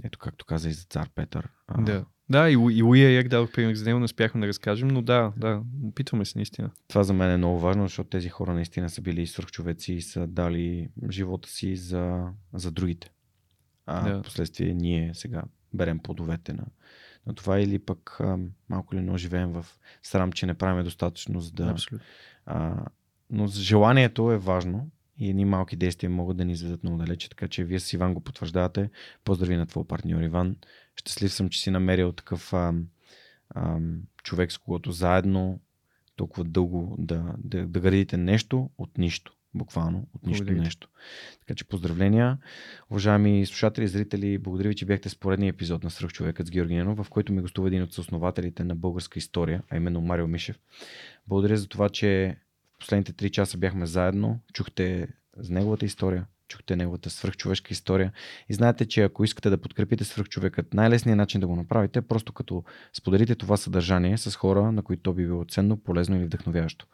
ето както каза и за цар Петър. А... Да. Да, и, и Уия Як дадох пример за него, не успяхме да разкажем, но да, да, опитваме се наистина. Това за мен е много важно, защото тези хора наистина са били свърхчовеци и са дали живота си за, за другите. А да. последствие ние сега берем плодовете на, на това или пък а, малко ли но живеем в срам, че не правим достатъчно за да... Абсолютно. А, но желанието е важно и едни малки действия могат да ни изведат много далече, така че вие с Иван го потвърждавате. Поздрави на твоя партньор Иван. Щастлив съм, че си намерил такъв ам, ам, човек, с когото заедно толкова дълго да, да, да градите нещо от нищо. Буквално от нищо благодаря. нещо. Така че поздравления. Уважаеми слушатели и зрители, благодаря ви, че бяхте с поредния епизод на Свръхчовекът с Георги Ненов, в който ми гостува един от основателите на българска история, а именно Марио Мишев. Благодаря за това, че Последните три часа бяхме заедно, чухте за неговата история, чухте неговата свръхчовешка история. И знаете, че ако искате да подкрепите свръхчовекът, най-лесният начин да го направите е просто като споделите това съдържание с хора, на които то би било ценно, полезно или вдъхновяващо.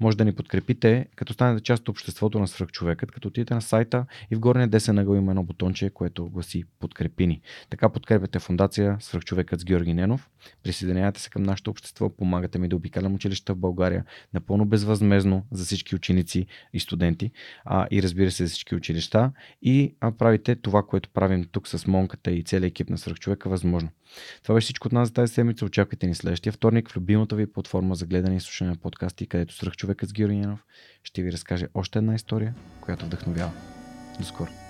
Може да ни подкрепите, като станете част от обществото на свръхчовекът, като отидете на сайта и в горния десен ъгъл има едно бутонче, което гласи Подкрепи ни. Така подкрепяте фундация Свръхчовекът с Георги Ненов. Присъединявате се към нашето общество, помагате ми да обикалям училища в България напълно безвъзмезно за всички ученици и студенти а, и разбира се за всички училища неща и правите това, което правим тук с Монката и целият екип на Свърхчовека възможно. Това беше всичко от нас за тази седмица. Очаквайте ни следващия вторник в любимата ви платформа за гледане и слушане на подкасти, където Свърхчовекът с Георгиянов ще ви разкаже още една история, която вдъхновява. До скоро!